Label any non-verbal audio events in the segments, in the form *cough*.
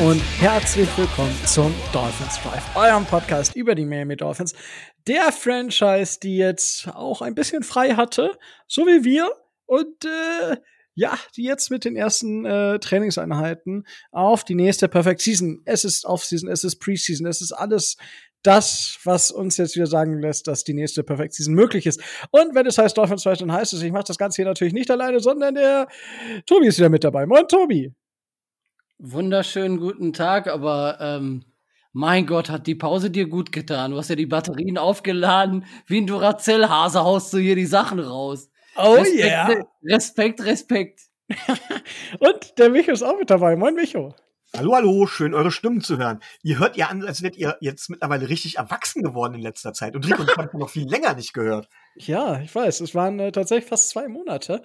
Und herzlich willkommen zum Dolphins Drive, eurem Podcast über die Miami Dolphins. Der Franchise, die jetzt auch ein bisschen frei hatte, so wie wir. Und äh, ja, die jetzt mit den ersten äh, Trainingseinheiten auf die nächste Perfect Season. Es ist Offseason, es ist Preseason, es ist alles das, was uns jetzt wieder sagen lässt, dass die nächste Perfect Season möglich ist. Und wenn es heißt Dolphins Drive, dann heißt es, ich mache das Ganze hier natürlich nicht alleine, sondern der Tobi ist wieder mit dabei. Moin, Tobi. Wunderschönen guten Tag, aber ähm, mein Gott, hat die Pause dir gut getan. Du hast ja die Batterien aufgeladen. Wie ein Duracell-Hase haust du hier die Sachen raus. Oh Respekt, yeah. Respekt, Respekt. *laughs* Und der Micho ist auch mit dabei. Moin, Micho. Hallo, hallo, schön eure Stimmen zu hören. Ihr hört ja an, als wärt ihr jetzt mittlerweile richtig erwachsen geworden in letzter Zeit. Und Rico, *laughs* ich habe noch viel länger nicht gehört. Ja, ich weiß. Es waren äh, tatsächlich fast zwei Monate,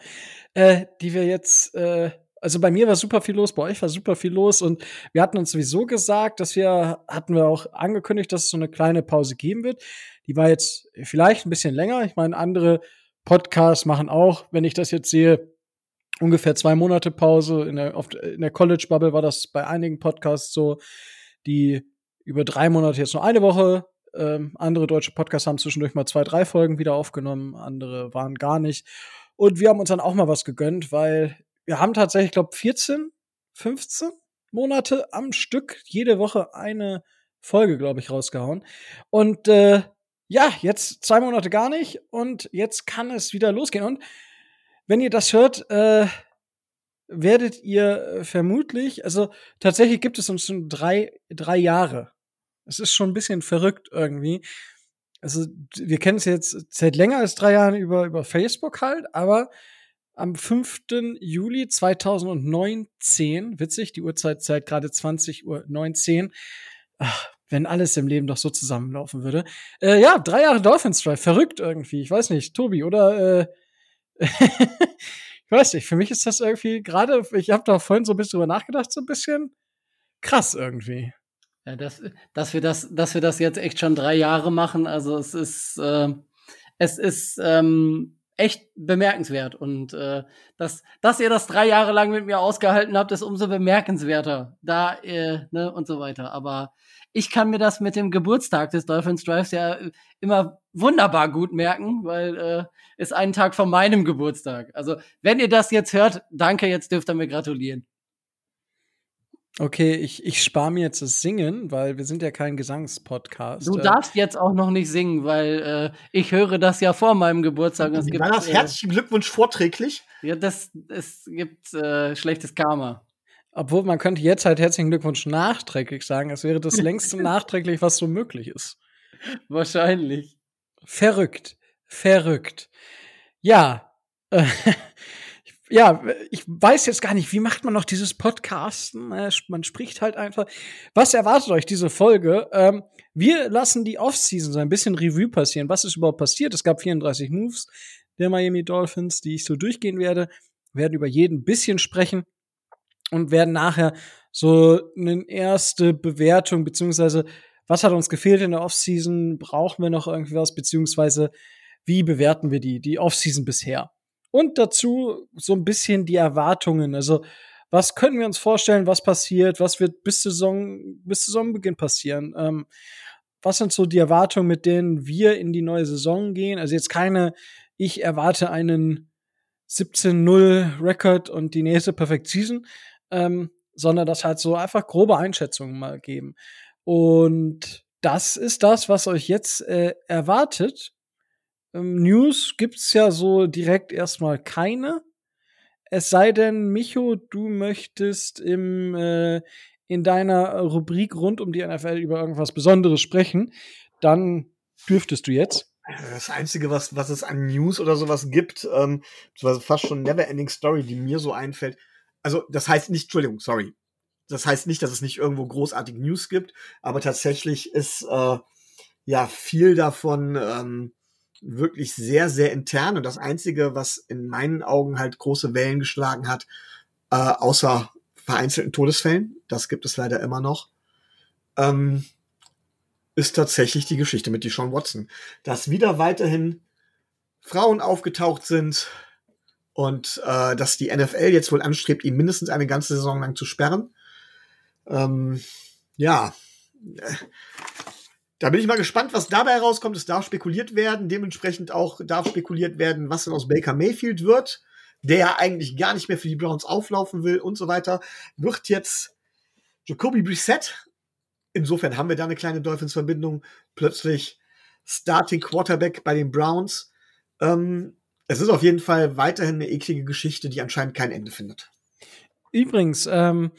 äh, die wir jetzt äh, also bei mir war super viel los, bei euch war super viel los und wir hatten uns sowieso gesagt, dass wir, hatten wir auch angekündigt, dass es so eine kleine Pause geben wird. Die war jetzt vielleicht ein bisschen länger. Ich meine, andere Podcasts machen auch, wenn ich das jetzt sehe, ungefähr zwei Monate Pause. In der, in der College-Bubble war das bei einigen Podcasts so, die über drei Monate jetzt nur eine Woche. Ähm, andere deutsche Podcasts haben zwischendurch mal zwei, drei Folgen wieder aufgenommen, andere waren gar nicht. Und wir haben uns dann auch mal was gegönnt, weil wir haben tatsächlich, glaube 14, 15 Monate am Stück jede Woche eine Folge, glaube ich, rausgehauen. Und äh, ja, jetzt zwei Monate gar nicht und jetzt kann es wieder losgehen. Und wenn ihr das hört, äh, werdet ihr äh, vermutlich, also tatsächlich gibt es uns schon drei, drei Jahre. Es ist schon ein bisschen verrückt irgendwie. Also wir kennen es jetzt seit länger als drei Jahren über, über Facebook halt, aber am 5. Juli 2019, witzig, die Uhrzeit zeigt gerade 20 Uhr 19. Ach, wenn alles im Leben doch so zusammenlaufen würde. Äh, ja, drei Jahre Dolphins Drive, verrückt irgendwie. Ich weiß nicht, Tobi, oder äh, *laughs* ich weiß nicht, für mich ist das irgendwie gerade, ich habe da vorhin so ein bisschen drüber nachgedacht, so ein bisschen krass irgendwie. Ja, dass, dass wir das, dass wir das jetzt echt schon drei Jahre machen, also es ist, äh, es ist ähm, echt bemerkenswert. Und äh, dass, dass ihr das drei Jahre lang mit mir ausgehalten habt, ist umso bemerkenswerter. Da, äh, ne, und so weiter. Aber ich kann mir das mit dem Geburtstag des Dolphins Drives ja immer wunderbar gut merken, weil äh, ist einen Tag von meinem Geburtstag. Also, wenn ihr das jetzt hört, danke, jetzt dürft ihr mir gratulieren. Okay, ich, ich spare mir jetzt das Singen, weil wir sind ja kein Gesangspodcast. Du äh. darfst jetzt auch noch nicht singen, weil äh, ich höre das ja vor meinem Geburtstag. Es gibt, war das äh, herzlichen Glückwunsch vorträglich? Ja, das es gibt äh, schlechtes Karma. Obwohl man könnte jetzt halt herzlichen Glückwunsch nachträglich sagen. Es wäre das *laughs* längste nachträglich, was so möglich ist. Wahrscheinlich. Verrückt, verrückt. Ja. *laughs* Ja, ich weiß jetzt gar nicht, wie macht man noch dieses Podcasten? Äh, man spricht halt einfach. Was erwartet euch diese Folge? Ähm, wir lassen die Offseason so ein bisschen Revue passieren. Was ist überhaupt passiert? Es gab 34 Moves der Miami Dolphins, die ich so durchgehen werde. Wir werden über jeden bisschen sprechen und werden nachher so eine erste Bewertung beziehungsweise was hat uns gefehlt in der Offseason? Brauchen wir noch irgendwie was? Beziehungsweise wie bewerten wir die, die Offseason bisher? Und dazu so ein bisschen die Erwartungen. Also, was können wir uns vorstellen, was passiert? Was wird bis Saison, bis Saisonbeginn passieren? Ähm, was sind so die Erwartungen, mit denen wir in die neue Saison gehen? Also jetzt keine, ich erwarte einen 17-0 Record und die nächste Perfect Season, ähm, sondern das halt so einfach grobe Einschätzungen mal geben. Und das ist das, was euch jetzt äh, erwartet. Ähm, News gibt's ja so direkt erstmal keine. Es sei denn, Micho, du möchtest im, äh, in deiner Rubrik rund um die NFL über irgendwas Besonderes sprechen, dann dürftest du jetzt. Das Einzige, was, was es an News oder sowas gibt, ähm, fast schon Never-Ending Story, die mir so einfällt. Also, das heißt nicht, Entschuldigung, sorry. Das heißt nicht, dass es nicht irgendwo großartige News gibt, aber tatsächlich ist äh, ja viel davon ähm, wirklich sehr, sehr intern. Und das Einzige, was in meinen Augen halt große Wellen geschlagen hat, äh, außer vereinzelten Todesfällen, das gibt es leider immer noch, ähm, ist tatsächlich die Geschichte mit Deshaun Watson. Dass wieder weiterhin Frauen aufgetaucht sind und äh, dass die NFL jetzt wohl anstrebt, ihn mindestens eine ganze Saison lang zu sperren. Ähm, ja. Da bin ich mal gespannt, was dabei herauskommt. Es darf spekuliert werden. Dementsprechend auch darf spekuliert werden, was denn aus Baker Mayfield wird, der ja eigentlich gar nicht mehr für die Browns auflaufen will und so weiter. Wird jetzt Jacoby Brissett. Insofern haben wir da eine kleine Dolphins-Verbindung. Plötzlich Starting Quarterback bei den Browns. Ähm, es ist auf jeden Fall weiterhin eine eklige Geschichte, die anscheinend kein Ende findet. Übrigens, ähm,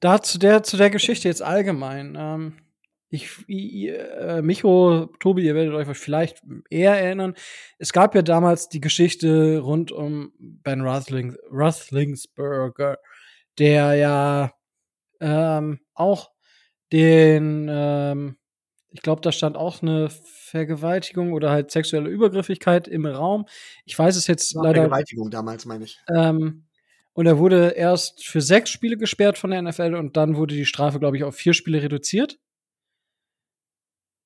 da zu der, zu der Geschichte jetzt allgemein. Ähm, ich, äh, Micho, Tobi, ihr werdet euch vielleicht eher erinnern. Es gab ja damals die Geschichte rund um Ben Rothling, Roethlisberger, der ja ähm, auch den, ähm, ich glaube, da stand auch eine Vergewaltigung oder halt sexuelle Übergriffigkeit im Raum. Ich weiß es jetzt leider. Vergewaltigung damals, meine ich. Ähm, und er wurde erst für sechs Spiele gesperrt von der NFL und dann wurde die Strafe, glaube ich, auf vier Spiele reduziert.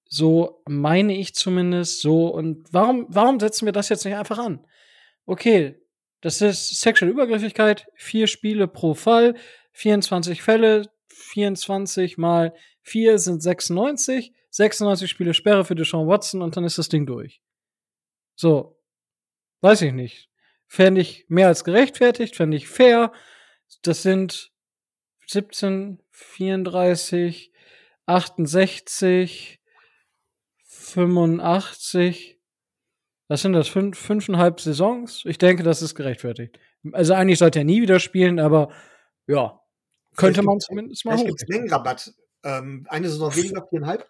So meine ich zumindest so. Und warum, warum setzen wir das jetzt nicht einfach an? Okay, das ist sexuelle Übergriffigkeit, vier Spiele pro Fall, 24 Fälle, 24 mal 4 sind 96, 96 Spiele Sperre für Deshaun Watson und dann ist das Ding durch. So. Weiß ich nicht. Fände ich mehr als gerechtfertigt, fände ich fair. Das sind 17, 34, 68, 85. Was sind das? Fünf, fünfeinhalb Saisons? Ich denke, das ist gerechtfertigt. Also eigentlich sollte er nie wieder spielen, aber ja, könnte man zumindest mal. Vielleicht gibt es Mengenrabatt. Ähm, eine Saison weniger, viereinhalb.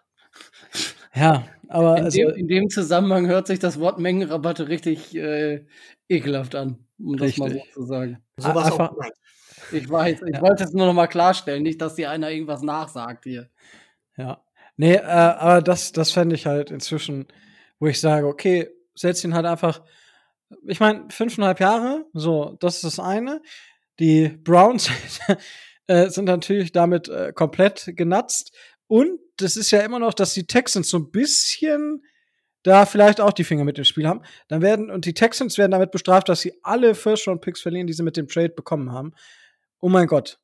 Ja, aber in, also, dem, in dem Zusammenhang hört sich das Wort Mengenrabatte richtig äh, ekelhaft an, um das mal so zu sagen. So war auch Ich weiß, ich ja. wollte es nur noch mal klarstellen, nicht, dass dir einer irgendwas nachsagt hier. Ja. Nee, äh, aber das, das fände ich halt inzwischen, wo ich sage, okay, setz ihn halt einfach, ich meine, fünfeinhalb Jahre, so, das ist das eine. Die Browns *laughs* äh, sind natürlich damit äh, komplett genatzt. Und das ist ja immer noch, dass die Texans so ein bisschen da vielleicht auch die Finger mit dem Spiel haben. Dann werden, und die Texans werden damit bestraft, dass sie alle First-Round-Picks verlieren, die sie mit dem Trade bekommen haben. Oh mein Gott.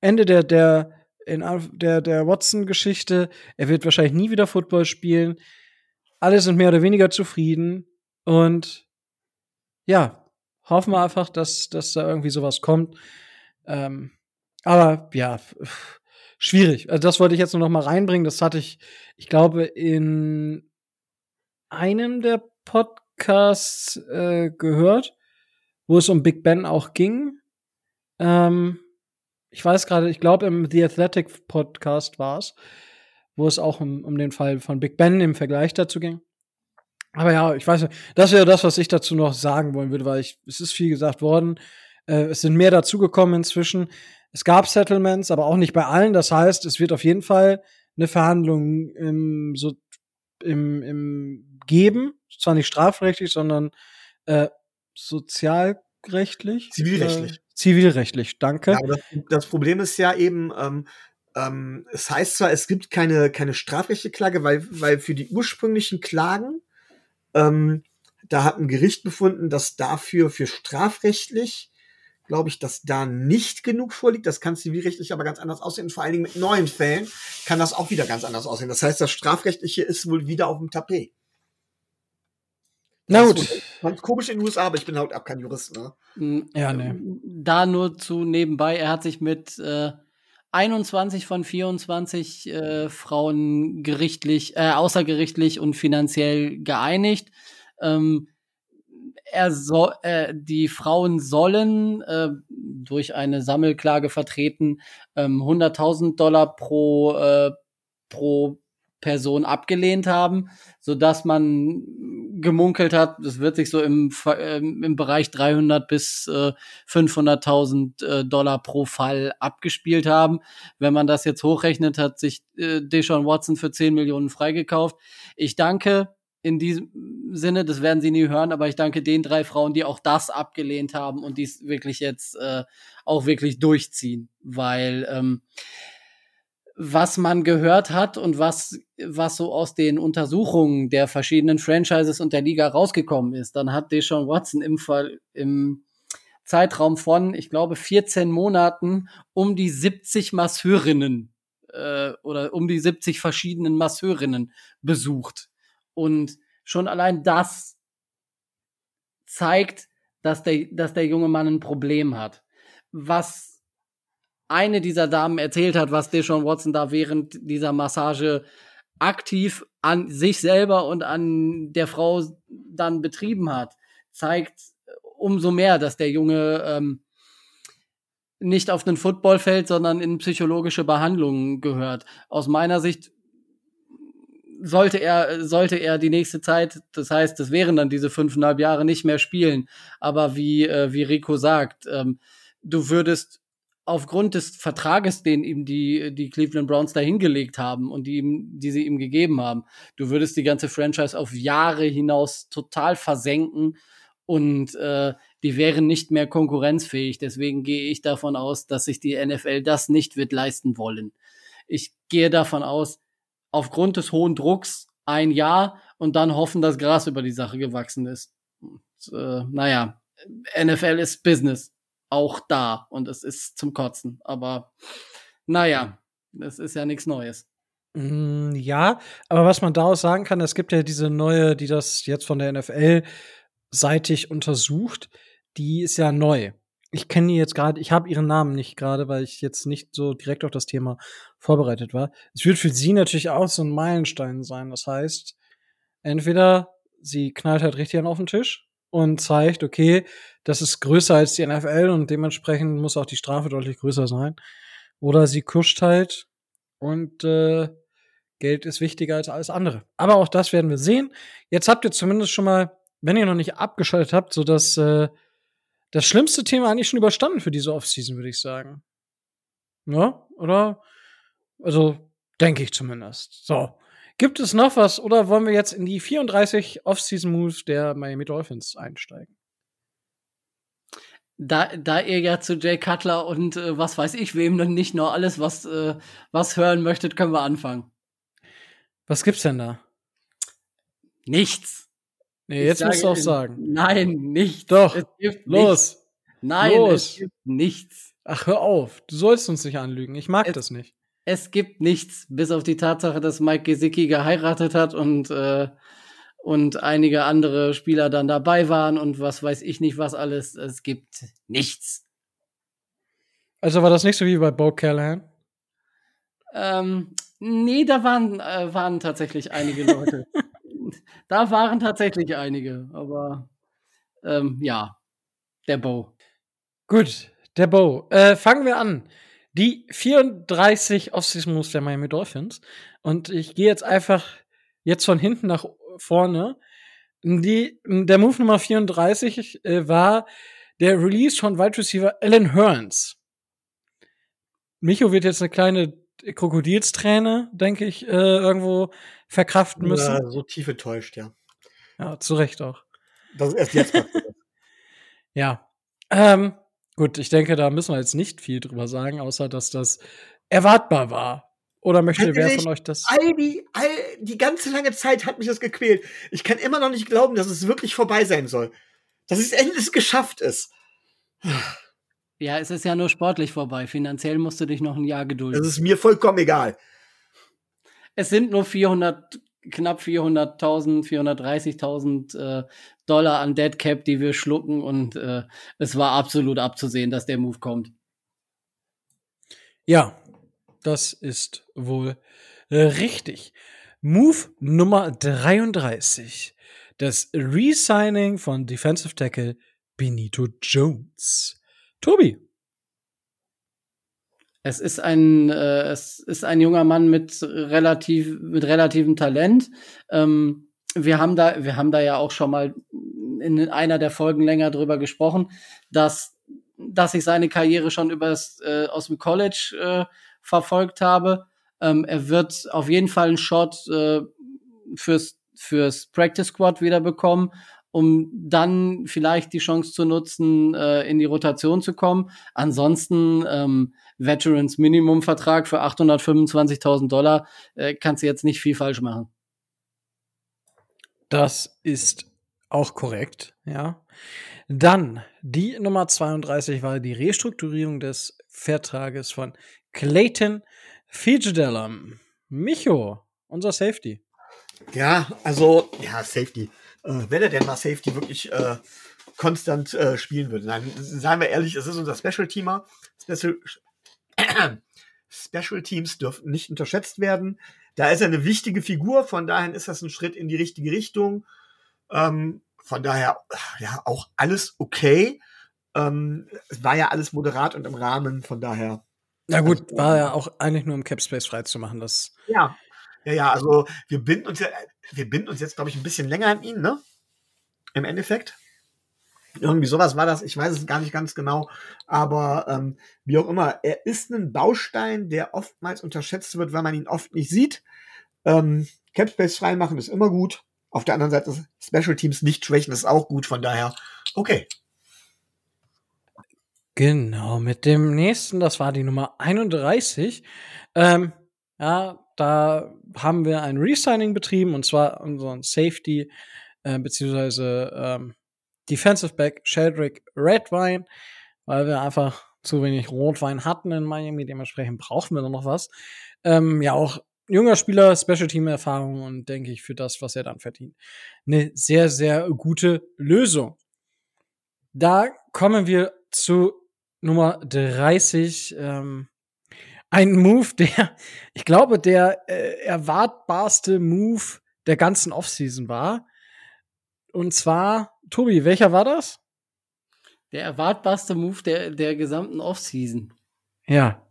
Ende der, der, in der, der Watson-Geschichte. Er wird wahrscheinlich nie wieder Football spielen. Alle sind mehr oder weniger zufrieden. Und ja, hoffen wir einfach, dass, dass da irgendwie sowas kommt. Ähm, aber ja, schwierig. Also das wollte ich jetzt nur noch mal reinbringen. Das hatte ich, ich glaube, in einem der Podcasts äh, gehört, wo es um Big Ben auch ging. Ähm, ich weiß gerade, ich glaube im The Athletic Podcast war es, wo es auch um, um den Fall von Big Ben im Vergleich dazu ging. Aber ja, ich weiß nicht, das wäre das, was ich dazu noch sagen wollen würde, weil ich, es ist viel gesagt worden. Äh, es sind mehr dazugekommen inzwischen. Es gab Settlements, aber auch nicht bei allen. Das heißt, es wird auf jeden Fall eine Verhandlung im, so, im, im geben. Zwar nicht strafrechtlich, sondern äh, sozialrechtlich. Zivilrechtlich. Äh, zivilrechtlich, danke. Ja, das, das, Problem ist ja eben, ähm, ähm, es heißt zwar, es gibt keine, keine strafrechtliche Klage, weil, weil für die ursprünglichen Klagen, ähm, da hat ein Gericht befunden, dass dafür für strafrechtlich glaube ich, dass da nicht genug vorliegt. Das kann zivilrechtlich aber ganz anders aussehen. Vor allen Dingen mit neuen Fällen kann das auch wieder ganz anders aussehen. Das heißt, das Strafrechtliche ist wohl wieder auf dem Tapet. Na gut. Ganz komisch in den USA, aber ich bin halt auch kein Jurist, ne? Mm, ja, ne. Da nur zu nebenbei, er hat sich mit äh, 21 von 24 äh, Frauen gerichtlich, äh, außergerichtlich und finanziell geeinigt. Ähm, er soll, äh, die Frauen sollen äh, durch eine Sammelklage vertreten ähm, 100.000 Dollar pro äh, pro Person abgelehnt haben, so dass man gemunkelt hat, das wird sich so im, äh, im Bereich 300 bis äh, 500.000 äh, Dollar pro Fall abgespielt haben. Wenn man das jetzt hochrechnet, hat sich äh, Deshaun Watson für 10 Millionen freigekauft. Ich danke in diesem Sinne, das werden Sie nie hören, aber ich danke den drei Frauen, die auch das abgelehnt haben und dies wirklich jetzt äh, auch wirklich durchziehen, weil ähm, was man gehört hat und was, was so aus den Untersuchungen der verschiedenen Franchises und der Liga rausgekommen ist, dann hat Deshaun Watson im Fall, im, Zeitraum von, ich glaube, 14 Monaten um die 70 Masseurinnen äh, oder um die 70 verschiedenen Masseurinnen besucht. Und schon allein das zeigt, dass der, dass der junge Mann ein Problem hat. Was eine dieser Damen erzählt hat, was Deshaun Watson da während dieser Massage aktiv an sich selber und an der Frau dann betrieben hat, zeigt umso mehr, dass der Junge ähm, nicht auf den Footballfeld, sondern in psychologische Behandlungen gehört. Aus meiner Sicht sollte er, sollte er die nächste Zeit, das heißt, das wären dann diese fünfeinhalb Jahre nicht mehr spielen. Aber wie, äh, wie Rico sagt, ähm, du würdest aufgrund des Vertrages, den ihm die, die Cleveland Browns da hingelegt haben und die, ihm, die sie ihm gegeben haben, du würdest die ganze Franchise auf Jahre hinaus total versenken und äh, die wären nicht mehr konkurrenzfähig. Deswegen gehe ich davon aus, dass sich die NFL das nicht wird leisten wollen. Ich gehe davon aus, aufgrund des hohen Drucks ein Jahr und dann hoffen, dass Gras über die Sache gewachsen ist. Und, äh, naja, NFL ist Business. Auch da. Und es ist zum Kotzen. Aber naja, es ist ja nichts Neues. Mm, ja, aber was man daraus sagen kann, es gibt ja diese neue, die das jetzt von der NFL seitig untersucht, die ist ja neu. Ich kenne die jetzt gerade, ich habe ihren Namen nicht gerade, weil ich jetzt nicht so direkt auf das Thema vorbereitet war. Es wird für sie natürlich auch so ein Meilenstein sein. Das heißt, entweder sie knallt halt richtig auf den Tisch und zeigt, okay, das ist größer als die NFL und dementsprechend muss auch die Strafe deutlich größer sein. Oder sie kuscht halt und äh, Geld ist wichtiger als alles andere. Aber auch das werden wir sehen. Jetzt habt ihr zumindest schon mal wenn ihr noch nicht abgeschaltet habt, so dass äh, das schlimmste Thema eigentlich schon überstanden für diese Offseason, würde ich sagen. Ja, oder? Also, denke ich zumindest. So. Gibt es noch was oder wollen wir jetzt in die 34 Offseason-Moves der Miami Dolphins einsteigen? Da, da ihr ja zu Jay Cutler und äh, was weiß ich wem dann nicht nur alles was, äh, was hören möchtet, können wir anfangen. Was gibt's denn da? Nichts. Nee, jetzt musst du auch sagen. Nein, nicht. Doch. Los. Nichts. Nein, Los. es gibt nichts. Ach, hör auf. Du sollst uns nicht anlügen. Ich mag Es- das nicht. Es gibt nichts, bis auf die Tatsache, dass Mike Gesicki geheiratet hat und, äh, und einige andere Spieler dann dabei waren und was weiß ich nicht was alles. Es gibt nichts. Also war das nicht so wie bei Bo Callahan? Ähm, nee, da waren, äh, waren tatsächlich einige Leute. *laughs* da waren tatsächlich einige, aber ähm, ja, der Bo. Gut, der Bo. Äh, fangen wir an. Die 34 Offseason Moves der Miami Dolphins. Und ich gehe jetzt einfach jetzt von hinten nach vorne. Die, der Move Nummer 34 äh, war der Release von Wide Receiver Alan Hearns. Micho wird jetzt eine kleine Krokodilsträne, denke ich, äh, irgendwo verkraften müssen. Ja, so tief enttäuscht, ja. Ja, zu Recht auch. Das ist erst jetzt. *laughs* Ja. Ähm, gut, ich denke, da müssen wir jetzt nicht viel drüber sagen, außer dass das erwartbar war. Oder möchte Ganz wer von euch das? all die, all die ganze lange Zeit hat mich das gequält. Ich kann immer noch nicht glauben, dass es wirklich vorbei sein soll. Dass es endlich geschafft ist. Ja, es ist ja nur sportlich vorbei. Finanziell musst du dich noch ein Jahr gedulden. Das ist mir vollkommen egal. Es sind nur 400, knapp 400.000, 430.000 äh, Dollar an Dead Cap, die wir schlucken und äh, es war absolut abzusehen, dass der Move kommt. Ja, das ist wohl äh, richtig. Move Nummer 33. Das Resigning von Defensive Tackle Benito Jones. Tobi. Es ist ein, äh, es ist ein junger Mann mit relativ, mit relativem Talent. Ähm, wir haben da, wir haben da ja auch schon mal in einer der Folgen länger drüber gesprochen, dass, dass ich seine Karriere schon übers, äh, aus dem College äh, verfolgt habe. Ähm, er wird auf jeden Fall einen Shot äh, fürs, fürs Practice Squad wieder bekommen, um dann vielleicht die Chance zu nutzen, äh, in die Rotation zu kommen. Ansonsten ähm, Veterans Minimum Vertrag für 825.000 Dollar äh, kannst du jetzt nicht viel falsch machen. Das ist auch korrekt, ja. Dann die Nummer 32 war die Restrukturierung des Vertrages von Clayton Fitzgerald. Micho, unser Safety. Ja, also, ja, Safety. Äh, wenn er denn mal Safety wirklich äh, konstant äh, spielen würde. Nein, seien wir ehrlich, es ist unser Special-Teamer. Special, *clears throat* Special Teams dürfen nicht unterschätzt werden. Da ist er eine wichtige Figur, von daher ist das ein Schritt in die richtige Richtung. Ähm, von daher, ja, auch alles okay. Ähm, es war ja alles moderat und im Rahmen, von daher. Na gut, war ja auch eigentlich nur um Cap Space freizumachen, das. Ja, ja, ja, also wir binden uns ja, wir binden uns jetzt, glaube ich, ein bisschen länger an ihn, ne? Im Endeffekt. Irgendwie sowas war das, ich weiß es gar nicht ganz genau, aber ähm, wie auch immer, er ist ein Baustein, der oftmals unterschätzt wird, weil man ihn oft nicht sieht. Ähm, Capspace freimachen ist immer gut. Auf der anderen Seite Special Teams nicht schwächen ist auch gut, von daher okay. Genau, mit dem nächsten, das war die Nummer 31. Ähm, ja, da haben wir ein Resigning betrieben und zwar unseren Safety äh, beziehungsweise ähm, Defensive Back Sheldrick Redwine, weil wir einfach zu wenig Rotwein hatten in Miami. Dementsprechend brauchen wir noch was. Ähm, ja, auch junger Spieler, Special Team Erfahrung und denke ich für das, was er dann verdient. Eine sehr, sehr gute Lösung. Da kommen wir zu Nummer 30. Ähm, ein Move, der, ich glaube, der äh, erwartbarste Move der ganzen Offseason war. Und zwar, Tobi, welcher war das? Der erwartbarste Move der, der gesamten Offseason. Ja.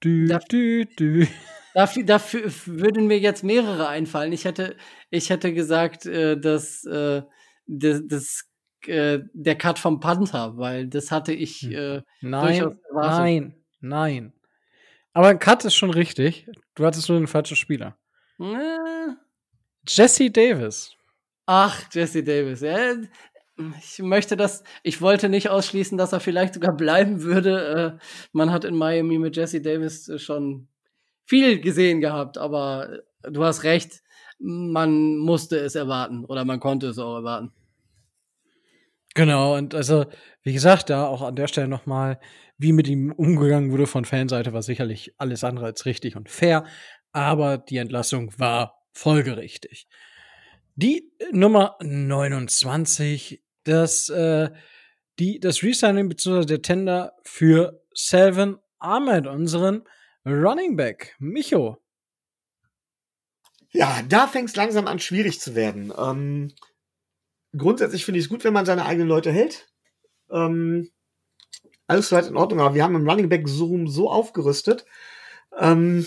Du, da, du, du. Dafür, dafür würden mir jetzt mehrere einfallen. Ich hätte, ich hätte gesagt, äh, dass, äh, das, das äh, der Cut vom Panther, weil das hatte ich hm. äh, nein, nein, nein. Aber ein Cut ist schon richtig. Du hattest nur den falschen Spieler. Äh. Jesse Davis. Ach, Jesse Davis. Ja, ich möchte das, ich wollte nicht ausschließen, dass er vielleicht sogar bleiben würde. Äh, man hat in Miami mit Jesse Davis äh, schon viel gesehen gehabt, aber du hast recht, man musste es erwarten oder man konnte es auch erwarten. Genau, und also, wie gesagt, da auch an der Stelle nochmal, wie mit ihm umgegangen wurde von Fanseite, war sicherlich alles andere als richtig und fair, aber die Entlassung war folgerichtig. Die Nummer 29, das, äh, die, das Resigning bzw. der Tender für Selvin Ahmed, unseren Running Back. Micho. Ja, da fängt es langsam an, schwierig zu werden. Ähm, grundsätzlich finde ich es gut, wenn man seine eigenen Leute hält. Ähm, alles soweit in Ordnung, aber wir haben im Running Back Zoom so aufgerüstet. Ähm,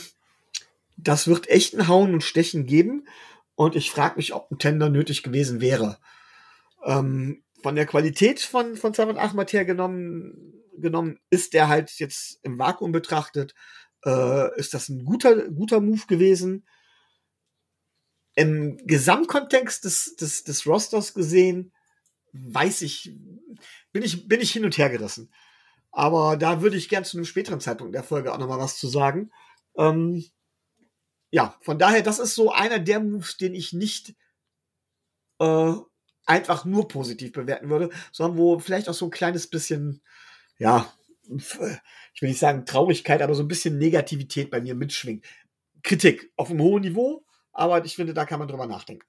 das wird echt ein Hauen und Stechen geben. Und ich frage mich, ob ein Tender nötig gewesen wäre. Ähm, von der Qualität von, von Simon Ahmad her genommen, genommen, ist der halt jetzt im Vakuum betrachtet, äh, ist das ein guter, guter Move gewesen. Im Gesamtkontext des, des, des Rosters gesehen, weiß ich, bin ich, bin ich hin und her gerissen. Aber da würde ich gern zu einem späteren Zeitpunkt der Folge auch nochmal was zu sagen. Ähm, ja, von daher, das ist so einer der Moves, den ich nicht äh, einfach nur positiv bewerten würde, sondern wo vielleicht auch so ein kleines bisschen, ja, ich will nicht sagen Traurigkeit, aber so ein bisschen Negativität bei mir mitschwingt. Kritik auf einem hohen Niveau, aber ich finde, da kann man drüber nachdenken.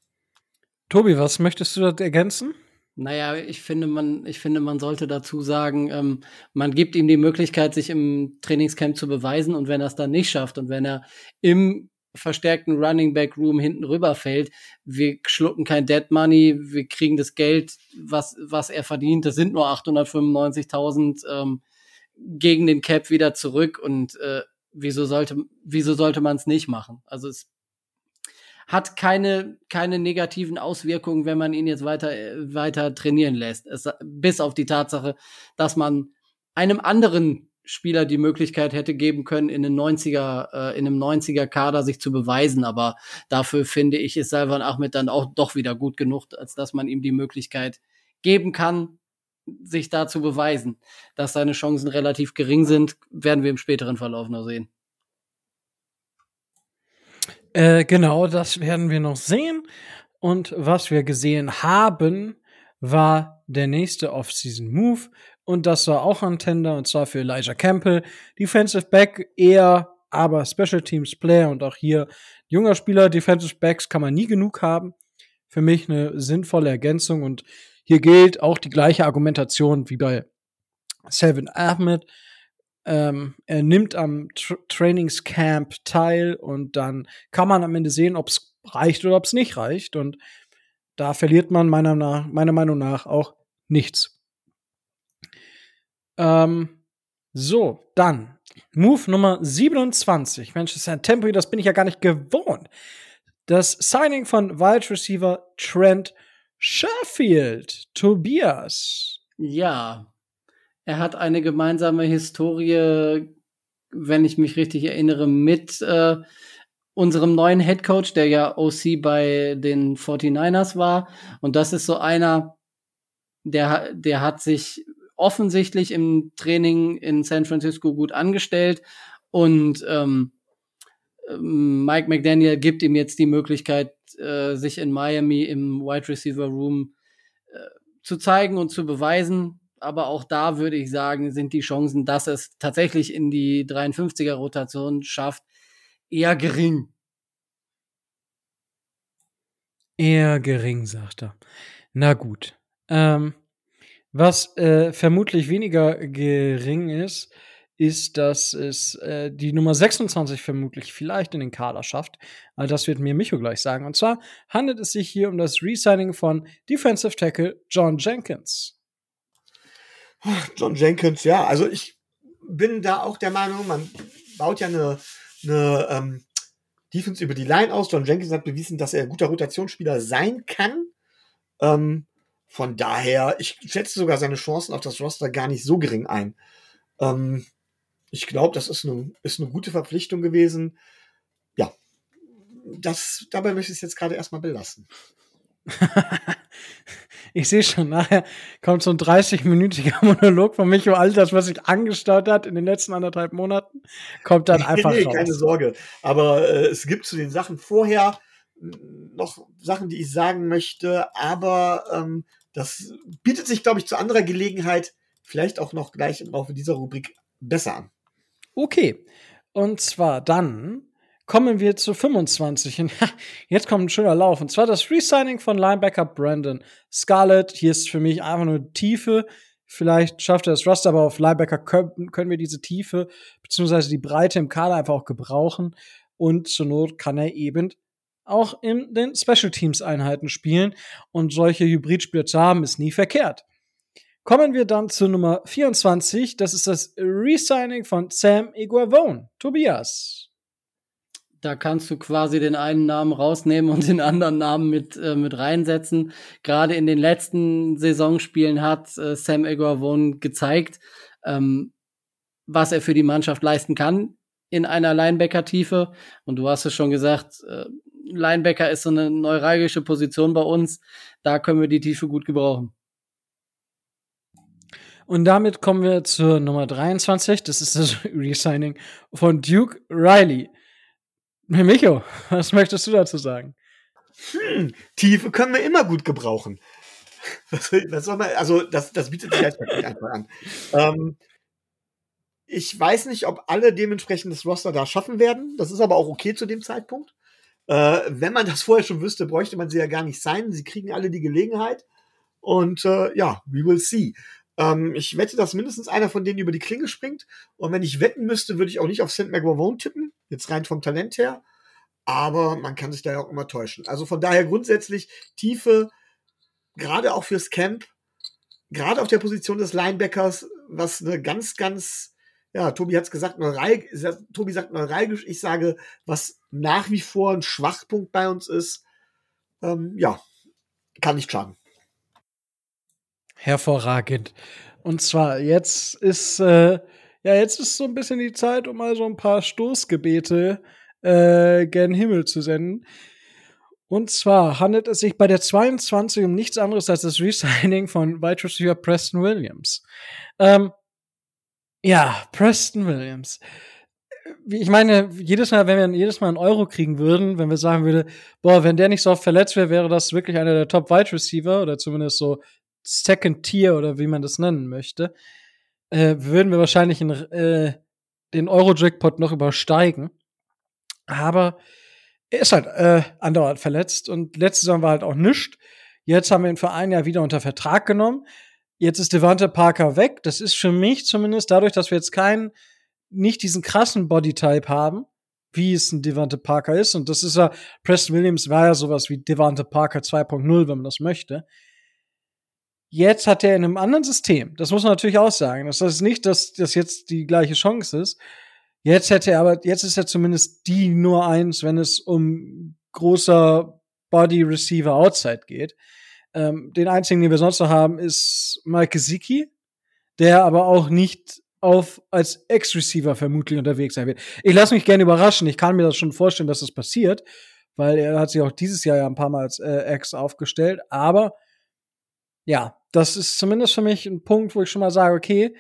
Tobi, was möchtest du da ergänzen? Naja, ich finde, man, ich finde, man sollte dazu sagen, ähm, man gibt ihm die Möglichkeit, sich im Trainingscamp zu beweisen und wenn er es dann nicht schafft und wenn er im verstärkten Running Back Room hinten rüberfällt, wir schlucken kein Dead Money, wir kriegen das Geld, was, was er verdient, das sind nur 895.000 ähm, gegen den Cap wieder zurück und äh, wieso sollte, wieso sollte man es nicht machen? Also es hat keine, keine negativen Auswirkungen, wenn man ihn jetzt weiter, weiter trainieren lässt. Es, bis auf die Tatsache, dass man einem anderen Spieler die Möglichkeit hätte geben können, in einem 90er, äh, in einem 90er Kader sich zu beweisen. Aber dafür finde ich, ist Salvan Ahmed dann auch doch wieder gut genug, als dass man ihm die Möglichkeit geben kann, sich da zu beweisen. Dass seine Chancen relativ gering sind, werden wir im späteren Verlauf noch sehen. Äh, genau, das werden wir noch sehen. Und was wir gesehen haben, war der nächste Off-Season-Move. Und das war auch ein Tender, und zwar für Elijah Campbell. Defensive Back eher, aber Special Teams Player und auch hier junger Spieler. Defensive Backs kann man nie genug haben. Für mich eine sinnvolle Ergänzung und hier gilt auch die gleiche Argumentation wie bei Selvin Ahmed. Ähm, er nimmt am Tra Trainingscamp teil und dann kann man am Ende sehen, ob es reicht oder ob es nicht reicht. Und da verliert man meiner, meiner Meinung nach auch nichts. Ähm, so, dann Move Nummer 27. Mensch, das ist ein Tempo, das bin ich ja gar nicht gewohnt. Das Signing von Wide Receiver Trent Sheffield. Tobias. Ja, er hat eine gemeinsame Historie, wenn ich mich richtig erinnere, mit äh, unserem neuen Head Coach, der ja OC bei den 49ers war. Und das ist so einer, der, der hat sich offensichtlich im Training in San Francisco gut angestellt und ähm, ähm, Mike McDaniel gibt ihm jetzt die Möglichkeit, äh, sich in Miami im Wide Receiver Room äh, zu zeigen und zu beweisen. Aber auch da würde ich sagen, sind die Chancen, dass es tatsächlich in die 53er Rotation schafft, eher gering. Eher gering, sagt er. Na gut. Ähm, was äh, vermutlich weniger gering ist, ist, dass es äh, die Nummer 26 vermutlich vielleicht in den Kader schafft. Aber das wird mir Micho gleich sagen. Und zwar handelt es sich hier um das Resigning von Defensive Tackle John Jenkins. John Jenkins, ja, also ich bin da auch der Meinung, man baut ja eine, eine ähm, Defense über die Line aus. John Jenkins hat bewiesen, dass er ein guter Rotationsspieler sein kann. Ähm, von daher, ich schätze sogar seine Chancen auf das Roster gar nicht so gering ein. Ähm, ich glaube, das ist eine, ist eine gute Verpflichtung gewesen. Ja, das, dabei möchte ich es jetzt gerade erstmal belassen. *laughs* ich sehe schon, nachher kommt so ein 30-minütiger *laughs* Monolog von Micho, all das, was sich angestaut hat in den letzten anderthalb Monaten, kommt dann *laughs* einfach nee, raus. keine Sorge. Aber äh, es gibt zu den Sachen vorher noch Sachen, die ich sagen möchte, aber ähm, das bietet sich, glaube ich, zu anderer Gelegenheit vielleicht auch noch gleich im Laufe dieser Rubrik besser an. Okay. Und zwar dann kommen wir zu 25. Und *laughs* jetzt kommt ein schöner Lauf. Und zwar das Resigning von Linebacker Brandon Scarlett. Hier ist für mich einfach nur Tiefe. Vielleicht schafft er das Roster, aber auf Linebacker können, können wir diese Tiefe beziehungsweise die Breite im Kader einfach auch gebrauchen. Und zur Not kann er eben auch in den Special Teams Einheiten spielen. Und solche Hybridspieler zu haben, ist nie verkehrt. Kommen wir dann zu Nummer 24. Das ist das Resigning von Sam Iguavone. Tobias. Da kannst du quasi den einen Namen rausnehmen und den anderen Namen mit, äh, mit reinsetzen. Gerade in den letzten Saisonspielen hat äh, Sam Iguavone gezeigt, ähm, was er für die Mannschaft leisten kann in einer Linebacker-Tiefe. Und du hast es schon gesagt, äh, Linebacker ist so eine neuralgische Position bei uns. Da können wir die Tiefe gut gebrauchen. Und damit kommen wir zur Nummer 23. Das ist das *laughs* Resigning von Duke Riley. Micho, was möchtest du dazu sagen? Hm, Tiefe können wir immer gut gebrauchen. *laughs* Was, was soll man, also das, das bietet sich einfach an. Ähm, ich weiß nicht, ob alle dementsprechend das Roster da schaffen werden. Das ist aber auch okay zu dem Zeitpunkt. Äh, wenn man das vorher schon wüsste, bräuchte man sie ja gar nicht sein. Sie kriegen alle die Gelegenheit. Und äh, ja, we will see. Ähm, ich wette, dass mindestens einer von denen über die Klinge springt. Und wenn ich wetten müsste, würde ich auch nicht auf St. McGovone tippen. Jetzt rein vom Talent her. Aber man kann sich da ja auch immer täuschen. Also von daher grundsätzlich Tiefe, gerade auch fürs Camp, gerade auf der Position des Linebackers, was eine ganz, ganz, ja, Tobi hat es gesagt, neuralg Tobi sagt neuralgisch, ich sage, was nach wie vor ein Schwachpunkt bei uns ist, ähm, ja, kann nicht schaden. Hervorragend. Und zwar jetzt ist äh, ja jetzt ist so ein bisschen die Zeit, um mal so ein paar Stoßgebete äh, gen Himmel zu senden. Und zwar handelt es sich bei der 22 um nichts anderes als das Resigning von Wide Receiver Preston Williams. Ähm, ja, Preston Williams. ich meine, jedes Mal, wenn wir jedes Mal einen Euro kriegen würden, wenn wir sagen würde, boah, wenn der nicht so oft verletzt wäre, wäre das wirklich einer der Top Wide Receiver oder zumindest so Second Tier oder wie man das nennen möchte, äh, würden wir wahrscheinlich in, äh, den Euro-Jackpot noch übersteigen. Aber er ist halt äh, andauernd verletzt und letzte Saison war halt auch nichts. Jetzt haben wir ihn für ein Jahr wieder unter Vertrag genommen. Jetzt ist Devante Parker weg. Das ist für mich zumindest dadurch, dass wir jetzt keinen, nicht diesen krassen Bodytype haben, wie es ein Devante Parker ist. Und das ist ja, Preston Williams war ja sowas wie Devante Parker 2.0, wenn man das möchte. Jetzt hat er in einem anderen System. Das muss man natürlich auch sagen. Das heißt nicht, dass das jetzt die gleiche Chance ist. Jetzt hätte er aber, jetzt ist er zumindest die Nummer eins, wenn es um großer Body Receiver Outside geht. Ähm, den einzigen, den wir sonst noch haben, ist Mike Gesicki, der aber auch nicht auf als Ex-Receiver vermutlich unterwegs sein wird. Ich lasse mich gerne überraschen. Ich kann mir das schon vorstellen, dass das passiert, weil er hat sich auch dieses Jahr ja ein paar Mal als äh, Ex aufgestellt. Aber ja, das ist zumindest für mich ein Punkt, wo ich schon mal sage, okay,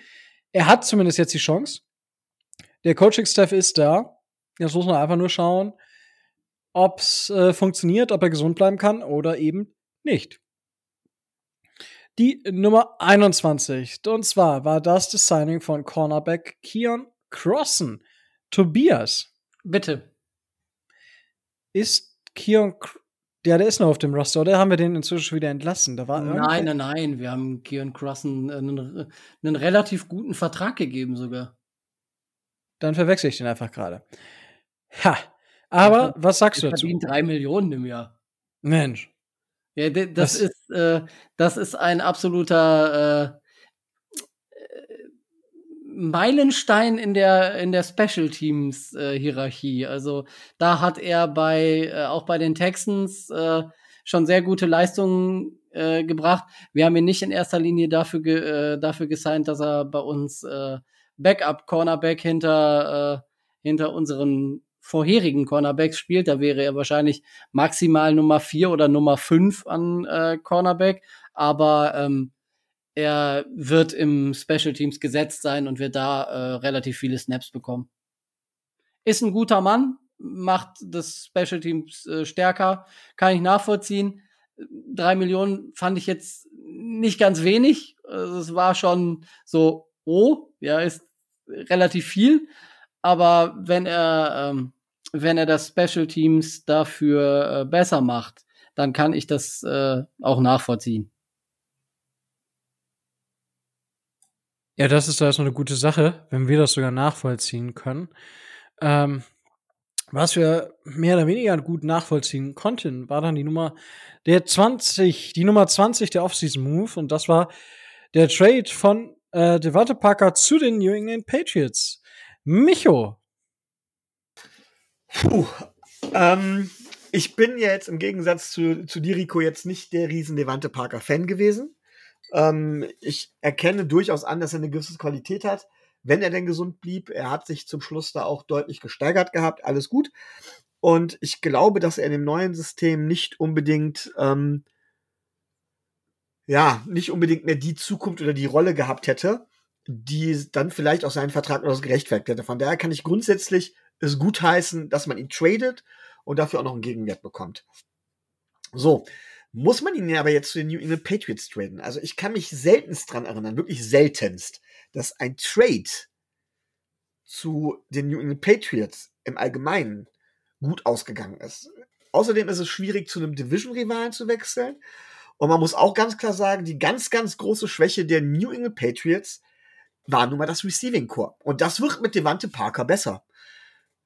er hat zumindest jetzt die Chance. Der Coaching-Staff ist da. Jetzt muss man einfach nur schauen, ob es äh, funktioniert, ob er gesund bleiben kann oder eben nicht. Die Nummer 21. Und zwar war das das Signing von Cornerback Keon Crossen. Tobias. Bitte. Ist Keon ja, der ist noch auf dem Roster, oder haben wir den inzwischen schon wieder entlassen? Da war nein, nein, nein. Wir haben Keon Crossen einen, einen relativ guten Vertrag gegeben sogar. Dann verwechsel ich den einfach gerade. Ha. Aber ja, was sagst du dazu? verdient drei Millionen im Jahr. Mensch. Ja, das, das ist, äh, das ist ein absoluter äh, Meilenstein in der, in der Special Teams äh, Hierarchie. Also da hat er bei, äh, auch bei den Texans äh, schon sehr gute Leistungen äh, gebracht. Wir haben ihn nicht in erster Linie dafür, ge, äh, dafür gesigned, dass er bei uns äh, Backup Cornerback hinter, äh, hinter unseren vorherigen Cornerbacks spielt. Da wäre er wahrscheinlich maximal Nummer vier oder Nummer fünf an äh, Cornerback. Aber ähm, er wird im Special Teams gesetzt sein und wird da äh, relativ viele Snaps bekommen. Ist ein guter Mann, macht das Special Teams äh, stärker, kann ich nachvollziehen. Drei Millionen fand ich jetzt nicht ganz wenig. Also es war schon so, oh, ja, ist relativ viel. Aber wenn er, ähm, wenn er das Special Teams dafür äh, besser macht, dann kann ich das äh, auch nachvollziehen. Ja, das ist erstmal eine gute Sache, wenn wir das sogar nachvollziehen können. Ähm, was wir mehr oder weniger gut nachvollziehen konnten, war dann die Nummer der 20, die Nummer 20 der Offseason Move und das war der Trade von äh, Devante Parker zu den New England Patriots. Micho. Puh, ähm, ich bin ja jetzt im Gegensatz zu, zu dir, Rico, jetzt nicht der riesen Devante Parker Fan gewesen. Ähm, ich erkenne durchaus an, dass er eine gewisse Qualität hat, wenn er denn gesund blieb. Er hat sich zum Schluss da auch deutlich gesteigert gehabt, alles gut. Und ich glaube, dass er in dem neuen System nicht unbedingt ähm, ja, nicht unbedingt mehr die Zukunft oder die Rolle gehabt hätte, die dann vielleicht auch seinen Vertrag noch gerechtfertigt hätte. Von daher kann ich grundsätzlich es gutheißen, dass man ihn tradet und dafür auch noch einen Gegenwert bekommt. So, muss man ihn aber jetzt zu den New England Patriots traden? Also ich kann mich seltenst dran erinnern, wirklich seltenst, dass ein Trade zu den New England Patriots im Allgemeinen gut ausgegangen ist. Außerdem ist es schwierig, zu einem Division-Rivalen zu wechseln. Und man muss auch ganz klar sagen, die ganz, ganz große Schwäche der New England Patriots war nun mal das Receiving Core. Und das wird mit Devante Parker besser.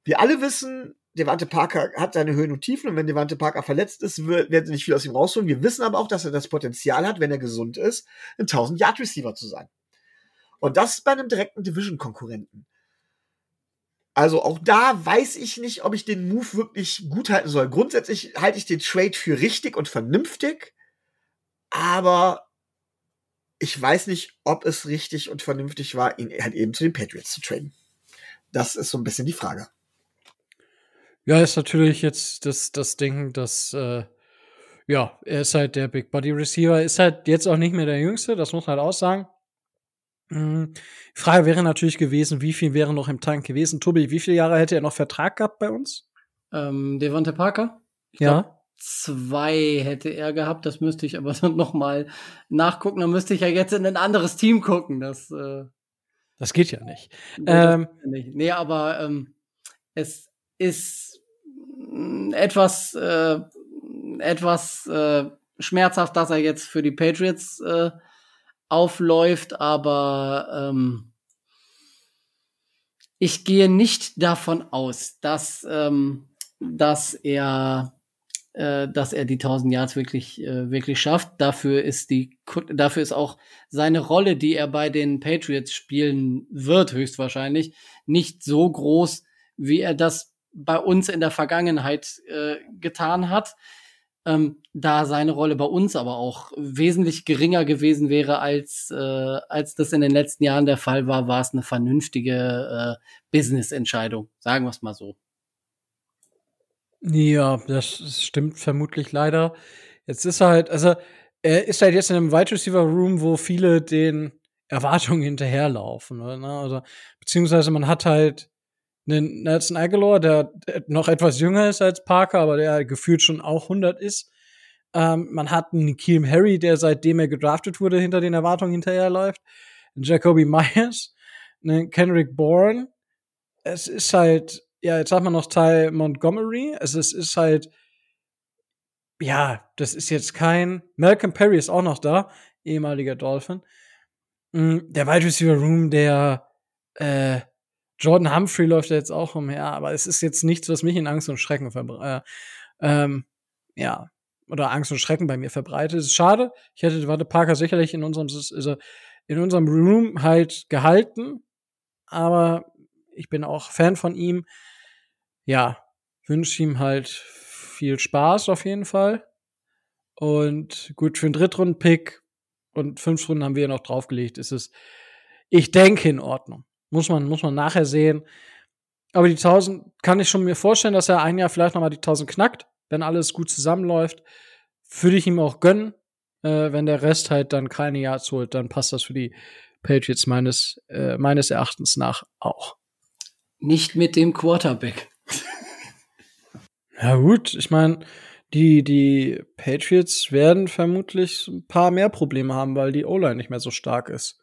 Wir alle wissen, Devante Parker hat seine Höhen und Tiefen und wenn Devante Parker verletzt ist, werden sie nicht viel aus ihm rausholen. Wir wissen aber auch, dass er das Potenzial hat, wenn er gesund ist, ein 1000-Yard-Receiver zu sein. Und das bei einem direkten Division-Konkurrenten. Also auch da weiß ich nicht, ob ich den Move wirklich gut halten soll. Grundsätzlich halte ich den Trade für richtig und vernünftig aber ich weiß nicht, ob es richtig und vernünftig war, ihn halt eben zu den Patriots zu traden. Das ist so ein bisschen die Frage. Ja, ist natürlich jetzt das, das Ding, dass, äh, ja, er ist halt der Big Body Receiver, ist halt jetzt auch nicht mehr der Jüngste, das muss man halt auch sagen. Mhm. Die Frage wäre natürlich gewesen, wie viel wäre noch im Tank gewesen? Tobi, wie viele Jahre hätte er noch Vertrag gehabt bei uns? Ähm, Devonte Parker? Ich ja. Glaub, zwei hätte er gehabt, das müsste ich aber *laughs* dann noch mal nachgucken. Dann müsste ich ja jetzt in ein anderes Team gucken. Das, äh, das geht ja nicht. Nee, ähm, nicht. nee aber ähm, es ist etwas, äh, etwas äh, schmerzhaft, dass er jetzt für die Patriots äh, aufläuft, aber ähm, ich gehe nicht davon aus, dass, ähm, dass er äh, dass er die 1000 Yards wirklich äh, wirklich schafft. Dafür ist die dafür ist auch seine Rolle, die er bei den Patriots spielen wird höchstwahrscheinlich nicht so groß, wie er das bei uns in der Vergangenheit äh, getan hat ähm, da seine Rolle bei uns aber auch wesentlich geringer gewesen wäre, als, äh, als das in den letzten Jahren der Fall war, war es eine vernünftige äh, Business-Entscheidung, sagen wir es mal so. Ja, das stimmt vermutlich leider. Jetzt ist er halt, also er ist halt jetzt in einem Wide Receiver Room, wo viele den Erwartungen hinterherlaufen. Ne? Also, beziehungsweise man hat halt einen Nelson Aguilar, der noch etwas jünger ist als Parker, aber der gefühlt schon auch 100 ist. Ähm, man hat einen Keem Harry, der seitdem er gedraftet wurde, hinter den Erwartungen hinterherläuft. Jacoby Myers, einen Kendrick Bourne. Es ist halt, ja, jetzt hat man noch Ty Montgomery. Es ist, ist halt, ja, das ist jetzt kein. Malcolm Perry ist auch noch da, ehemaliger Dolphin. Mm, der Wide Receiver Room, der, äh, Jordan Humphrey läuft ja jetzt auch umher, aber es ist jetzt nichts, was mich in Angst und Schrecken verbreitet. Äh, ähm, ja, oder Angst und Schrecken bei mir verbreitet. Es ist schade. Ich hätte Warte Parker sicherlich in unserem, also in unserem Room halt gehalten, aber ich bin auch Fan von ihm. Ja, wünsche ihm halt viel Spaß auf jeden Fall. Und gut, für einen Drittrunden-Pick und fünf Runden haben wir ja noch draufgelegt, ist es, ich denke, in Ordnung. Muss man, muss man nachher sehen. Aber die 1000 kann ich schon mir vorstellen, dass er ein Jahr vielleicht nochmal die 1000 knackt, wenn alles gut zusammenläuft. Würde ich ihm auch gönnen. Äh, wenn der Rest halt dann keine Yards holt, dann passt das für die Patriots meines, äh, meines Erachtens nach auch. Nicht mit dem Quarterback. ja, gut, ich meine, die, die Patriots werden vermutlich ein paar mehr Probleme haben, weil die O-Line nicht mehr so stark ist.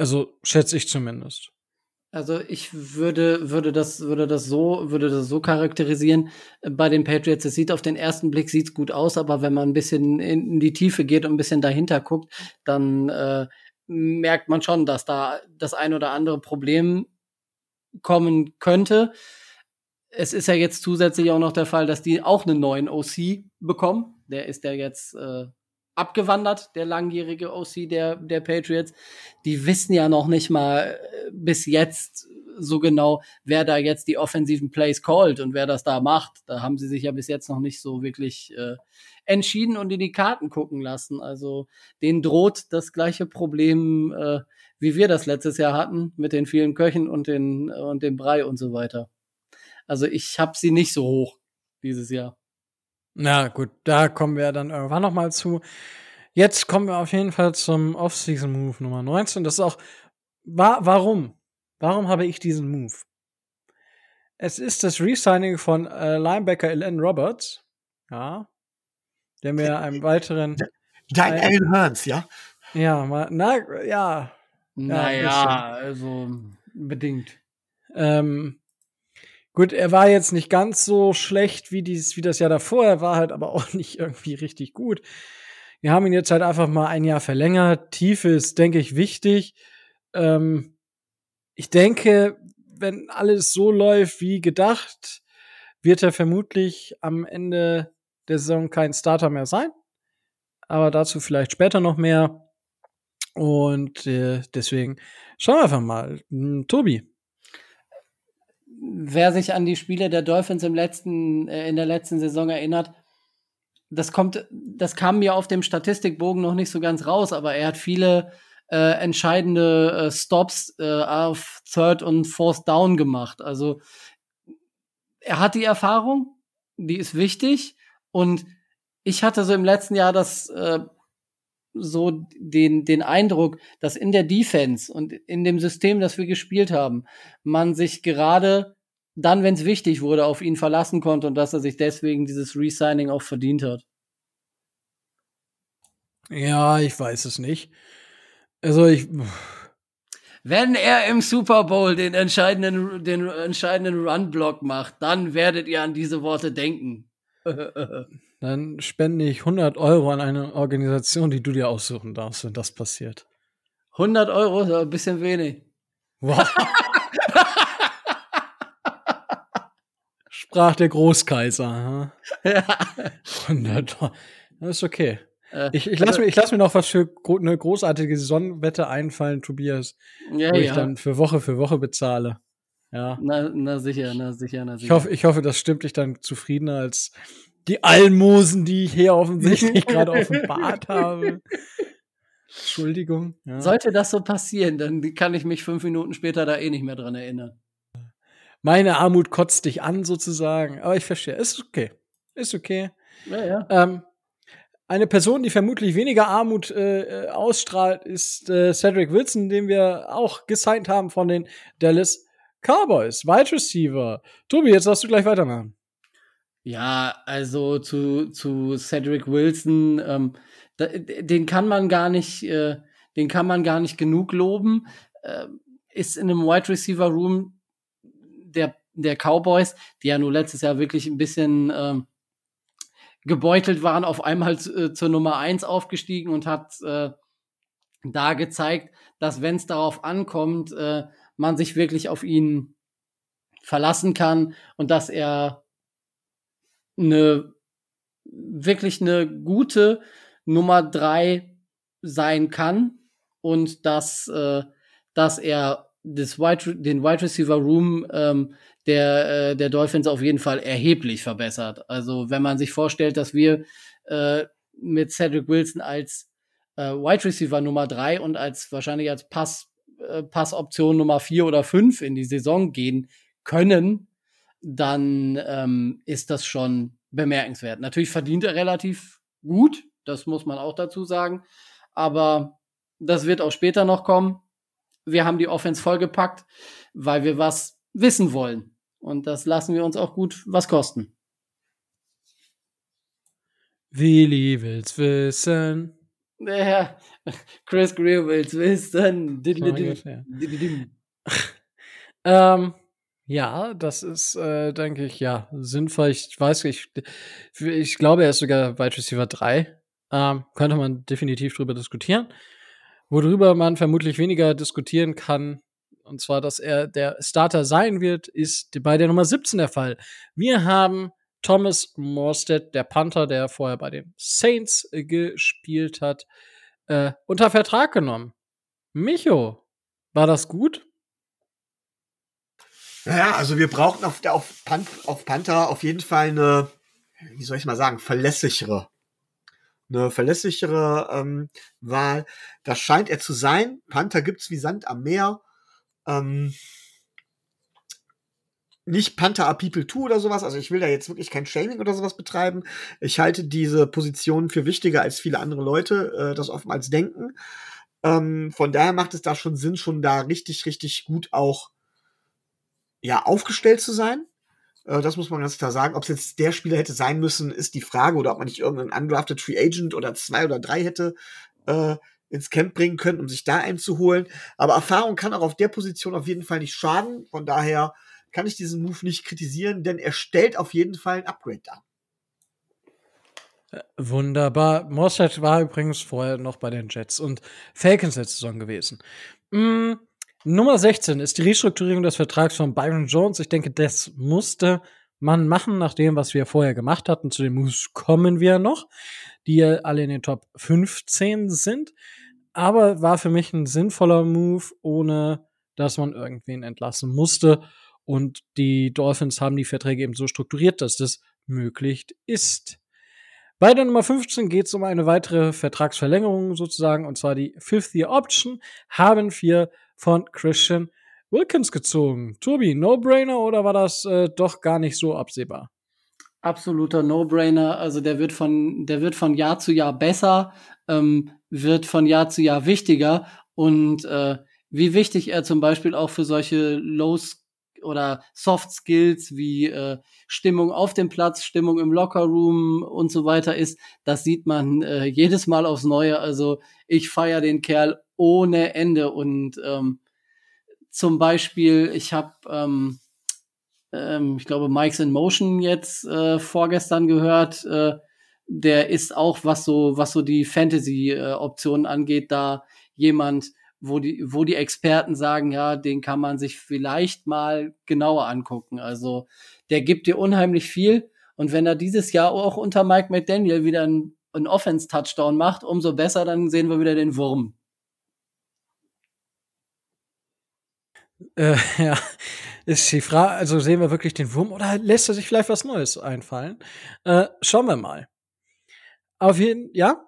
Also schätze ich zumindest. Also ich würde, würde das, würde das so, würde das so charakterisieren. Bei den Patriots, es sieht auf den ersten Blick sieht's gut aus, aber wenn man ein bisschen in die Tiefe geht und ein bisschen dahinter guckt, dann äh, merkt man schon, dass da das ein oder andere Problem kommen könnte. Es ist ja jetzt zusätzlich auch noch der Fall, dass die auch einen neuen OC bekommen. Der ist ja jetzt äh, abgewandert, der langjährige OC der, der Patriots. Die wissen ja noch nicht mal äh, bis jetzt so genau, wer da jetzt die offensiven Plays callt und wer das da macht. Da haben sie sich ja bis jetzt noch nicht so wirklich äh, entschieden und in die Karten gucken lassen. Also denen droht das gleiche Problem, äh, wie wir das letztes Jahr hatten, mit den vielen Köchen und, den, und dem Brei und so weiter. Also ich habe sie nicht so hoch dieses Jahr. Na gut, da kommen wir dann irgendwann noch mal zu. Jetzt kommen wir auf jeden Fall zum Off-Season-Move Nummer 19. Das ist auch, wa warum? Warum habe ich diesen Move? Es ist das Resigning von äh, Linebacker Ellen Roberts, ja, der mir einem weiteren *laughs* Dein Aaron Hearns, ja? Ja, mal, na, ja. Naja, also bedingt. Ähm, Gut, er war jetzt nicht ganz so schlecht wie, dies, wie das Jahr davor, er war halt aber auch *laughs* nicht irgendwie richtig gut. Wir haben ihn jetzt halt einfach mal ein Jahr verlängert. Tiefe ist, denke ich, wichtig. Ähm, ich denke, wenn alles so läuft wie gedacht, wird er vermutlich am Ende der Saison kein Starter mehr sein. Aber dazu vielleicht später noch mehr. Und äh, deswegen schauen wir einfach mal. Hm, Tobi, wer sich an die Spiele der Dolphins im letzten, äh, in der letzten Saison erinnert, das kommt, das kam mir auf dem Statistikbogen noch nicht so ganz raus, aber er hat viele äh, entscheidende äh, Stops äh, auf Third und Fourth Down gemacht. Also er hat die Erfahrung, die ist wichtig und ich hatte so im letzten Jahr das äh, so den, den Eindruck, dass in der Defense und in dem System, das wir gespielt haben, man sich gerade dann, wenn es wichtig wurde, auf ihn verlassen konnte und dass er sich deswegen dieses Resigning auch verdient hat. Ja, ich weiß es nicht. Also ich. Wenn er im Super Bowl den entscheidenden, den entscheidenden Run-Block macht, dann werdet ihr an diese Worte denken. *laughs* Dann spende ich 100 Euro an eine Organisation, die du dir aussuchen darfst, wenn das passiert. 100 Euro ist ein bisschen wenig. Wow. Sprach der Großkaiser. Hm? Ja. 100 Euro. Das ist okay. Äh, ich, ich lasse mir, lass mir noch was für eine großartige Saisonwette einfallen, Tobias, ja, wo ich ja. dann für Woche für Woche bezahle. Ja. Na, na sicher, na sicher, na sicher. Ich hoffe, ich hoffe, das stimmt dich dann zufriedener als die Almosen, die ich hier offensichtlich *laughs* gerade offenbart habe. Entschuldigung. Ja. Sollte das so passieren, dann kann ich mich fünf Minuten später da eh nicht mehr dran erinnern. Meine Armut kotzt dich an, sozusagen. Aber ich verstehe. Ist okay. Ist okay. Ja, ja. Ähm, eine Person, die vermutlich weniger Armut äh, äh, ausstrahlt, ist äh, Cedric Wilson, den wir auch gesigned haben von den Dallas Cowboys. Wide Receiver. Tobi, jetzt darfst du gleich weitermachen. Ja, also zu, zu Cedric Wilson, ähm, da, den kann man gar nicht, äh, den kann man gar nicht genug loben. Äh, ist in einem Wide Receiver Room der, der Cowboys, die ja nur letztes Jahr wirklich ein bisschen ähm, gebeutelt waren, auf einmal äh, zur Nummer eins aufgestiegen und hat äh, da gezeigt, dass wenn es darauf ankommt, äh, man sich wirklich auf ihn verlassen kann und dass er eine wirklich eine gute Nummer drei sein kann und dass, äh, dass er das Wide, den Wide Receiver Room ähm, der, äh, der Dolphins auf jeden Fall erheblich verbessert. Also wenn man sich vorstellt, dass wir äh, mit Cedric Wilson als äh, Wide Receiver Nummer drei und als wahrscheinlich als Pass, äh, Passoption Nummer vier oder fünf in die Saison gehen können, dann ähm, ist das schon bemerkenswert. Natürlich verdient er relativ gut, das muss man auch dazu sagen, aber das wird auch später noch kommen. Wir haben die Offense vollgepackt, weil wir was wissen wollen. Und das lassen wir uns auch gut was kosten. Willi will's wissen. Ja, Chris Greer will's wissen. *laughs* ähm, ja, das ist, äh, denke ich, ja, sinnvoll. Ich weiß, ich, ich glaube, er ist sogar Wide Receiver 3. Ähm, könnte man definitiv drüber diskutieren. Worüber man vermutlich weniger diskutieren kann, und zwar, dass er der Starter sein wird, ist bei der Nummer 17 der Fall. Wir haben Thomas Morstead, der Panther, der vorher bei den Saints gespielt hat, äh, unter Vertrag genommen. Micho, war das gut? Naja, also wir brauchten auf, auf, Pan auf Panther auf jeden Fall eine, wie soll ich mal sagen, verlässlichere eine verlässlichere ähm, Wahl. Das scheint er zu sein. Panther gibt's wie Sand am Meer. Ähm, nicht Panther a People 2 oder sowas. Also ich will da jetzt wirklich kein Shaming oder sowas betreiben. Ich halte diese Position für wichtiger als viele andere Leute äh, das oftmals denken. Ähm, von daher macht es da schon Sinn, schon da richtig, richtig gut auch ja aufgestellt zu sein. Äh, das muss man ganz klar sagen. Ob es jetzt der Spieler hätte sein müssen, ist die Frage. Oder ob man nicht irgendeinen undrafted Free Agent oder zwei oder drei hätte äh, ins Camp bringen können, um sich da einzuholen. Aber Erfahrung kann auch auf der Position auf jeden Fall nicht schaden. Von daher kann ich diesen Move nicht kritisieren, denn er stellt auf jeden Fall ein Upgrade dar. Äh, wunderbar. Morstead war übrigens vorher noch bei den Jets und Falcons letzte Saison gewesen. Mm, Nummer 16 ist die Restrukturierung des Vertrags von Byron Jones. Ich denke, das musste man machen, nach dem, was wir vorher gemacht hatten. Zu den Moves kommen wir noch, die alle in den Top 15 sind aber war für mich ein sinnvoller Move, ohne dass man irgendwen entlassen musste. Und die Dolphins haben die Verträge eben so strukturiert, dass das möglich ist. Bei der Nummer 15 geht es um eine weitere Vertragsverlängerung sozusagen, und zwar die Fifth Year Option haben wir von Christian Wilkins gezogen. Tobi, No-Brainer oder war das äh, doch gar nicht so absehbar? Absoluter No-Brainer. Also der wird von, der wird von Jahr zu Jahr besser. Ähm, wird von Jahr zu Jahr wichtiger und äh, wie wichtig er zum Beispiel auch für solche Low oder Soft Skills wie äh, Stimmung auf dem Platz, Stimmung im Lockerroom und so weiter ist, das sieht man äh, jedes Mal aufs Neue. Also ich feiere den Kerl ohne Ende und ähm, zum Beispiel, ich habe, ähm, ähm, ich glaube, Mike's in Motion jetzt äh, vorgestern gehört. Äh, der ist auch, was so, was so die Fantasy-Optionen angeht, da jemand, wo die, wo die Experten sagen, ja, den kann man sich vielleicht mal genauer angucken. Also der gibt dir unheimlich viel. Und wenn er dieses Jahr auch unter Mike McDaniel wieder einen, einen Offense-Touchdown macht, umso besser, dann sehen wir wieder den Wurm. Äh, *laughs* ja, ist die Frage, also sehen wir wirklich den Wurm oder lässt er sich vielleicht was Neues einfallen? Äh, schauen wir mal. Auf jeden, ja?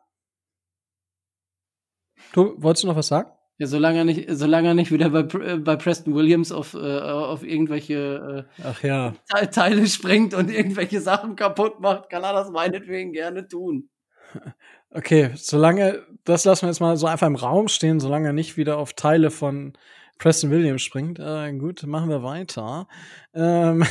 Du wolltest du noch was sagen? Ja, solange er nicht, solange er nicht wieder bei, äh, bei Preston Williams auf, äh, auf irgendwelche äh, Ach ja. Teile springt und irgendwelche Sachen kaputt macht, kann er das meinetwegen gerne tun. Okay, solange, das lassen wir jetzt mal so einfach im Raum stehen, solange er nicht wieder auf Teile von Preston Williams springt. Äh, gut, machen wir weiter. Ähm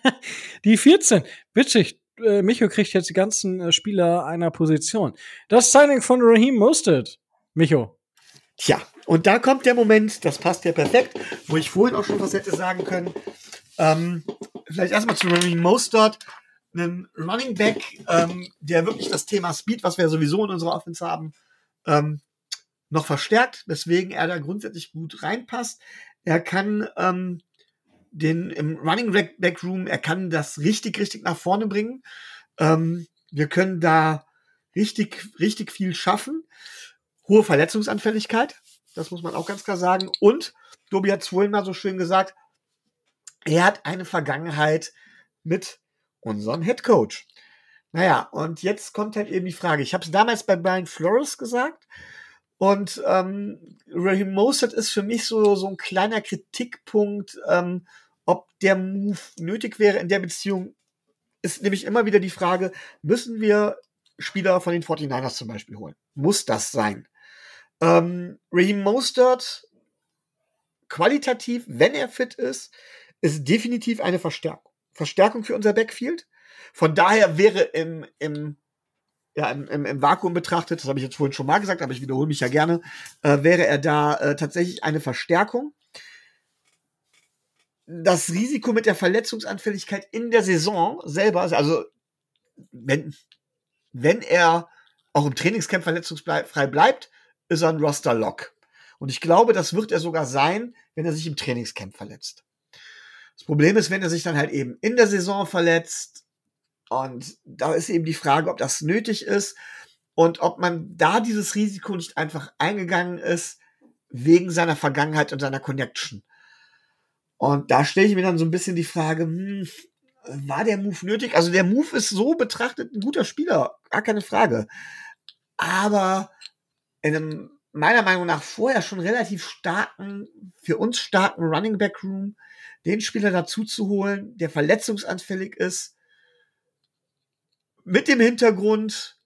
*laughs* die 14, witzig, äh, Micho kriegt jetzt die ganzen äh, Spieler einer Position. Das Signing von Raheem Mostert. Micho. Tja, und da kommt der Moment, das passt ja perfekt, wo ich vorhin auch schon was hätte sagen können. Ähm, vielleicht erstmal zu Raheem Mostert, einen Running Back, ähm, der wirklich das Thema Speed, was wir sowieso in unserer Offense haben, ähm, noch verstärkt, weswegen er da grundsätzlich gut reinpasst. Er kann ähm, den im Running Back Room, er kann das richtig, richtig nach vorne bringen. Ähm, wir können da richtig, richtig viel schaffen. Hohe Verletzungsanfälligkeit, das muss man auch ganz klar sagen. Und, Dobi hat es vorhin mal so schön gesagt, er hat eine Vergangenheit mit unserem Head Coach. Naja, und jetzt kommt halt eben die Frage. Ich habe es damals bei Brian Flores gesagt. Und ähm, Raheem Mostert ist für mich so, so ein kleiner Kritikpunkt, ähm, ob der Move nötig wäre in der Beziehung. Ist nämlich immer wieder die Frage, müssen wir Spieler von den 49ers zum Beispiel holen? Muss das sein? Ähm, Raheem Mostert, qualitativ, wenn er fit ist, ist definitiv eine Verstärkung. Verstärkung für unser Backfield. Von daher wäre im, im ja, im, im, im Vakuum betrachtet, das habe ich jetzt vorhin schon mal gesagt, aber ich wiederhole mich ja gerne, äh, wäre er da äh, tatsächlich eine Verstärkung. Das Risiko mit der Verletzungsanfälligkeit in der Saison selber, also wenn, wenn er auch im Trainingscamp verletzungsfrei bleibt, ist er ein Roster-Lock. Und ich glaube, das wird er sogar sein, wenn er sich im Trainingscamp verletzt. Das Problem ist, wenn er sich dann halt eben in der Saison verletzt, und da ist eben die Frage, ob das nötig ist und ob man da dieses Risiko nicht einfach eingegangen ist wegen seiner Vergangenheit und seiner Connection. Und da stelle ich mir dann so ein bisschen die Frage, hm, war der Move nötig? Also der Move ist so betrachtet ein guter Spieler, gar keine Frage. Aber in einem meiner Meinung nach vorher schon relativ starken, für uns starken Running Back Room, den Spieler dazu zu holen, der verletzungsanfällig ist, mit dem Hintergrund,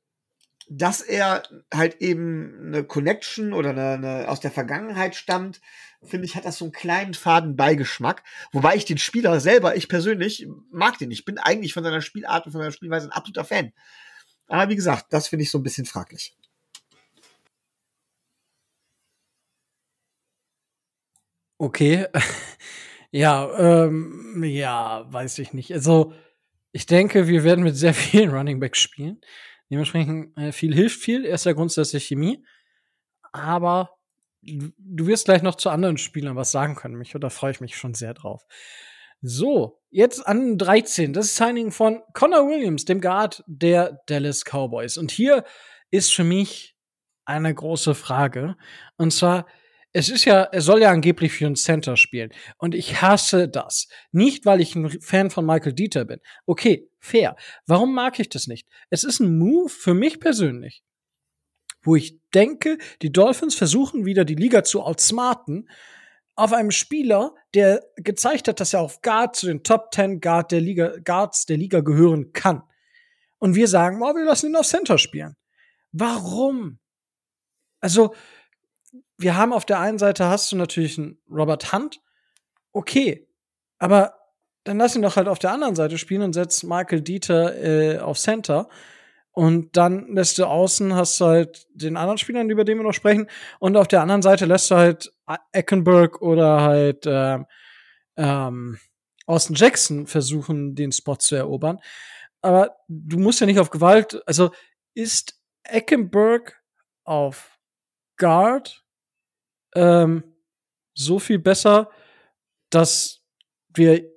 dass er halt eben eine Connection oder eine, eine aus der Vergangenheit stammt, finde ich, hat das so einen kleinen faden Beigeschmack. Wobei ich den Spieler selber, ich persönlich, mag den. Ich bin eigentlich von seiner Spielart und von seiner Spielweise ein absoluter Fan. Aber wie gesagt, das finde ich so ein bisschen fraglich. Okay. *laughs* ja, ähm, ja, weiß ich nicht. Also, ich denke, wir werden mit sehr vielen *laughs* Running Backs spielen. Dementsprechend äh, viel hilft viel. Er ist ja grundsätzlich Chemie. Aber du wirst gleich noch zu anderen Spielern was sagen können, mich, da freue ich mich schon sehr drauf. So, jetzt an 13. Das Signing von Connor Williams, dem Guard der Dallas Cowboys. Und hier ist für mich eine große Frage. Und zwar, es ist ja, er soll ja angeblich für einen Center spielen. Und ich hasse das. Nicht, weil ich ein Fan von Michael Dieter bin. Okay, fair. Warum mag ich das nicht? Es ist ein Move für mich persönlich, wo ich denke, die Dolphins versuchen wieder die Liga zu outsmarten auf einem Spieler, der gezeigt hat, dass er auf Guard zu den Top 10 Guard der Liga, Guards der Liga gehören kann. Und wir sagen, oh, wir lassen ihn auf Center spielen. Warum? also wir haben auf der einen Seite hast du natürlich einen Robert Hunt, okay, aber dann lass ihn doch halt auf der anderen Seite spielen und setz Michael Dieter äh, auf Center. Und dann lässt du außen, hast du halt den anderen Spielern, über den wir noch sprechen. Und auf der anderen Seite lässt du halt Eckenberg oder halt ähm, ähm, Austin Jackson versuchen, den Spot zu erobern. Aber du musst ja nicht auf Gewalt, also ist Eckenberg auf Guard ähm, so viel besser, dass wir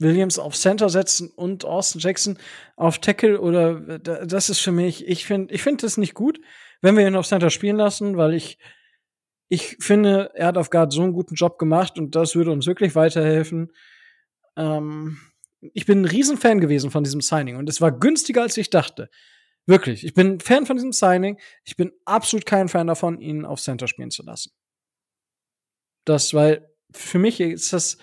Williams auf Center setzen und Austin Jackson auf Tackle oder das ist für mich, ich finde, ich finde das nicht gut, wenn wir ihn auf Center spielen lassen, weil ich, ich finde, er hat auf Guard so einen guten Job gemacht und das würde uns wirklich weiterhelfen. Ähm, ich bin ein Riesenfan gewesen von diesem Signing und es war günstiger, als ich dachte. Wirklich. Ich bin Fan von diesem Signing. Ich bin absolut kein Fan davon, ihn auf Center spielen zu lassen. Das, weil für mich ist das,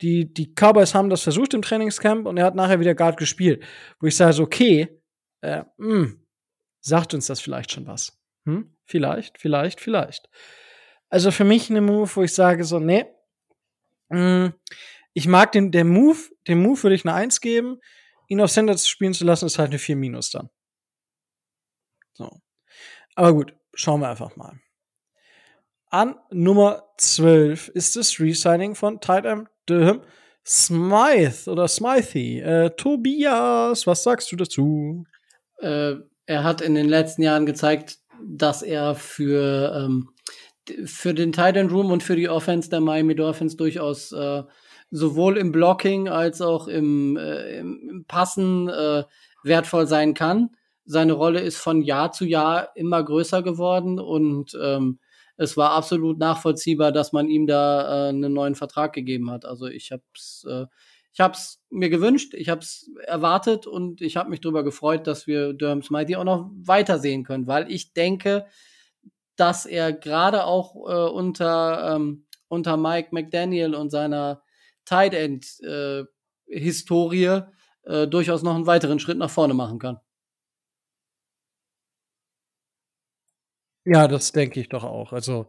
die, die Cowboys haben das versucht im Trainingscamp und er hat nachher wieder Guard gespielt. Wo ich sage, okay, äh, mh, hm, sagt uns das vielleicht schon was? Hm? Vielleicht, vielleicht, vielleicht. Also für mich eine Move, wo ich sage so, nee, mh, hm, ich mag den, der Move, dem Move würde ich eine 1 geben. Ihn auf Center spielen zu lassen, ist halt eine 4 minus dann. So. Aber gut, schauen wir einfach mal. An Nummer 12 ist das Resigning von Tight Durham Smythe oder Smythe. Äh, Tobias, was sagst du dazu? Äh, er hat in den letzten Jahren gezeigt, dass er für, ähm, für den Tight End Room und für die Offense der Miami Dolphins durchaus äh, sowohl im Blocking als auch im, äh, im Passen äh, wertvoll sein kann. Seine Rolle ist von Jahr zu Jahr immer größer geworden und ähm, es war absolut nachvollziehbar, dass man ihm da äh, einen neuen Vertrag gegeben hat. Also ich habe es äh, ich hab's mir gewünscht, ich habe es erwartet und ich habe mich darüber gefreut, dass wir Durham Smythe auch noch weitersehen können, weil ich denke, dass er gerade auch äh, unter, ähm, unter Mike McDaniel und seiner Tight End äh, Historie äh, durchaus noch einen weiteren Schritt nach vorne machen kann. Ja, das denke ich doch auch. Also,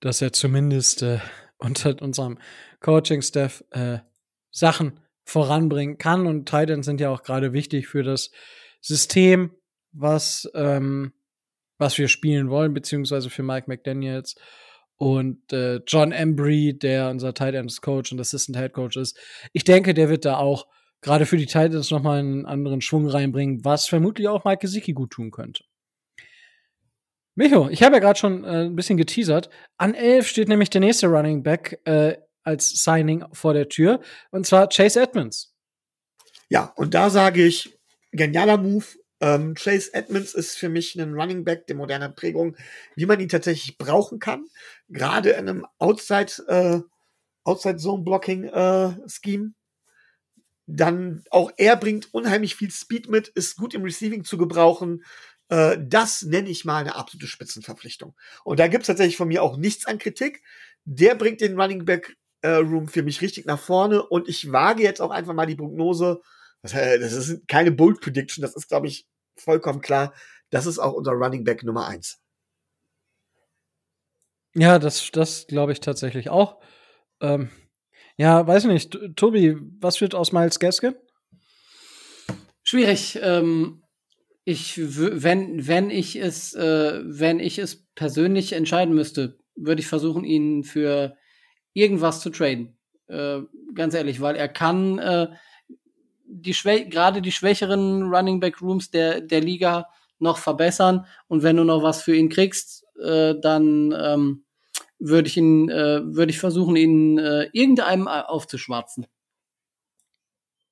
dass er zumindest äh, unter unserem Coaching-Staff äh, Sachen voranbringen kann. Und Titans sind ja auch gerade wichtig für das System, was, ähm, was wir spielen wollen, beziehungsweise für Mike McDaniels und äh, John Embry, der unser Titans Coach und Assistant Head Coach ist. Ich denke, der wird da auch gerade für die Titans nochmal einen anderen Schwung reinbringen, was vermutlich auch Mike Gesicki gut tun könnte. Micho, ich habe ja gerade schon äh, ein bisschen geteasert. An 11 steht nämlich der nächste Running Back äh, als Signing vor der Tür, und zwar Chase Edmonds. Ja, und da sage ich, genialer Move. Ähm, Chase Edmonds ist für mich ein Running Back der modernen Prägung, wie man ihn tatsächlich brauchen kann. Gerade in einem Outside, äh, Outside Zone Blocking äh, Scheme. Dann auch er bringt unheimlich viel Speed mit, ist gut im Receiving zu gebrauchen, äh, das nenne ich mal eine absolute Spitzenverpflichtung. Und da gibt es tatsächlich von mir auch nichts an Kritik. Der bringt den Running Back äh, Room für mich richtig nach vorne und ich wage jetzt auch einfach mal die Prognose. Das, äh, das ist keine Bold Prediction, das ist, glaube ich, vollkommen klar. Das ist auch unser Running Back Nummer eins. Ja, das, das glaube ich tatsächlich auch. Ähm, ja, weiß nicht. Tobi, was wird aus Miles Gaskin? Schwierig. Ähm, ich, wenn, wenn ich es, äh, wenn ich es persönlich entscheiden müsste, würde ich versuchen, ihn für irgendwas zu traden. Äh, ganz ehrlich, weil er kann äh, die gerade die schwächeren Running Back Rooms der, der Liga noch verbessern. Und wenn du noch was für ihn kriegst, äh, dann ähm, würde ich ihn, äh, würde ich versuchen, ihn äh, irgendeinem aufzuschwatzen.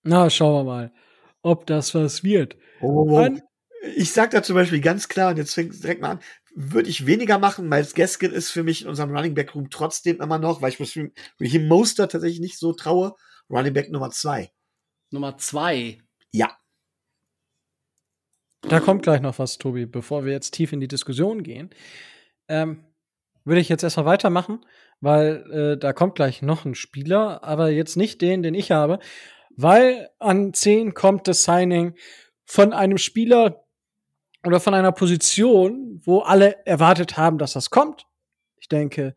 Na, schauen wir mal, ob das was wird. Oh, oh. An ich sag da zum Beispiel ganz klar, und jetzt fängt direkt mal an, würde ich weniger machen. Miles Gaskin ist für mich in unserem Running Back Room trotzdem immer noch, weil ich mir hier Moster tatsächlich nicht so traue. Running Back Nummer zwei. Nummer zwei? Ja. Da kommt gleich noch was, Tobi, bevor wir jetzt tief in die Diskussion gehen. Ähm, würde ich jetzt erstmal weitermachen, weil äh, da kommt gleich noch ein Spieler, aber jetzt nicht den, den ich habe, weil an 10 kommt das Signing von einem Spieler, oder von einer Position, wo alle erwartet haben, dass das kommt. Ich denke,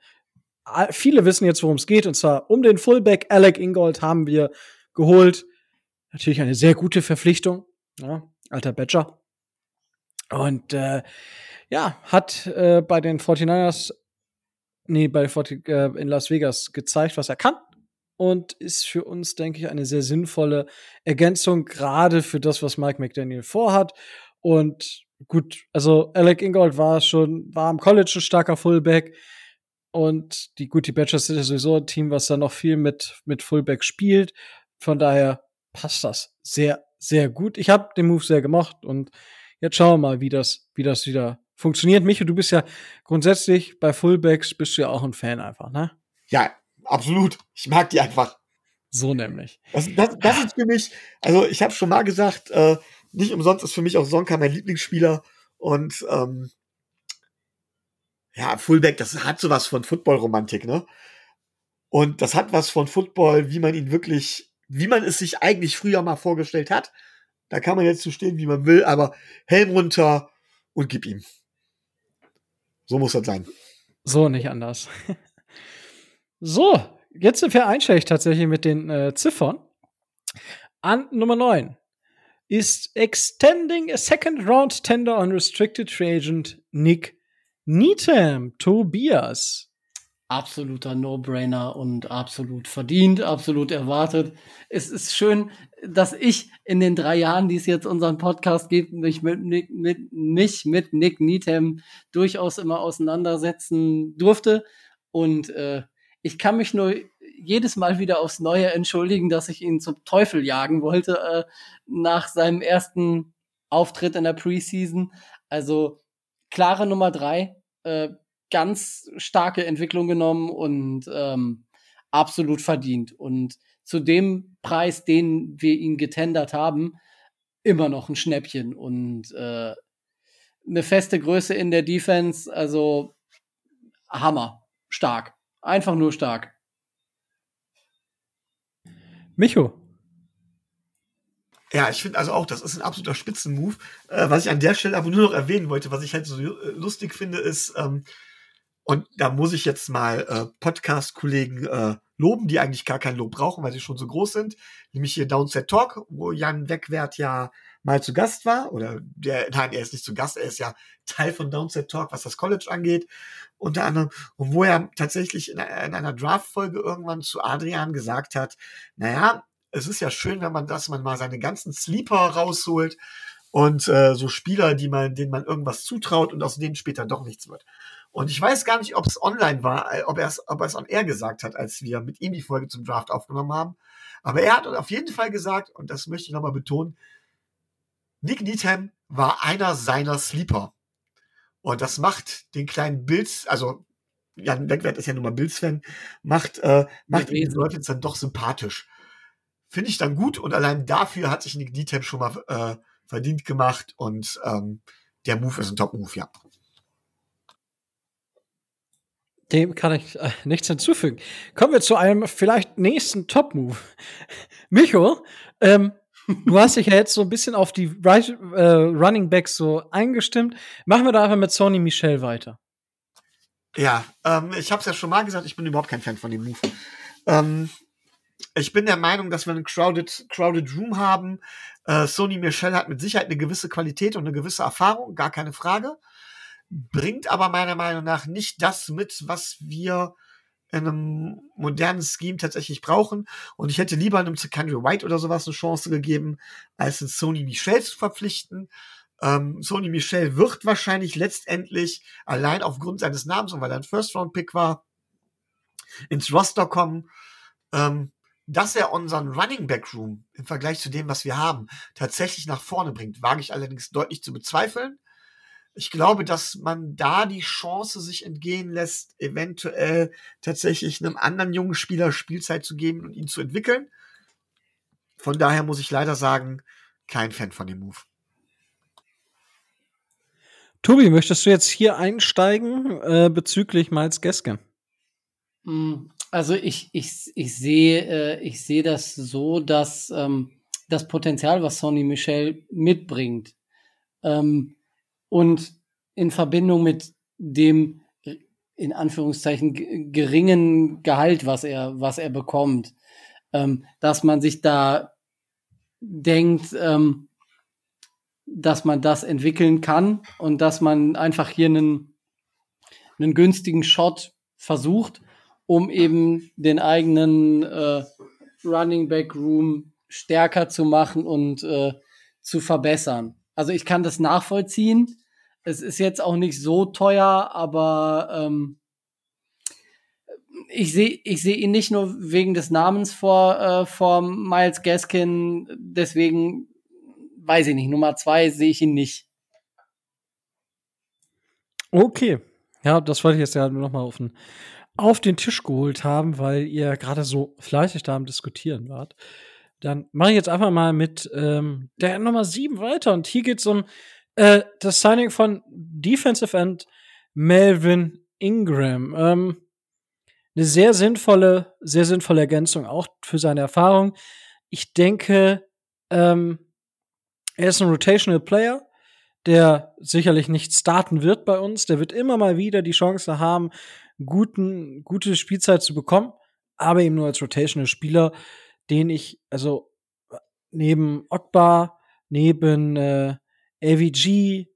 viele wissen jetzt, worum es geht, und zwar um den Fullback Alec Ingold haben wir geholt. Natürlich eine sehr gute Verpflichtung, ja, alter Badger. Und äh, ja, hat äh, bei den 49ers, nee, bei 40, äh, in Las Vegas gezeigt, was er kann. Und ist für uns, denke ich, eine sehr sinnvolle Ergänzung, gerade für das, was Mike McDaniel vorhat. Und gut, also Alec Ingold war schon, war am College ein starker Fullback. Und die gut, die Badgers sind ja sowieso ein Team, was da noch viel mit, mit Fullback spielt. Von daher passt das sehr, sehr gut. Ich habe den Move sehr gemacht und jetzt schauen wir mal, wie das, wie das wieder funktioniert. Micho, du bist ja grundsätzlich bei Fullbacks bist du ja auch ein Fan einfach, ne? Ja, absolut. Ich mag die einfach. So nämlich. Das, das, das ist für mich, also ich habe schon mal gesagt, äh, nicht umsonst ist für mich auch Sonka mein Lieblingsspieler und ähm, ja, Fullback, das hat sowas von Football-Romantik, ne? Und das hat was von Football, wie man ihn wirklich, wie man es sich eigentlich früher mal vorgestellt hat. Da kann man jetzt so stehen, wie man will, aber Helm runter und gib ihm. So muss das sein. So, nicht anders. *laughs* so, jetzt sind wir einstellig tatsächlich mit den äh, Ziffern. An Nummer 9 ist Extending a Second Round Tender on Restricted Free Agent Nick Needham, Tobias. Absoluter No-Brainer und absolut verdient, absolut erwartet. Es ist schön, dass ich in den drei Jahren, die es jetzt unseren Podcast gibt, mich mit, mit, mit, mich mit Nick Needham durchaus immer auseinandersetzen durfte. Und äh, ich kann mich nur jedes Mal wieder aufs Neue entschuldigen, dass ich ihn zum Teufel jagen wollte äh, nach seinem ersten Auftritt in der Preseason. Also klare Nummer drei, äh, ganz starke Entwicklung genommen und ähm, absolut verdient. Und zu dem Preis, den wir ihn getendert haben, immer noch ein Schnäppchen und äh, eine feste Größe in der Defense, also Hammer, stark, einfach nur stark. Micho. Ja, ich finde also auch, das ist ein absoluter Spitzenmove. Äh, was ich an der Stelle aber nur noch erwähnen wollte, was ich halt so äh, lustig finde, ist, ähm, und da muss ich jetzt mal äh, Podcast-Kollegen äh, loben, die eigentlich gar kein Lob brauchen, weil sie schon so groß sind. Nämlich hier Downset Talk, wo Jan Wegwert ja mal zu Gast war. Oder der, nein, er ist nicht zu Gast, er ist ja Teil von Downset Talk, was das College angeht, unter anderem. Und wo er tatsächlich in, in einer Draft-Folge irgendwann zu Adrian gesagt hat, naja, es ist ja schön, wenn man, dass man mal seine ganzen Sleeper rausholt und äh, so Spieler, die man, denen man irgendwas zutraut und aus denen später doch nichts wird. Und ich weiß gar nicht, ob es online war, äh, ob er es, ob er es on air gesagt hat, als wir mit ihm die Folge zum Draft aufgenommen haben. Aber er hat auf jeden Fall gesagt, und das möchte ich nochmal betonen, Nick Needham war einer seiner Sleeper. Und das macht den kleinen Bills, also Jan Wegwert ist ja nun mal Bills-Fan, macht, äh, macht ihn Leute jetzt dann doch sympathisch. Finde ich dann gut und allein dafür hat sich Nick Needham schon mal äh, verdient gemacht und ähm, der Move ist ein Top-Move, ja. Dem kann ich äh, nichts hinzufügen. Kommen wir zu einem vielleicht nächsten Top-Move. *laughs* Micho, ähm, du hast dich ja jetzt so ein bisschen auf die right, äh, Running Backs so eingestimmt. Machen wir da einfach mit Sony Michel weiter. Ja, ähm, ich habe es ja schon mal gesagt, ich bin überhaupt kein Fan von dem Move. Ähm, ich bin der Meinung, dass wir einen crowded, crowded Room haben. Äh, Sony Michel hat mit Sicherheit eine gewisse Qualität und eine gewisse Erfahrung, gar keine Frage bringt aber meiner Meinung nach nicht das mit, was wir in einem modernen Scheme tatsächlich brauchen. Und ich hätte lieber einem Secondary White oder sowas eine Chance gegeben, als einen Sony Michel zu verpflichten. Ähm, Sony Michel wird wahrscheinlich letztendlich allein aufgrund seines Namens und weil er ein First-Round-Pick war, ins Roster kommen. Ähm, dass er unseren Running Back Room im Vergleich zu dem, was wir haben, tatsächlich nach vorne bringt, wage ich allerdings deutlich zu bezweifeln. Ich glaube, dass man da die Chance sich entgehen lässt, eventuell tatsächlich einem anderen jungen Spieler Spielzeit zu geben und ihn zu entwickeln. Von daher muss ich leider sagen, kein Fan von dem Move. Tobi, möchtest du jetzt hier einsteigen äh, bezüglich Miles Gaskin? Hm, also ich, ich, ich sehe äh, ich sehe das so, dass ähm, das Potenzial, was Sonny Michel mitbringt, ähm, und in Verbindung mit dem in Anführungszeichen geringen Gehalt, was er, was er bekommt, ähm, dass man sich da denkt, ähm, dass man das entwickeln kann und dass man einfach hier einen, einen günstigen Shot versucht, um eben den eigenen äh, Running Back Room stärker zu machen und äh, zu verbessern. Also ich kann das nachvollziehen. Es ist jetzt auch nicht so teuer, aber ähm, ich sehe ich sehe ihn nicht nur wegen des Namens vor, äh, vor Miles Gaskin, deswegen weiß ich nicht. Nummer zwei sehe ich ihn nicht. Okay. Ja, das wollte ich jetzt ja noch mal auf den, auf den Tisch geholt haben, weil ihr gerade so fleißig da am Diskutieren wart. Dann mache ich jetzt einfach mal mit ähm, der Nummer sieben weiter. Und hier geht es um äh, das Signing von Defensive End Melvin Ingram. Ähm, eine sehr sinnvolle, sehr sinnvolle Ergänzung auch für seine Erfahrung. Ich denke, ähm, er ist ein Rotational Player, der sicherlich nicht starten wird bei uns. Der wird immer mal wieder die Chance haben, guten, gute Spielzeit zu bekommen, aber eben nur als Rotational Spieler, den ich, also neben Ogba, neben äh, AVG,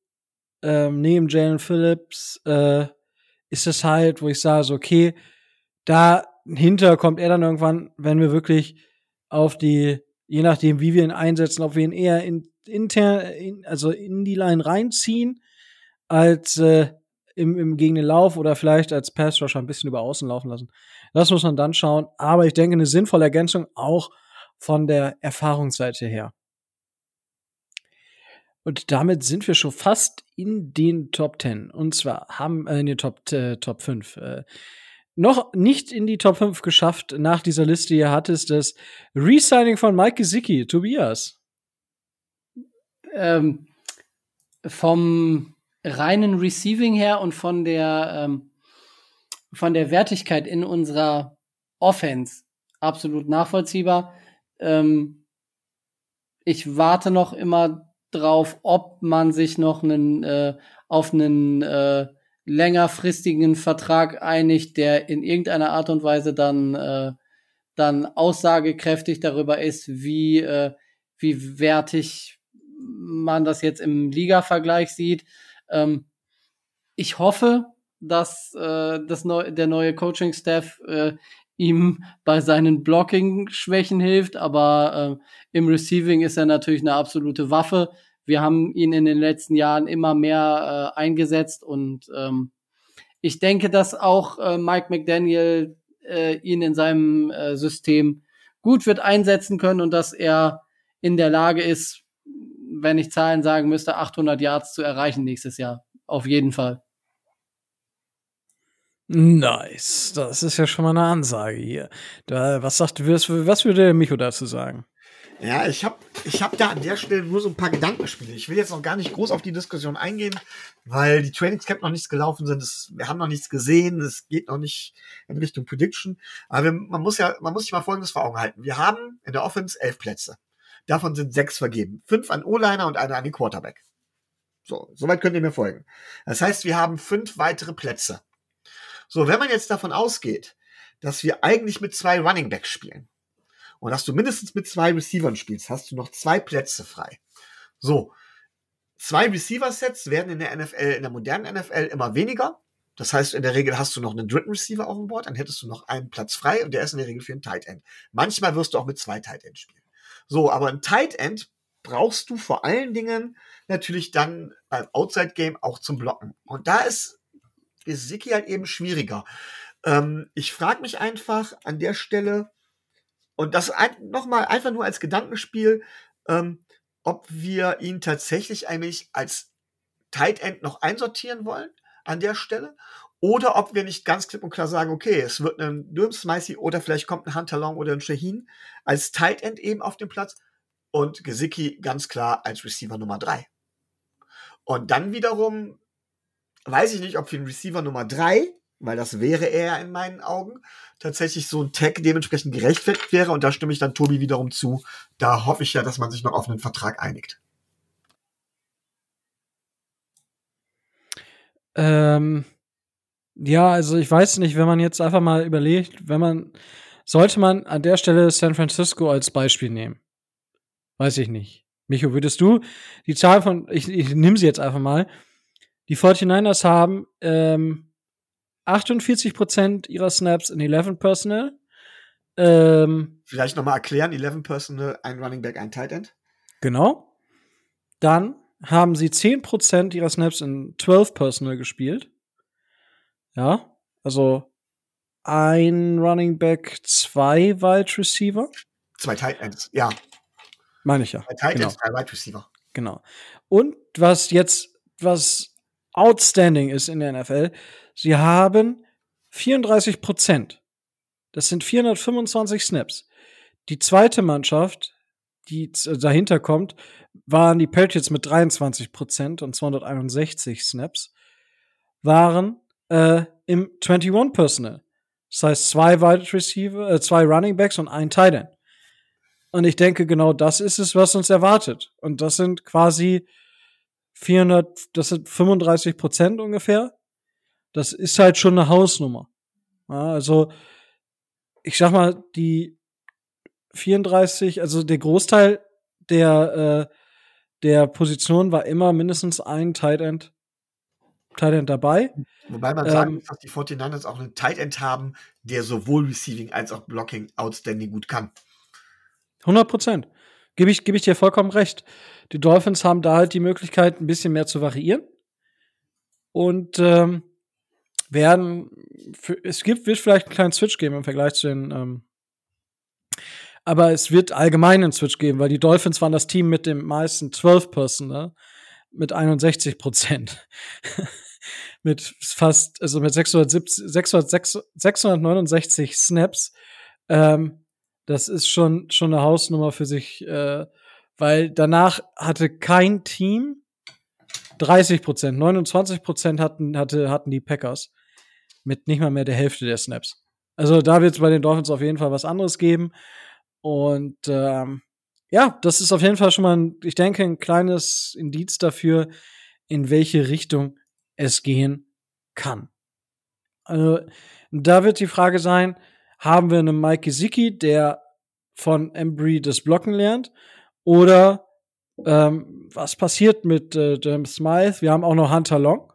äh, neben Jalen Phillips, äh, ist es halt, wo ich sage, so, okay, dahinter kommt er dann irgendwann, wenn wir wirklich auf die, je nachdem, wie wir ihn einsetzen, ob wir ihn eher in intern, in, also in die Line reinziehen, als äh, im, im gegen den Lauf oder vielleicht als Pass Rusher ein bisschen über außen laufen lassen. Das muss man dann schauen. Aber ich denke, eine sinnvolle Ergänzung auch von der Erfahrungsseite her. Und damit sind wir schon fast in den Top 10. Und zwar haben äh, in den Top, äh, Top 5. Äh, noch nicht in die Top 5 geschafft nach dieser Liste hier hat es das Resigning von Mike Gesicki. Tobias ähm, vom reinen Receiving her und von der ähm, von der Wertigkeit in unserer Offense absolut nachvollziehbar. Ähm, ich warte noch immer drauf, ob man sich noch einen, äh, auf einen äh, längerfristigen Vertrag einigt, der in irgendeiner Art und Weise dann, äh, dann aussagekräftig darüber ist, wie, äh, wie wertig man das jetzt im Liga-Vergleich sieht. Ähm, ich hoffe, dass äh, das neu, der neue Coaching-Staff äh, ihm bei seinen Blocking-Schwächen hilft, aber äh, im Receiving ist er natürlich eine absolute Waffe. Wir haben ihn in den letzten Jahren immer mehr äh, eingesetzt und ähm, ich denke, dass auch äh, Mike McDaniel äh, ihn in seinem äh, System gut wird einsetzen können und dass er in der Lage ist, wenn ich Zahlen sagen müsste, 800 Yards zu erreichen nächstes Jahr. Auf jeden Fall. Nice. Das ist ja schon mal eine Ansage hier. Da, was sagt, was, was würde der Micho dazu sagen? Ja, ich habe ich hab da an der Stelle nur so ein paar Gedankenspiele. Ich will jetzt noch gar nicht groß auf die Diskussion eingehen, weil die Trainingscamp noch nichts gelaufen sind. Das, wir haben noch nichts gesehen. Es geht noch nicht in Richtung Prediction. Aber wir, man muss ja, man muss sich mal Folgendes vor Augen halten. Wir haben in der Offense elf Plätze. Davon sind sechs vergeben. Fünf an O-Liner und eine an den Quarterback. So, soweit könnt ihr mir folgen. Das heißt, wir haben fünf weitere Plätze. So, wenn man jetzt davon ausgeht, dass wir eigentlich mit zwei Running Backs spielen und dass du mindestens mit zwei Receivern spielst, hast du noch zwei Plätze frei. So, zwei Receiver-Sets werden in der NFL, in der modernen NFL immer weniger. Das heißt, in der Regel hast du noch einen dritten Receiver auf dem Board, dann hättest du noch einen Platz frei und der ist in der Regel für einen Tight End. Manchmal wirst du auch mit zwei Tight End spielen. So, aber ein Tight End brauchst du vor allen Dingen natürlich dann beim Outside Game auch zum Blocken. Und da ist Gesicki halt eben schwieriger. Ähm, ich frage mich einfach an der Stelle, und das ein, nochmal einfach nur als Gedankenspiel, ähm, ob wir ihn tatsächlich eigentlich als Tight End noch einsortieren wollen an der Stelle oder ob wir nicht ganz klipp und klar sagen, okay, es wird ein Durham Smicey oder vielleicht kommt ein Hunter Long oder ein Shaheen als Tight End eben auf den Platz und Gesicki ganz klar als Receiver Nummer drei. Und dann wiederum weiß ich nicht, ob für den Receiver Nummer drei, weil das wäre er in meinen Augen, tatsächlich so ein Tag dementsprechend gerechtfertigt wäre. Und da stimme ich dann Tobi wiederum zu. Da hoffe ich ja, dass man sich noch auf einen Vertrag einigt. Ähm, ja, also ich weiß nicht, wenn man jetzt einfach mal überlegt, wenn man, sollte man an der Stelle San Francisco als Beispiel nehmen? Weiß ich nicht. Micho, würdest du die Zahl von, ich, ich nehme sie jetzt einfach mal, die 49ers haben ähm, 48% ihrer Snaps in 11 Personal. Ähm, Vielleicht noch mal erklären, 11 Personal, ein Running Back, ein Tight End. Genau. Dann haben sie 10% ihrer Snaps in 12 Personal gespielt. Ja, also ein Running Back, zwei Wide Receiver. Zwei Tight Ends, ja. Meine ich ja. Zwei Tight genau. Ends, zwei Wide Receiver. Genau. Und was jetzt, was outstanding ist in der NFL, sie haben 34 Prozent. Das sind 425 Snaps. Die zweite Mannschaft, die dahinter kommt, waren die Patriots mit 23 Prozent und 261 Snaps, waren äh, im 21 Personal. Das heißt, zwei Wide Receiver, äh, zwei Running Backs und ein Tight End. Und ich denke, genau das ist es, was uns erwartet. Und das sind quasi 400, das sind 35 Prozent ungefähr. Das ist halt schon eine Hausnummer. Ja, also, ich sag mal, die 34, also der Großteil der, äh, der Position war immer mindestens ein Tight End, Tight End dabei. Wobei man sagen muss, dass die 49ers auch einen Tight End haben, der sowohl Receiving als auch Blocking outstanding gut kann. 100 Prozent. Gebe ich, geb ich dir vollkommen recht. Die Dolphins haben da halt die Möglichkeit, ein bisschen mehr zu variieren. Und ähm, werden, für, es gibt, wird vielleicht einen kleinen Switch geben im Vergleich zu den, ähm, aber es wird allgemein einen Switch geben, weil die Dolphins waren das Team mit dem meisten 12 Person, ne? mit 61 Prozent. *laughs* mit fast, also mit 670, 600, 669 Snaps. Ähm, das ist schon, schon eine Hausnummer für sich, äh, weil danach hatte kein Team 30 Prozent, 29 Prozent hatten, hatte, hatten die Packers mit nicht mal mehr der Hälfte der Snaps. Also da wird es bei den Dolphins auf jeden Fall was anderes geben. Und ähm, ja, das ist auf jeden Fall schon mal, ein, ich denke, ein kleines Indiz dafür, in welche Richtung es gehen kann. Also da wird die Frage sein, haben wir einen Mike Gesicki, der von Embry das Blocken lernt? Oder ähm, was passiert mit äh, James Smythe? Wir haben auch noch Hunter Long,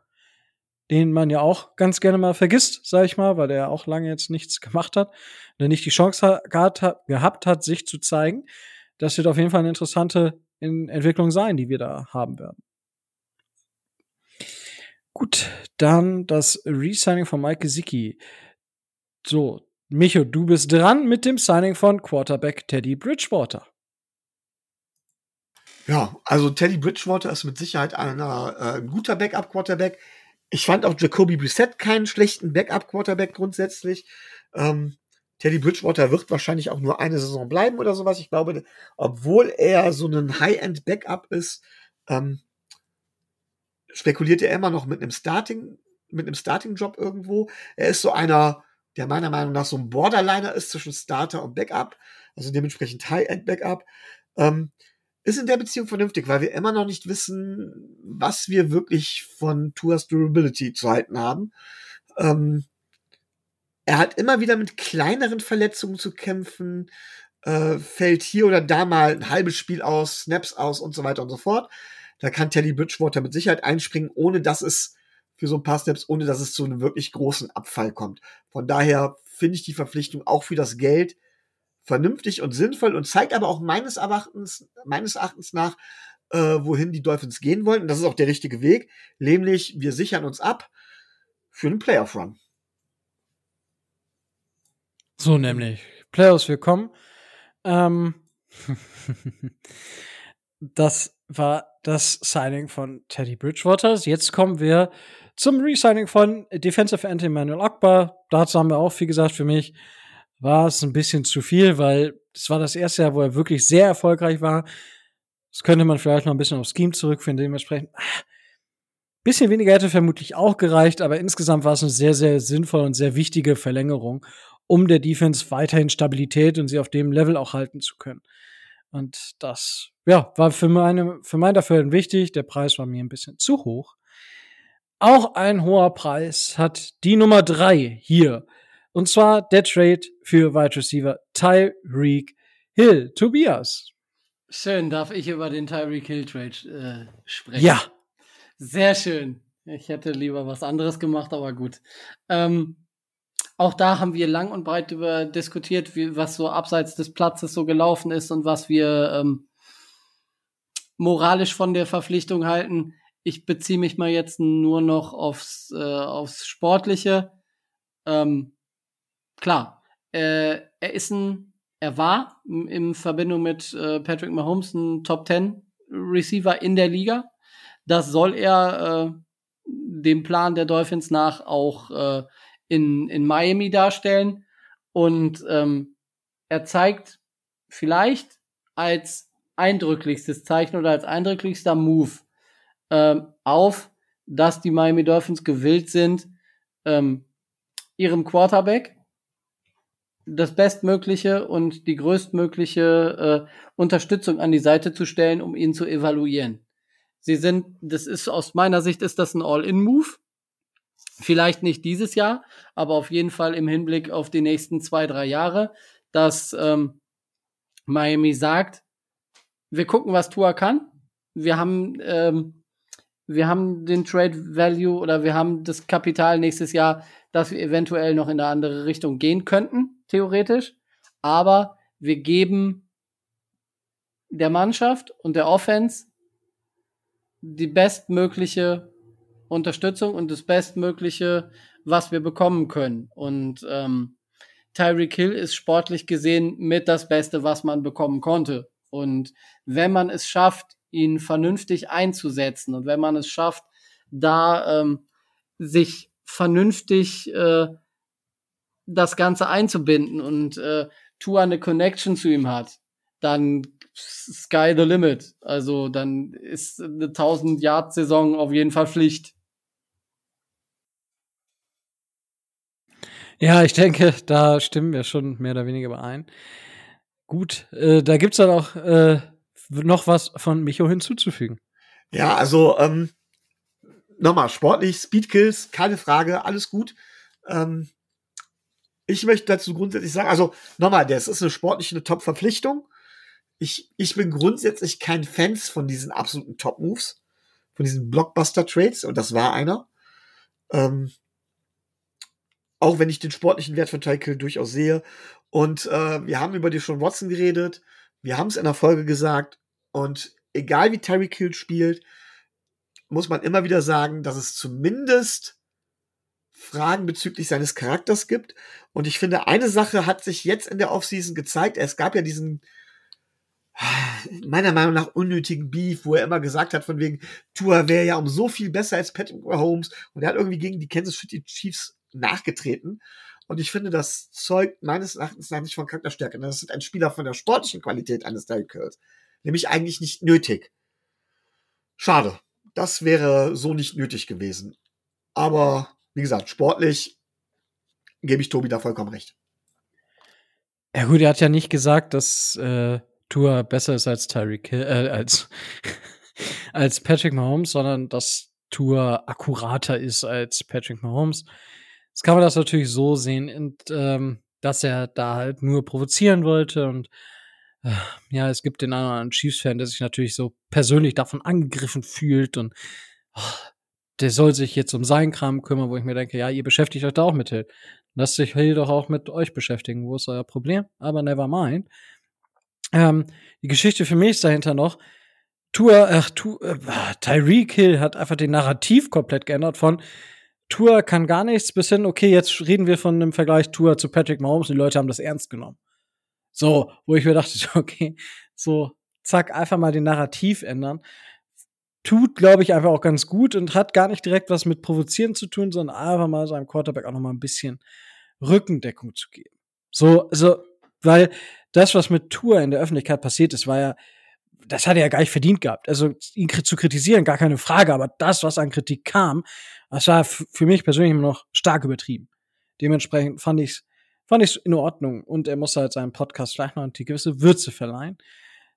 den man ja auch ganz gerne mal vergisst, sag ich mal, weil der auch lange jetzt nichts gemacht hat, der nicht die Chance gehabt hat, gehabt hat, sich zu zeigen. Das wird auf jeden Fall eine interessante Entwicklung sein, die wir da haben werden. Gut, dann das Resigning von Mike Gesicki. So, Micho, du bist dran mit dem Signing von Quarterback Teddy Bridgewater. Ja, also Teddy Bridgewater ist mit Sicherheit einer, äh, ein guter Backup-Quarterback. Ich fand auch Jacoby Brissett keinen schlechten Backup-Quarterback grundsätzlich. Ähm, Teddy Bridgewater wird wahrscheinlich auch nur eine Saison bleiben oder sowas. Ich glaube, obwohl er so ein High-End-Backup ist, ähm, spekuliert er immer noch mit einem Starting, mit einem Starting-Job irgendwo. Er ist so einer, der meiner Meinung nach so ein Borderliner ist zwischen Starter und Backup, also dementsprechend High-End-Backup. Ähm, ist in der Beziehung vernünftig, weil wir immer noch nicht wissen, was wir wirklich von Tuas Durability zu halten haben. Ähm, er hat immer wieder mit kleineren Verletzungen zu kämpfen, äh, fällt hier oder da mal ein halbes Spiel aus, Snaps aus und so weiter und so fort. Da kann Teddy Bridgewater mit Sicherheit einspringen, ohne dass es für so ein paar Steps, ohne dass es zu einem wirklich großen Abfall kommt. Von daher finde ich die Verpflichtung auch für das Geld vernünftig und sinnvoll und zeigt aber auch meines Erachtens, meines Erachtens nach, äh, wohin die Dolphins gehen wollen. Und das ist auch der richtige Weg. Nämlich, wir sichern uns ab für einen Playoff-Run. So nämlich. Playoffs willkommen. Ähm *laughs* das war das Signing von Teddy Bridgewater. Jetzt kommen wir zum Resigning von Defensive End Emmanuel Akbar. Dazu haben wir auch viel gesagt. Für mich war es ein bisschen zu viel, weil es war das erste Jahr, wo er wirklich sehr erfolgreich war. Das könnte man vielleicht noch ein bisschen aufs Scheme zurückführen, dementsprechend. Ah, bisschen weniger hätte vermutlich auch gereicht, aber insgesamt war es eine sehr, sehr sinnvolle und sehr wichtige Verlängerung, um der Defense weiterhin Stabilität und sie auf dem Level auch halten zu können. Und das, ja, war für meine, für mein Dafürhalten wichtig. Der Preis war mir ein bisschen zu hoch. auch ein hoher Preis hat die Nummer drei hier. Und zwar der Trade für Wide Receiver Tyreek Hill. Tobias. Schön, darf ich über den Tyreek Hill Trade äh, sprechen? Ja. Sehr schön. Ich hätte lieber was anderes gemacht, aber gut. Ähm, auch da haben wir lang und breit über diskutiert, wie, was so abseits des Platzes so gelaufen ist und was wir ähm, moralisch von der Verpflichtung halten. Ich beziehe mich mal jetzt nur noch aufs, äh, aufs Sportliche. Ähm, klar, äh, er ist ein, er war in Verbindung mit äh, Patrick Mahomes ein Top 10 Receiver in der Liga. Das soll er äh, dem Plan der Dolphins nach auch äh, in, in Miami darstellen. Und ähm, er zeigt vielleicht als eindrücklichstes Zeichen oder als eindrücklichster Move ähm, auf, dass die Miami Dolphins gewillt sind, ähm, ihrem Quarterback das bestmögliche und die größtmögliche äh, Unterstützung an die Seite zu stellen, um ihn zu evaluieren. Sie sind, das ist aus meiner Sicht ist das ein All-in-Move. Vielleicht nicht dieses Jahr, aber auf jeden Fall im Hinblick auf die nächsten zwei, drei Jahre, dass ähm, Miami sagt, wir gucken, was Tua kann. Wir haben, ähm, wir haben den Trade Value oder wir haben das Kapital nächstes Jahr, dass wir eventuell noch in eine andere Richtung gehen könnten, theoretisch. Aber wir geben der Mannschaft und der Offense die bestmögliche Unterstützung und das Bestmögliche, was wir bekommen können. Und ähm, Tyreek Hill ist sportlich gesehen mit das Beste, was man bekommen konnte. Und wenn man es schafft, ihn vernünftig einzusetzen und wenn man es schafft, da ähm, sich vernünftig äh, das Ganze einzubinden und äh, Tua eine Connection zu ihm hat, dann sky the limit. Also dann ist eine 1000 Yard Saison auf jeden Fall Pflicht. Ja, ich denke, da stimmen wir schon mehr oder weniger überein. Gut, äh, da gibt's dann auch äh, noch was von Micho hinzuzufügen. Ja, also ähm, nochmal, sportlich, Speedkills, keine Frage, alles gut. Ähm, ich möchte dazu grundsätzlich sagen, also nochmal, das ist eine sportliche Top-Verpflichtung ich, ich bin grundsätzlich kein Fan von diesen absoluten Top-Moves, von diesen Blockbuster-Trades, und das war einer. Ähm, auch wenn ich den sportlichen Wert von Tykill durchaus sehe. Und äh, wir haben über die schon Watson geredet, wir haben es in der Folge gesagt, und egal wie Tyreek Hill spielt, muss man immer wieder sagen, dass es zumindest Fragen bezüglich seines Charakters gibt. Und ich finde, eine Sache hat sich jetzt in der Offseason gezeigt. Es gab ja diesen meiner Meinung nach unnötigen Beef, wo er immer gesagt hat, von wegen, Tua wäre ja um so viel besser als Patrick Mahomes und er hat irgendwie gegen die Kansas City Chiefs nachgetreten. Und ich finde, das zeugt meines Erachtens nach nicht von Charakterstärke. Das ist ein Spieler von der sportlichen Qualität eines Derrick. Nämlich eigentlich nicht nötig. Schade. Das wäre so nicht nötig gewesen. Aber, wie gesagt, sportlich gebe ich Tobi da vollkommen recht. Ja gut, er hat ja nicht gesagt, dass äh, Tour besser ist als Tyreek äh, als, *laughs* als Patrick Mahomes, sondern dass Tour akkurater ist als Patrick Mahomes. Jetzt kann man das natürlich so sehen, und, ähm, dass er da halt nur provozieren wollte und ja, es gibt den anderen Chiefs-Fan, der sich natürlich so persönlich davon angegriffen fühlt und oh, der soll sich jetzt um seinen Kram kümmern, wo ich mir denke, ja, ihr beschäftigt euch da auch mit Hill. Lasst sich Hill doch auch mit euch beschäftigen. Wo ist euer Problem? Aber never mind. Ähm, die Geschichte für mich ist dahinter noch, Tour, ach, Tour, äh, Tyreek Hill hat einfach den Narrativ komplett geändert von Tour kann gar nichts bis hin, okay, jetzt reden wir von einem Vergleich Tour zu Patrick Mahomes und die Leute haben das ernst genommen. So, wo ich mir dachte, *laughs* okay, so, zack, einfach mal den Narrativ ändern. Tut, glaube ich, einfach auch ganz gut und hat gar nicht direkt was mit Provozieren zu tun, sondern einfach mal seinem Quarterback auch noch mal ein bisschen Rückendeckung zu geben. So, so, weil das, was mit Tour in der Öffentlichkeit passiert ist, war ja, das hat er ja gar nicht verdient gehabt. Also ihn zu kritisieren, gar keine Frage, aber das, was an Kritik kam, das war für mich persönlich immer noch stark übertrieben. Dementsprechend fand ich's, fand ich's in Ordnung und er muss halt seinem Podcast vielleicht noch eine gewisse Würze verleihen,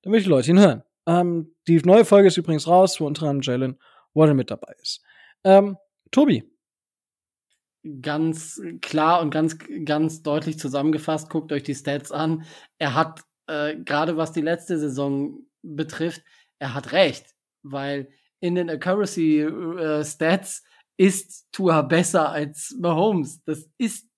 damit die Leute ihn hören. Ähm, die neue Folge ist übrigens raus, wo unter anderem Jalen Warren mit dabei ist. Ähm, Tobi. Ganz klar und ganz, ganz deutlich zusammengefasst, guckt euch die Stats an. Er hat, äh, gerade was die letzte Saison betrifft, er hat recht, weil in den Accuracy äh, Stats ist Tua besser als Mahomes. Das ist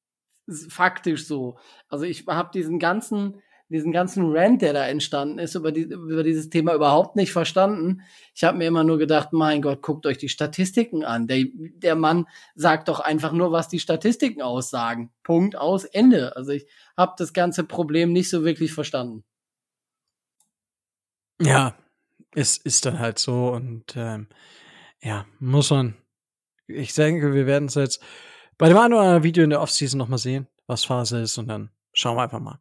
faktisch so. Also ich habe diesen ganzen diesen ganzen Rant, der da entstanden ist, über, die, über dieses Thema überhaupt nicht verstanden. Ich habe mir immer nur gedacht, mein Gott, guckt euch die Statistiken an. Der, der Mann sagt doch einfach nur, was die Statistiken aussagen. Punkt aus Ende. Also ich habe das ganze Problem nicht so wirklich verstanden. Ja, es ist dann halt so und ähm, ja, muss man. Ich denke, wir werden es jetzt bei dem anderen Video in der Offseason noch mal sehen, was Phase ist und dann schauen wir einfach mal.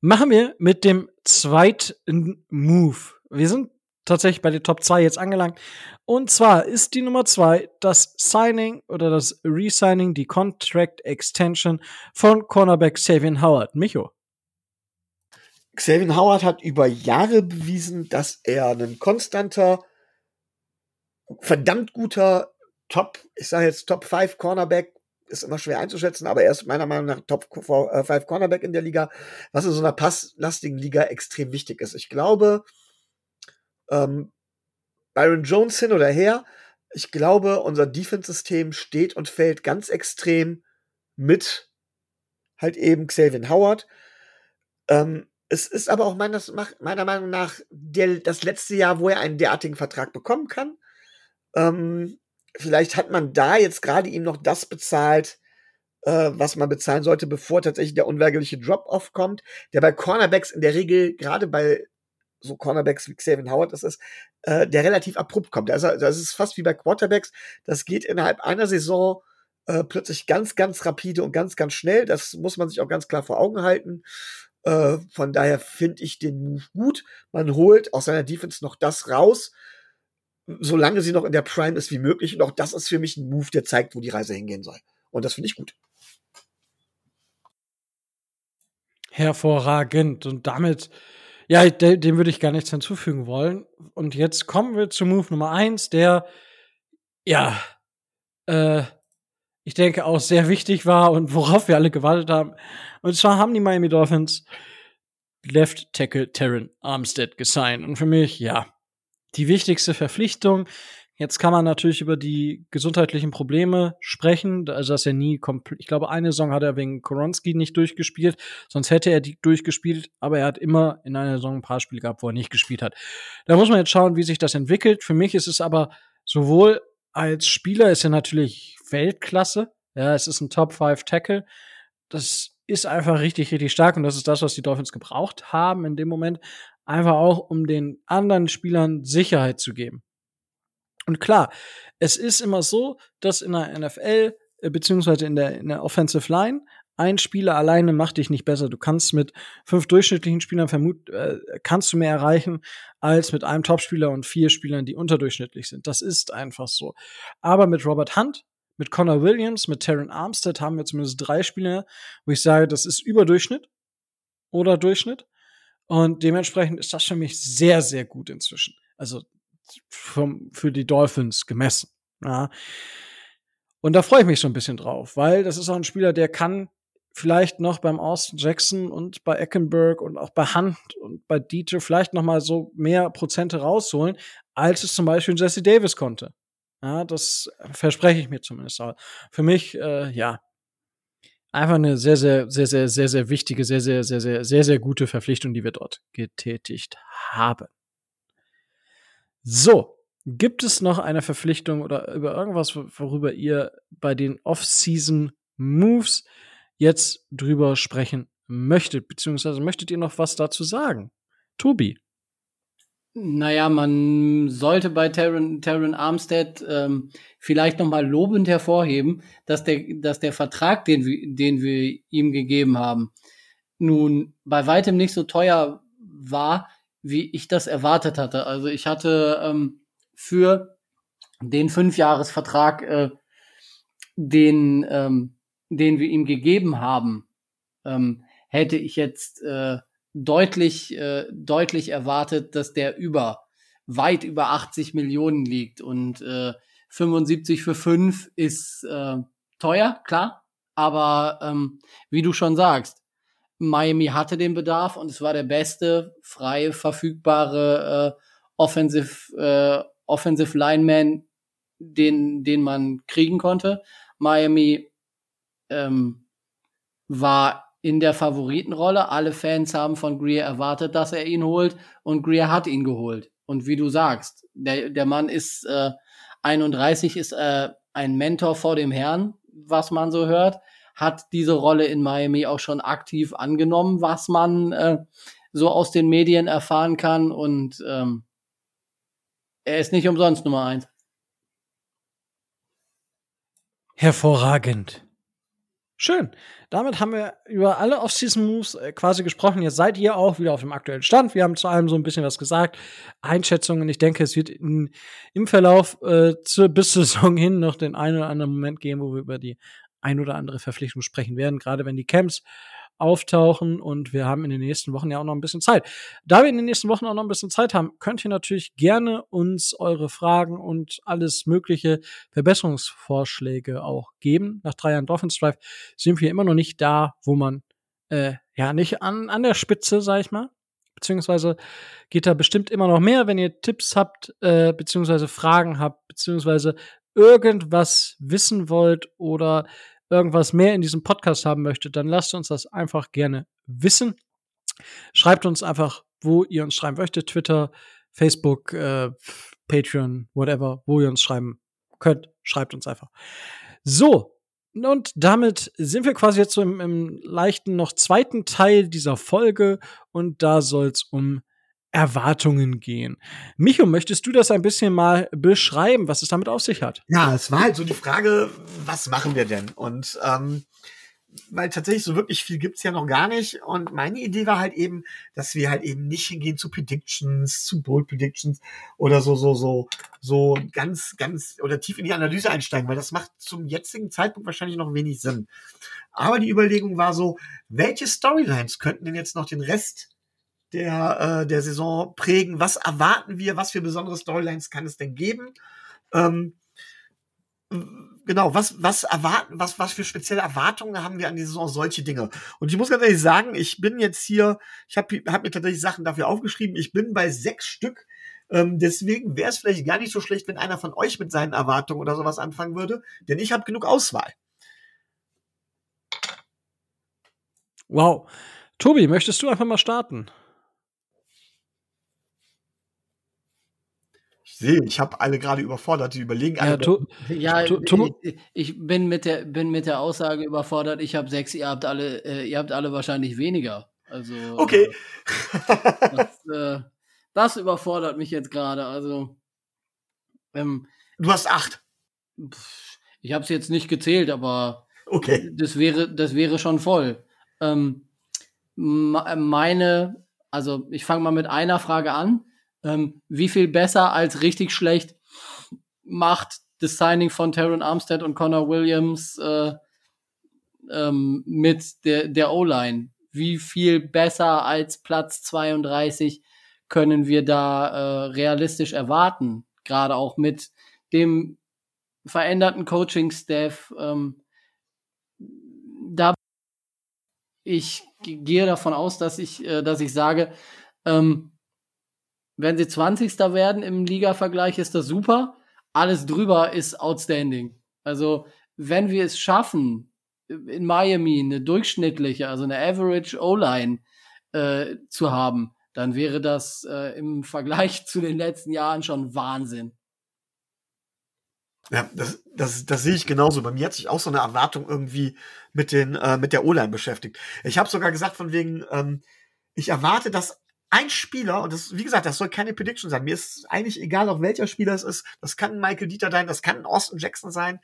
Machen wir mit dem zweiten Move. Wir sind tatsächlich bei der Top 2 jetzt angelangt. Und zwar ist die Nummer 2 das Signing oder das Resigning, die Contract Extension von Cornerback Savian Howard. Micho. Xavier Howard hat über Jahre bewiesen, dass er ein konstanter, verdammt guter Top, ich sage jetzt Top 5 Cornerback, ist immer schwer einzuschätzen, aber er ist meiner Meinung nach Top 5 äh, Cornerback in der Liga, was in so einer passlastigen Liga extrem wichtig ist. Ich glaube, ähm, Byron Jones hin oder her, ich glaube, unser Defense-System steht und fällt ganz extrem mit halt eben Xavier Howard. Ähm, es ist aber auch meines, meiner Meinung nach der, das letzte Jahr, wo er einen derartigen Vertrag bekommen kann. Ähm, vielleicht hat man da jetzt gerade ihm noch das bezahlt, äh, was man bezahlen sollte, bevor tatsächlich der unweigerliche Drop-Off kommt, der bei Cornerbacks in der Regel, gerade bei so Cornerbacks wie Xavier Howard das ist, äh, der relativ abrupt kommt. Also, das ist fast wie bei Quarterbacks. Das geht innerhalb einer Saison äh, plötzlich ganz, ganz rapide und ganz, ganz schnell. Das muss man sich auch ganz klar vor Augen halten. Äh, von daher finde ich den Move gut. Man holt aus seiner Defense noch das raus, solange sie noch in der Prime ist wie möglich. Und auch das ist für mich ein Move, der zeigt, wo die Reise hingehen soll. Und das finde ich gut. Hervorragend. Und damit, ja, dem würde ich gar nichts hinzufügen wollen. Und jetzt kommen wir zu Move Nummer eins, der, ja, äh, ich denke, auch sehr wichtig war und worauf wir alle gewartet haben. Und zwar haben die Miami Dolphins Left Tackle Terran Armstead gesigned. Und für mich, ja, die wichtigste Verpflichtung. Jetzt kann man natürlich über die gesundheitlichen Probleme sprechen, also dass er nie komplett, ich glaube, eine Saison hat er wegen Koronski nicht durchgespielt, sonst hätte er die durchgespielt, aber er hat immer in einer Saison ein paar Spiele gehabt, wo er nicht gespielt hat. Da muss man jetzt schauen, wie sich das entwickelt. Für mich ist es aber sowohl als Spieler ist er natürlich Weltklasse. Ja, es ist ein Top 5 Tackle. Das ist einfach richtig, richtig stark und das ist das, was die Dolphins gebraucht haben in dem Moment. Einfach auch, um den anderen Spielern Sicherheit zu geben. Und klar, es ist immer so, dass in der NFL äh, beziehungsweise in der, in der Offensive Line ein Spieler alleine macht dich nicht besser. Du kannst mit fünf durchschnittlichen Spielern vermut, äh, kannst du mehr erreichen als mit einem Topspieler und vier Spielern, die unterdurchschnittlich sind. Das ist einfach so. Aber mit Robert Hunt, mit Connor Williams, mit Terran Armstead haben wir zumindest drei Spieler, wo ich sage, das ist Überdurchschnitt oder Durchschnitt. Und dementsprechend ist das für mich sehr, sehr gut inzwischen. Also vom, für die Dolphins gemessen. Ja. Und da freue ich mich so ein bisschen drauf, weil das ist auch ein Spieler, der kann vielleicht noch beim Austin Jackson und bei Eckenberg und auch bei Hunt und bei Dieter vielleicht noch mal so mehr Prozente rausholen, als es zum Beispiel Jesse Davis konnte. Ja, das verspreche ich mir zumindest. Für mich, äh, ja, einfach eine sehr, sehr, sehr, sehr, sehr, sehr wichtige, sehr, sehr, sehr, sehr, sehr, sehr gute Verpflichtung, die wir dort getätigt haben. So, gibt es noch eine Verpflichtung oder über irgendwas, worüber ihr bei den Off-Season Moves jetzt drüber sprechen möchtet, beziehungsweise möchtet ihr noch was dazu sagen? Tobi. Naja, man sollte bei Terran, Terran Armstead ähm, vielleicht noch mal lobend hervorheben, dass der, dass der Vertrag, den, wir, den wir ihm gegeben haben, nun bei weitem nicht so teuer war, wie ich das erwartet hatte. Also ich hatte ähm, für den Fünfjahresvertrag, äh, den ähm, den wir ihm gegeben haben, ähm, hätte ich jetzt äh, deutlich, äh, deutlich erwartet, dass der über, weit über 80 Millionen liegt und äh, 75 für 5 ist äh, teuer, klar. Aber ähm, wie du schon sagst, Miami hatte den Bedarf und es war der beste freie, verfügbare äh, Offensive, äh, Offensive Lineman, den, den man kriegen konnte. Miami ähm, war in der Favoritenrolle. Alle Fans haben von Greer erwartet, dass er ihn holt und Greer hat ihn geholt. Und wie du sagst, der, der Mann ist äh, 31, ist äh, ein Mentor vor dem Herrn, was man so hört, hat diese Rolle in Miami auch schon aktiv angenommen, was man äh, so aus den Medien erfahren kann. Und ähm, er ist nicht umsonst Nummer eins. Hervorragend. Schön. Damit haben wir über alle Off-Season-Moves äh, quasi gesprochen. Jetzt seid ihr auch wieder auf dem aktuellen Stand. Wir haben zu allem so ein bisschen was gesagt. Einschätzungen. Ich denke, es wird in, im Verlauf äh, zur bis Saison hin noch den einen oder anderen Moment geben, wo wir über die ein oder andere Verpflichtung sprechen werden, gerade wenn die Camps auftauchen und wir haben in den nächsten Wochen ja auch noch ein bisschen Zeit. Da wir in den nächsten Wochen auch noch ein bisschen Zeit haben, könnt ihr natürlich gerne uns eure Fragen und alles mögliche Verbesserungsvorschläge auch geben. Nach drei Jahren Dolphins Drive sind wir immer noch nicht da, wo man äh, ja nicht an, an der Spitze, sag ich mal. Beziehungsweise geht da bestimmt immer noch mehr, wenn ihr Tipps habt, äh, beziehungsweise Fragen habt, beziehungsweise irgendwas wissen wollt oder irgendwas mehr in diesem Podcast haben möchtet, dann lasst uns das einfach gerne wissen. Schreibt uns einfach, wo ihr uns schreiben möchtet. Twitter, Facebook, äh, Patreon, whatever, wo ihr uns schreiben könnt. Schreibt uns einfach. So, und damit sind wir quasi jetzt so im, im leichten noch zweiten Teil dieser Folge und da soll es um Erwartungen gehen. Micho, möchtest du das ein bisschen mal beschreiben, was es damit auf sich hat? Ja, es war halt so die Frage, was machen wir denn? Und ähm, weil tatsächlich so wirklich viel gibt's ja noch gar nicht. Und meine Idee war halt eben, dass wir halt eben nicht hingehen zu Predictions, zu Bold Predictions oder so, so, so, so ganz, ganz oder tief in die Analyse einsteigen, weil das macht zum jetzigen Zeitpunkt wahrscheinlich noch wenig Sinn. Aber die Überlegung war so, welche Storylines könnten denn jetzt noch den Rest der, äh, der Saison prägen. Was erwarten wir? Was für besondere Storylines kann es denn geben? Ähm, genau, was, was erwarten, was, was für spezielle Erwartungen haben wir an die Saison? Solche Dinge. Und ich muss ganz ehrlich sagen, ich bin jetzt hier, ich habe hab mir tatsächlich Sachen dafür aufgeschrieben. Ich bin bei sechs Stück. Ähm, deswegen wäre es vielleicht gar nicht so schlecht, wenn einer von euch mit seinen Erwartungen oder sowas anfangen würde, denn ich habe genug Auswahl. Wow. Tobi, möchtest du einfach mal starten? Ich sehe, ich habe alle gerade überfordert, die überlegen alle. *laughs* Ja, to, to, ich, ich, bin mit der bin mit der Aussage überfordert. Ich habe sechs, ihr habt alle, äh, ihr habt alle wahrscheinlich weniger. Also okay. Äh, das, äh, das, überfordert mich jetzt gerade. Also ähm, du hast acht. Ich habe es jetzt nicht gezählt, aber okay. Das wäre das wäre schon voll. Ähm, meine, also ich fange mal mit einer Frage an ähm, wie viel besser als richtig schlecht macht das Signing von Terran Armstead und Connor Williams äh, ähm, mit der, der O-Line? Wie viel besser als Platz 32 können wir da äh, realistisch erwarten? Gerade auch mit dem veränderten Coaching-Staff. Ähm, da ich gehe davon aus, dass ich, äh, dass ich sage, ähm, wenn sie 20. werden im Liga-Vergleich, ist das super. Alles drüber ist outstanding. Also, wenn wir es schaffen, in Miami eine durchschnittliche, also eine Average O-Line äh, zu haben, dann wäre das äh, im Vergleich zu den letzten Jahren schon Wahnsinn. Ja, das, das, das sehe ich genauso. Bei mir hat sich auch so eine Erwartung irgendwie mit, den, äh, mit der O-Line beschäftigt. Ich habe sogar gesagt, von wegen, ähm, ich erwarte, dass ein Spieler, und das, wie gesagt, das soll keine Prediction sein. Mir ist eigentlich egal, auf welcher Spieler es ist. Das kann Michael Dieter sein, das kann Austin Jackson sein,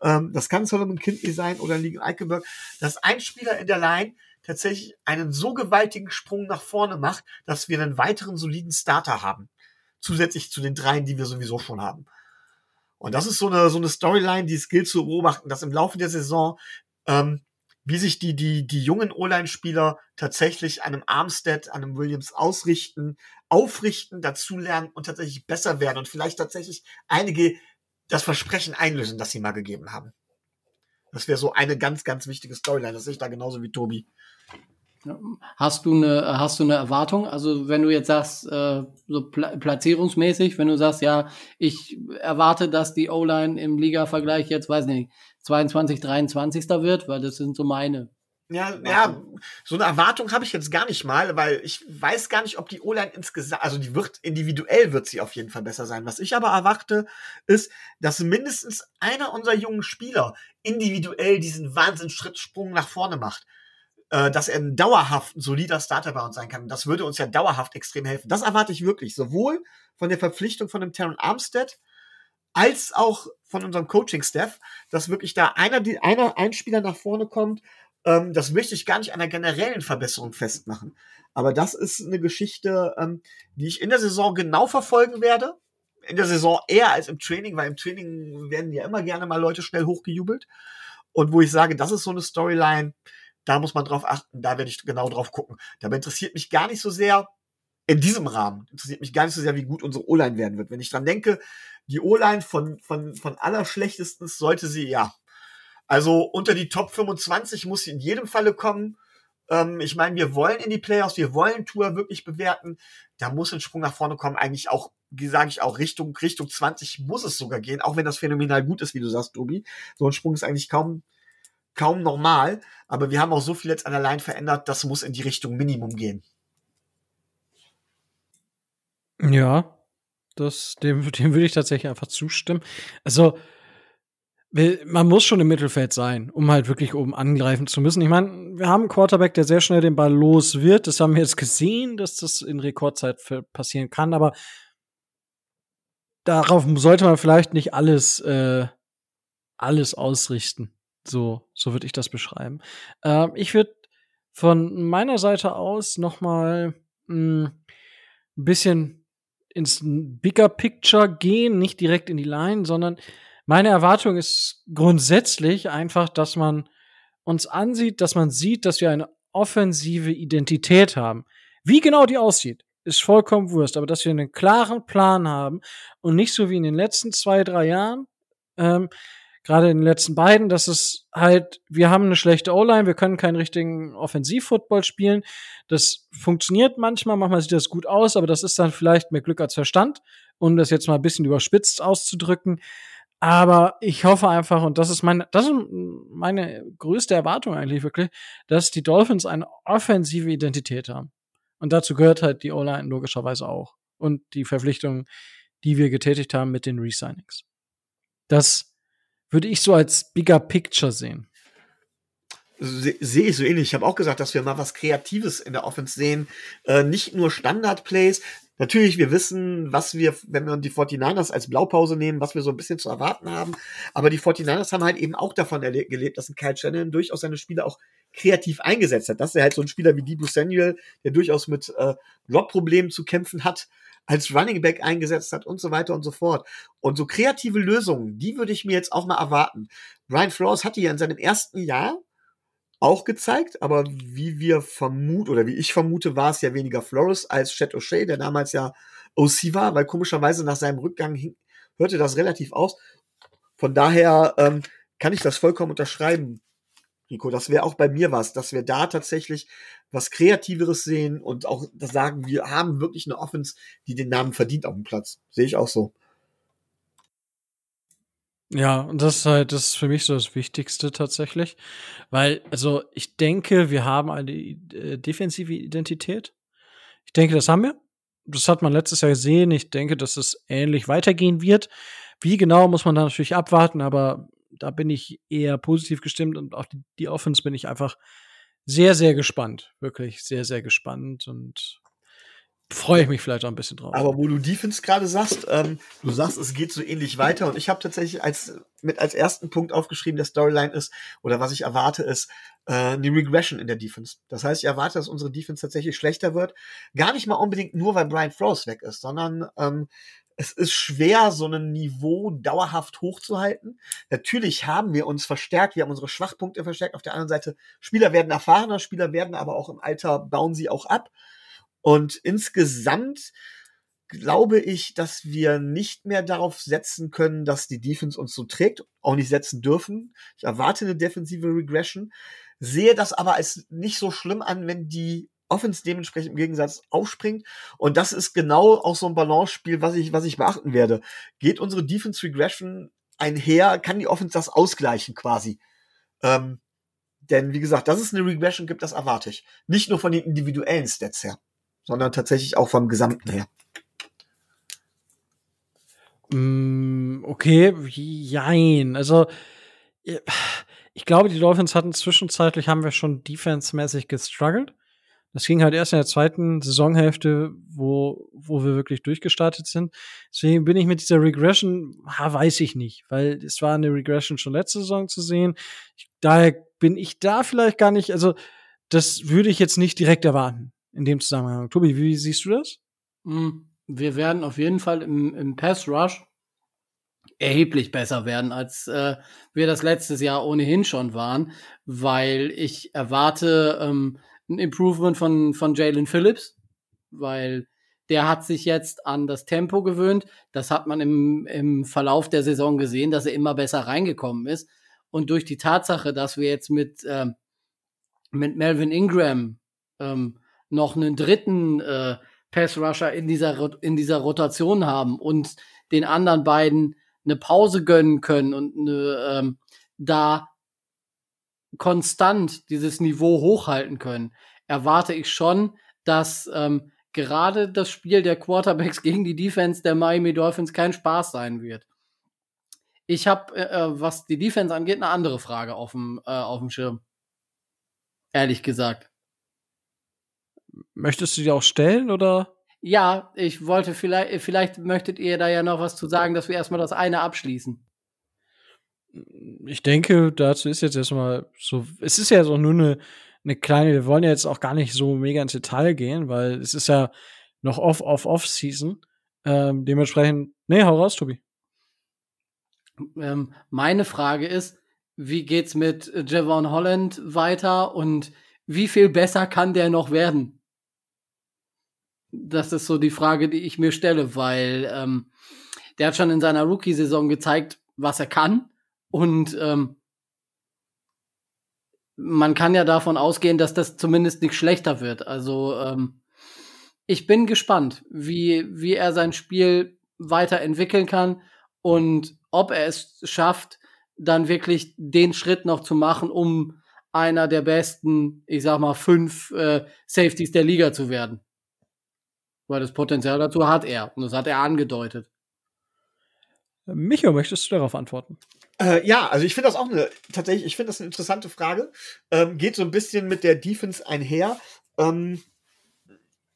ähm, das kann Solomon Kindley sein oder Ligen Eichenberg, dass ein Spieler in der Line tatsächlich einen so gewaltigen Sprung nach vorne macht, dass wir einen weiteren soliden Starter haben. Zusätzlich zu den dreien, die wir sowieso schon haben. Und das ist so eine, so eine Storyline, die es gilt zu beobachten, dass im Laufe der Saison ähm, wie sich die, die, die jungen O-Line-Spieler tatsächlich einem Armstead, einem Williams ausrichten, aufrichten, dazulernen und tatsächlich besser werden und vielleicht tatsächlich einige das Versprechen einlösen, das sie mal gegeben haben. Das wäre so eine ganz, ganz wichtige Storyline. Das sehe ich da genauso wie Tobi. Hast du eine, hast du eine Erwartung? Also wenn du jetzt sagst, äh, so pla platzierungsmäßig, wenn du sagst, ja, ich erwarte, dass die O-Line im Liga-Vergleich jetzt, weiß nicht, 22, 23. wird, weil das sind so meine. Ja, ja, so eine Erwartung habe ich jetzt gar nicht mal, weil ich weiß gar nicht, ob die O-Line insgesamt, also die wird individuell wird sie auf jeden Fall besser sein. Was ich aber erwarte, ist, dass mindestens einer unserer jungen Spieler individuell diesen Wahnsinnsschrittsprung nach vorne macht äh, dass er ein dauerhaft solider Starter bei uns sein kann. Das würde uns ja dauerhaft extrem helfen. Das erwarte ich wirklich. Sowohl von der Verpflichtung von dem Terran Armstead als auch von unserem Coaching-Staff, dass wirklich da einer, die, einer, ein Spieler nach vorne kommt. Ähm, das möchte ich gar nicht an einer generellen Verbesserung festmachen. Aber das ist eine Geschichte, ähm, die ich in der Saison genau verfolgen werde. In der Saison eher als im Training, weil im Training werden ja immer gerne mal Leute schnell hochgejubelt. Und wo ich sage, das ist so eine Storyline, da muss man drauf achten, da werde ich genau drauf gucken. Dabei interessiert mich gar nicht so sehr, in diesem Rahmen, interessiert mich gar nicht so sehr, wie gut unsere O-Line werden wird. Wenn ich dran denke, die O-Line von, von, von allerschlechtestens sollte sie, ja, also unter die Top 25 muss sie in jedem Falle kommen. Ähm, ich meine, wir wollen in die Playoffs, wir wollen Tour wirklich bewerten. Da muss ein Sprung nach vorne kommen, eigentlich auch, wie sage ich auch, Richtung, Richtung 20 muss es sogar gehen, auch wenn das phänomenal gut ist, wie du sagst, Tobi. So ein Sprung ist eigentlich kaum kaum normal, aber wir haben auch so viel jetzt an der Line verändert, das muss in die Richtung Minimum gehen. Ja, das, dem, *laughs* dem würde ich tatsächlich einfach zustimmen. Also, man muss schon im Mittelfeld sein, um halt wirklich oben angreifen zu müssen. Ich meine, wir haben einen Quarterback, der sehr schnell den Ball los wird. Das haben wir jetzt *laughs* gesehen, dass das in Rekordzeit passieren kann, aber darauf sollte man vielleicht nicht alles, äh, alles ausrichten. So, so würde ich das beschreiben. Ähm, ich würde von meiner Seite aus noch mal hm, ein bisschen ins Bigger Picture gehen, nicht direkt in die Line, sondern meine Erwartung ist grundsätzlich einfach, dass man uns ansieht, dass man sieht, dass wir eine offensive Identität haben. Wie genau die aussieht, ist vollkommen wurscht, aber dass wir einen klaren Plan haben und nicht so wie in den letzten zwei, drei Jahren, ähm, gerade in den letzten beiden, dass es halt, wir haben eine schlechte O-Line, wir können keinen richtigen Offensivfootball spielen. Das funktioniert manchmal, manchmal sieht das gut aus, aber das ist dann vielleicht mehr Glück als Verstand, um das jetzt mal ein bisschen überspitzt auszudrücken. Aber ich hoffe einfach, und das ist meine, das ist meine größte Erwartung eigentlich wirklich, dass die Dolphins eine offensive Identität haben. Und dazu gehört halt die O-Line logischerweise auch. Und die Verpflichtungen, die wir getätigt haben mit den Resignings. Das würde ich so als bigger Picture sehen. Sehe ich so ähnlich. Ich habe auch gesagt, dass wir mal was Kreatives in der Offense sehen. Äh, nicht nur Standard-Plays. Natürlich, wir wissen, was wir, wenn wir die 49ers als Blaupause nehmen, was wir so ein bisschen zu erwarten haben. Aber die 49ers haben halt eben auch davon gelebt, dass ein Kyle Shannon durchaus seine Spieler auch kreativ eingesetzt hat. Dass er halt so ein Spieler wie Debo Samuel, der durchaus mit äh, Drop-Problemen zu kämpfen hat, als Running Back eingesetzt hat und so weiter und so fort. Und so kreative Lösungen, die würde ich mir jetzt auch mal erwarten. Brian Flores hatte ja in seinem ersten Jahr auch gezeigt, aber wie wir vermuten, oder wie ich vermute, war es ja weniger Flores als Chet O'Shea, der damals ja OC war, weil komischerweise nach seinem Rückgang hing, hörte das relativ aus. Von daher ähm, kann ich das vollkommen unterschreiben, Rico. Das wäre auch bei mir was, dass wir da tatsächlich was Kreativeres sehen und auch sagen, wir haben wirklich eine Offense, die den Namen verdient auf dem Platz. Sehe ich auch so. Ja, und das ist halt, das ist für mich so das Wichtigste tatsächlich. Weil, also, ich denke, wir haben eine äh, defensive Identität. Ich denke, das haben wir. Das hat man letztes Jahr gesehen. Ich denke, dass es ähnlich weitergehen wird. Wie genau muss man da natürlich abwarten, aber da bin ich eher positiv gestimmt und auch die, die Offense bin ich einfach sehr, sehr gespannt. Wirklich sehr, sehr gespannt und freue ich mich vielleicht auch ein bisschen drauf. Aber wo du Defense gerade sagst, ähm, du sagst, es geht so ähnlich weiter und ich habe tatsächlich als mit als ersten Punkt aufgeschrieben, der Storyline ist oder was ich erwarte ist äh, eine Regression in der Defense. Das heißt, ich erwarte, dass unsere Defense tatsächlich schlechter wird. Gar nicht mal unbedingt nur, weil Brian Flores weg ist, sondern ähm, es ist schwer, so ein Niveau dauerhaft hochzuhalten. Natürlich haben wir uns verstärkt, wir haben unsere Schwachpunkte verstärkt. Auf der anderen Seite, Spieler werden erfahrener, Spieler werden aber auch im Alter, bauen sie auch ab. Und insgesamt glaube ich, dass wir nicht mehr darauf setzen können, dass die Defense uns so trägt, auch nicht setzen dürfen. Ich erwarte eine defensive Regression, sehe das aber als nicht so schlimm an, wenn die Offense dementsprechend im Gegensatz aufspringt. Und das ist genau auch so ein Balance-Spiel, was ich, was ich beachten werde. Geht unsere Defense Regression einher, kann die Offense das ausgleichen quasi. Ähm, denn wie gesagt, dass es eine Regression gibt, das erwarte ich. Nicht nur von den individuellen Stats her, sondern tatsächlich auch vom Gesamten her. Mm, okay, jein. Also, ich glaube, die Dolphins hatten zwischenzeitlich, haben wir schon defense-mäßig gestruggelt. Das ging halt erst in der zweiten Saisonhälfte, wo, wo wir wirklich durchgestartet sind. Deswegen bin ich mit dieser Regression, ha, weiß ich nicht, weil es war eine Regression schon letzte Saison zu sehen. Ich, daher bin ich da vielleicht gar nicht, also das würde ich jetzt nicht direkt erwarten in dem Zusammenhang. Tobi, wie siehst du das? Hm, wir werden auf jeden Fall im, im Pass Rush erheblich besser werden, als äh, wir das letztes Jahr ohnehin schon waren, weil ich erwarte, ähm, ein Improvement von, von Jalen Phillips, weil der hat sich jetzt an das Tempo gewöhnt. Das hat man im, im Verlauf der Saison gesehen, dass er immer besser reingekommen ist. Und durch die Tatsache, dass wir jetzt mit, ähm, mit Melvin Ingram ähm, noch einen dritten äh, Pass-Rusher in dieser, in dieser Rotation haben und den anderen beiden eine Pause gönnen können und eine, ähm, da konstant dieses Niveau hochhalten können, erwarte ich schon, dass ähm, gerade das Spiel der Quarterbacks *laughs* gegen die Defense der Miami Dolphins kein Spaß sein wird. Ich habe, äh, äh, was die Defense angeht, eine andere Frage auf dem, äh, auf dem Schirm. Ehrlich gesagt. Möchtest du die auch stellen oder? Ja, ich wollte vielleicht, vielleicht möchtet ihr da ja noch was zu sagen, dass wir erstmal das eine abschließen ich denke, dazu ist jetzt erstmal so, es ist ja so nur eine, eine kleine, wir wollen ja jetzt auch gar nicht so mega ins Detail gehen, weil es ist ja noch off, off, off Season. Ähm, dementsprechend, nee, hau raus, Tobi. Ähm, meine Frage ist, wie geht's mit Javon Holland weiter und wie viel besser kann der noch werden? Das ist so die Frage, die ich mir stelle, weil ähm, der hat schon in seiner Rookie-Saison gezeigt, was er kann. Und ähm, man kann ja davon ausgehen, dass das zumindest nicht schlechter wird. Also ähm, ich bin gespannt, wie, wie er sein Spiel weiterentwickeln kann und ob er es schafft, dann wirklich den Schritt noch zu machen, um einer der besten, ich sag mal, fünf äh, Safeties der Liga zu werden. Weil das Potenzial dazu hat er und das hat er angedeutet. Micho, möchtest du darauf antworten? Äh, ja, also ich finde das auch eine, tatsächlich, ich finde das eine interessante Frage. Ähm, geht so ein bisschen mit der Defense einher. Ähm,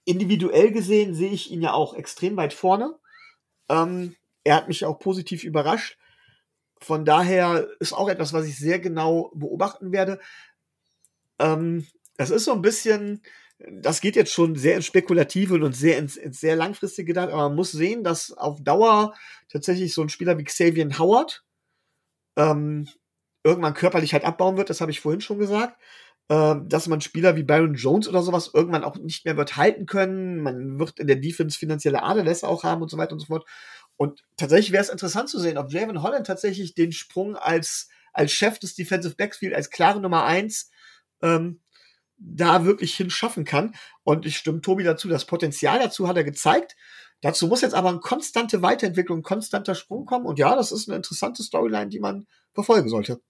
individuell gesehen sehe ich ihn ja auch extrem weit vorne. Ähm, er hat mich auch positiv überrascht. Von daher ist auch etwas, was ich sehr genau beobachten werde. Ähm, das ist so ein bisschen, das geht jetzt schon sehr ins Spekulative und sehr ins, ins sehr langfristige gedacht, aber man muss sehen, dass auf Dauer tatsächlich so ein Spieler wie Xavier Howard ähm, irgendwann körperlich halt abbauen wird, das habe ich vorhin schon gesagt. Ähm, dass man Spieler wie Byron Jones oder sowas irgendwann auch nicht mehr wird halten können. Man wird in der Defense finanzielle Aderlässe auch haben und so weiter und so fort. Und tatsächlich wäre es interessant zu sehen, ob Javon Holland tatsächlich den Sprung als, als Chef des Defensive Backfield, als klare Nummer eins ähm, da wirklich hinschaffen kann. Und ich stimme Tobi dazu, das Potenzial dazu hat er gezeigt. Dazu muss jetzt aber eine konstante Weiterentwicklung, ein konstanter Sprung kommen. Und ja, das ist eine interessante Storyline, die man verfolgen sollte.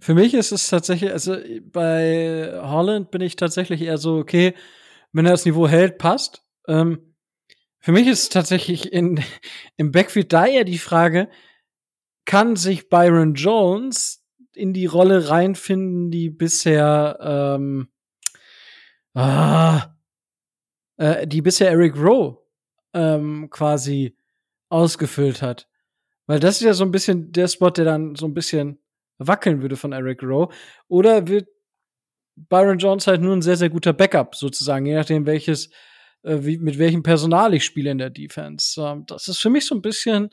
Für mich ist es tatsächlich, also bei Holland bin ich tatsächlich eher so, okay, wenn er das Niveau hält, passt. Ähm, für mich ist tatsächlich in, *laughs* im Backfield da eher die Frage, kann sich Byron Jones in die Rolle reinfinden, die bisher ähm, ah, äh, die bisher Eric Rowe ähm, quasi ausgefüllt hat. Weil das ist ja so ein bisschen der Spot, der dann so ein bisschen wackeln würde von Eric Rowe. Oder wird Byron Jones halt nur ein sehr, sehr guter Backup, sozusagen, je nachdem, welches, äh, wie, mit welchem Personal ich spiele in der Defense. Ähm, das ist für mich so ein bisschen,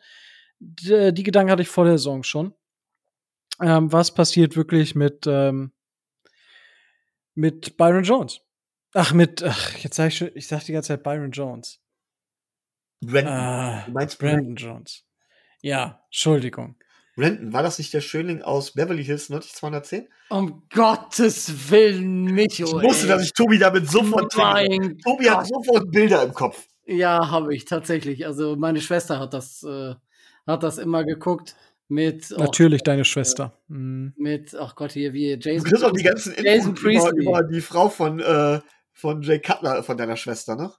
die, die Gedanken hatte ich vor der Saison schon ähm, was passiert wirklich mit, ähm, mit Byron Jones. Ach, mit, ach, jetzt sag ich schon, ich sag die ganze Zeit Byron Jones. Brandon. Ah, du meinst Brandon Jones. Ja, Entschuldigung. Brandon, war das nicht der Schönling aus Beverly Hills 90210? Um Gottes Willen, Micho. Ich wusste, ey. dass ich Tobi damit sofort. Mein Tobi hat sofort Bilder im Kopf. Ja, habe ich tatsächlich. Also meine Schwester hat das, äh, hat das immer geguckt mit, oh, Natürlich deine Schwester. Mhm. mit, ach Gott, hier wie Du Jason. kriegst auch die ganzen Jason Infos über, Priestley. über die Frau von, äh, von Jay Cutler, von deiner Schwester, ne?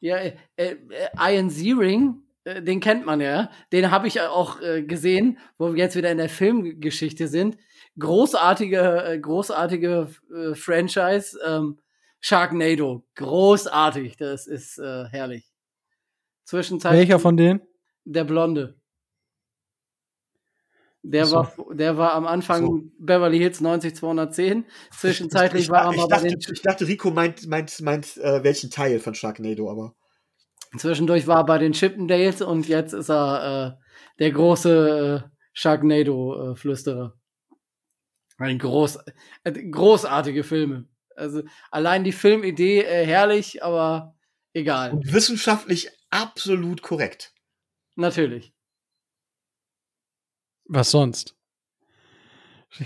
Ja, äh, äh, Ian Searing, äh, den kennt man ja. Den habe ich auch äh, gesehen, wo wir jetzt wieder in der Filmgeschichte sind. Großartige, äh, großartige äh, Franchise. Ähm, Sharknado. Großartig. Das ist äh, herrlich. Zwischenzeitlich Welcher von denen? der Blonde. Der so. war, der war am Anfang So. Beverly Hills 90210. Zwischenzeitlich ich, war er ich, mal bei dachte, den, ich dachte, Rico meint, meint, meint äh, welchen Teil von Sharknado, aber. Zwischendurch war er bei den Chippendales und jetzt ist er äh, der große äh, Sharknado-Flüsterer. Ein groß, äh, großartige Filme. Also allein die Filmidee äh, herrlich, aber egal. Und wissenschaftlich absolut korrekt. Natürlich. Was sonst? *laughs*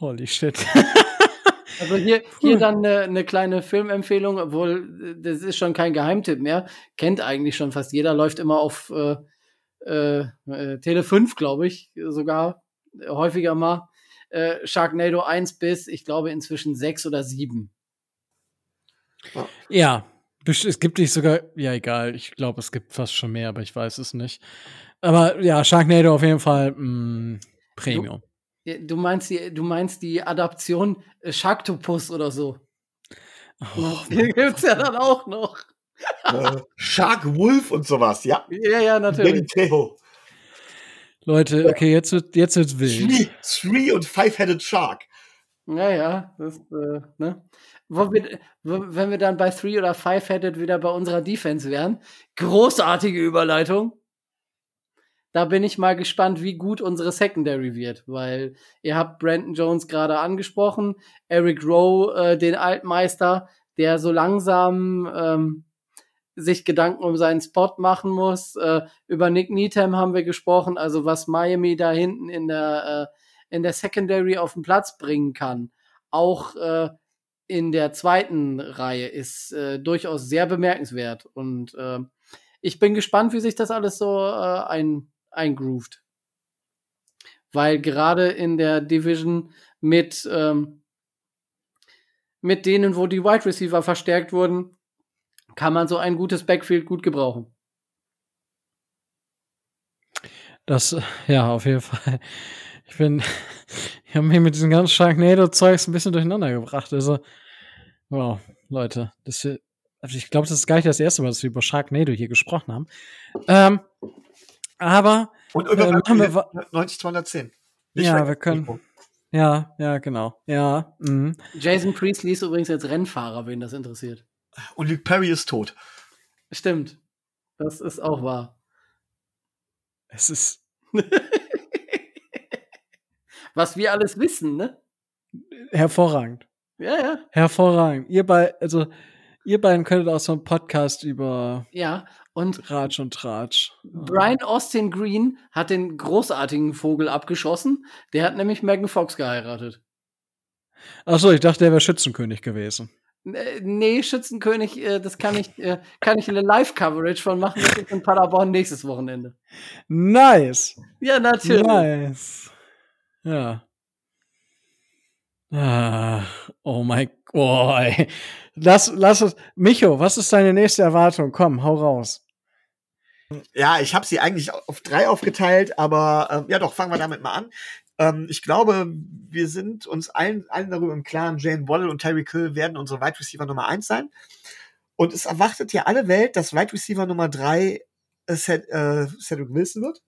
Holy shit. *laughs* Also hier, hier dann eine, eine kleine Filmempfehlung, obwohl das ist schon kein Geheimtipp mehr. Kennt eigentlich schon fast jeder, läuft immer auf äh, äh, äh, Tele 5, glaube ich, sogar häufiger mal. Äh, Sharknado 1 bis, ich glaube, inzwischen 6 oder 7. ja, es gibt nicht sogar, ja egal, ich glaube, es gibt fast schon mehr, aber ich weiß es nicht. Aber ja, Sharknado auf jeden Fall mh, Premium. Du meinst die, du meinst die Adaption äh, Sharktopus oder so. Oh, Die gibt's ja dann auch noch. äh, Shark Wolf und sowas, ja. Ja, ja, natürlich. Leute, okay, jetzt wird jetzt wird's wild. Three, three und Five-Headed Shark. Ja, ja, das, äh, ne? Wo wir, wo, wenn wir dann bei Three oder Five-Headed wieder bei unserer Defense wären, großartige Überleitung. Da bin ich mal gespannt, wie gut unsere Secondary wird, weil ihr habt Brandon Jones gerade angesprochen, Eric Rowe, äh, den Altmeister, der so langsam ähm, sich Gedanken um seinen Spot machen muss. Äh, über Nick Needham haben wir gesprochen, also was Miami da hinten in der äh, in der Secondary auf den Platz bringen kann. Auch äh, in der zweiten Reihe ist äh, durchaus sehr bemerkenswert. Und äh, ich bin gespannt, wie sich das alles so äh, ein, eingroovt. Weil gerade in der Division mit, ähm, mit denen, wo die Wide Receiver verstärkt wurden, kann man so ein gutes Backfield gut gebrauchen. Das, ja, auf jeden Fall. Ich bin, *laughs* ich habe mich mit diesem ganzen Sharknado-Zeugs ein bisschen durcheinander gebracht. Also, wow, Leute, das, also ich glaube, das ist gar nicht das erste Mal, dass wir über Sharknado hier gesprochen haben. Ähm, aber, Und über Äh, machen wir wa- 90 210. Ja, wir können- ja, ja, genau, ja, mhm. Jason Priestley ist übrigens jetzt Rennfahrer, wen das interessiert. Und Luke Perry ist tot. Stimmt. Das ist auch wahr. es ist, *laughs* Was wir alles wissen, ne? hervorragend. Ja, ja. Hervorragend. Ihr beiden, also, ihr beiden könntet auch so einen Podcast über Ja. Und Ratsch und Tratsch. Brian Austin Green hat den großartigen Vogel abgeschossen. Der hat nämlich Megan Fox geheiratet. Achso, ich dachte, der wäre Schützenkönig gewesen. Äh, Nee, Schützenkönig, äh, das kann ich, äh, kann ich eine Live-Coverage von machen. Das ist in Paderborn nächstes Wochenende. Nice. Ja, natürlich. Nice. Ja. Ah, oh mein Gott. ey. Lass, lass es. Micho, was ist deine nächste Erwartung? Komm, hau raus. Ja, ich habe sie eigentlich auf drei aufgeteilt, aber ähm, ja doch, fangen wir damit mal an. Ähm, ich glaube, wir sind uns allen, allen darüber im Klaren, Jane Waddle und Terry Kill werden unsere Wide Receiver Nummer eins sein. Und es erwartet ja alle Welt, dass Wide Receiver Nummer drei äh, äh, Cedric Wilson wird.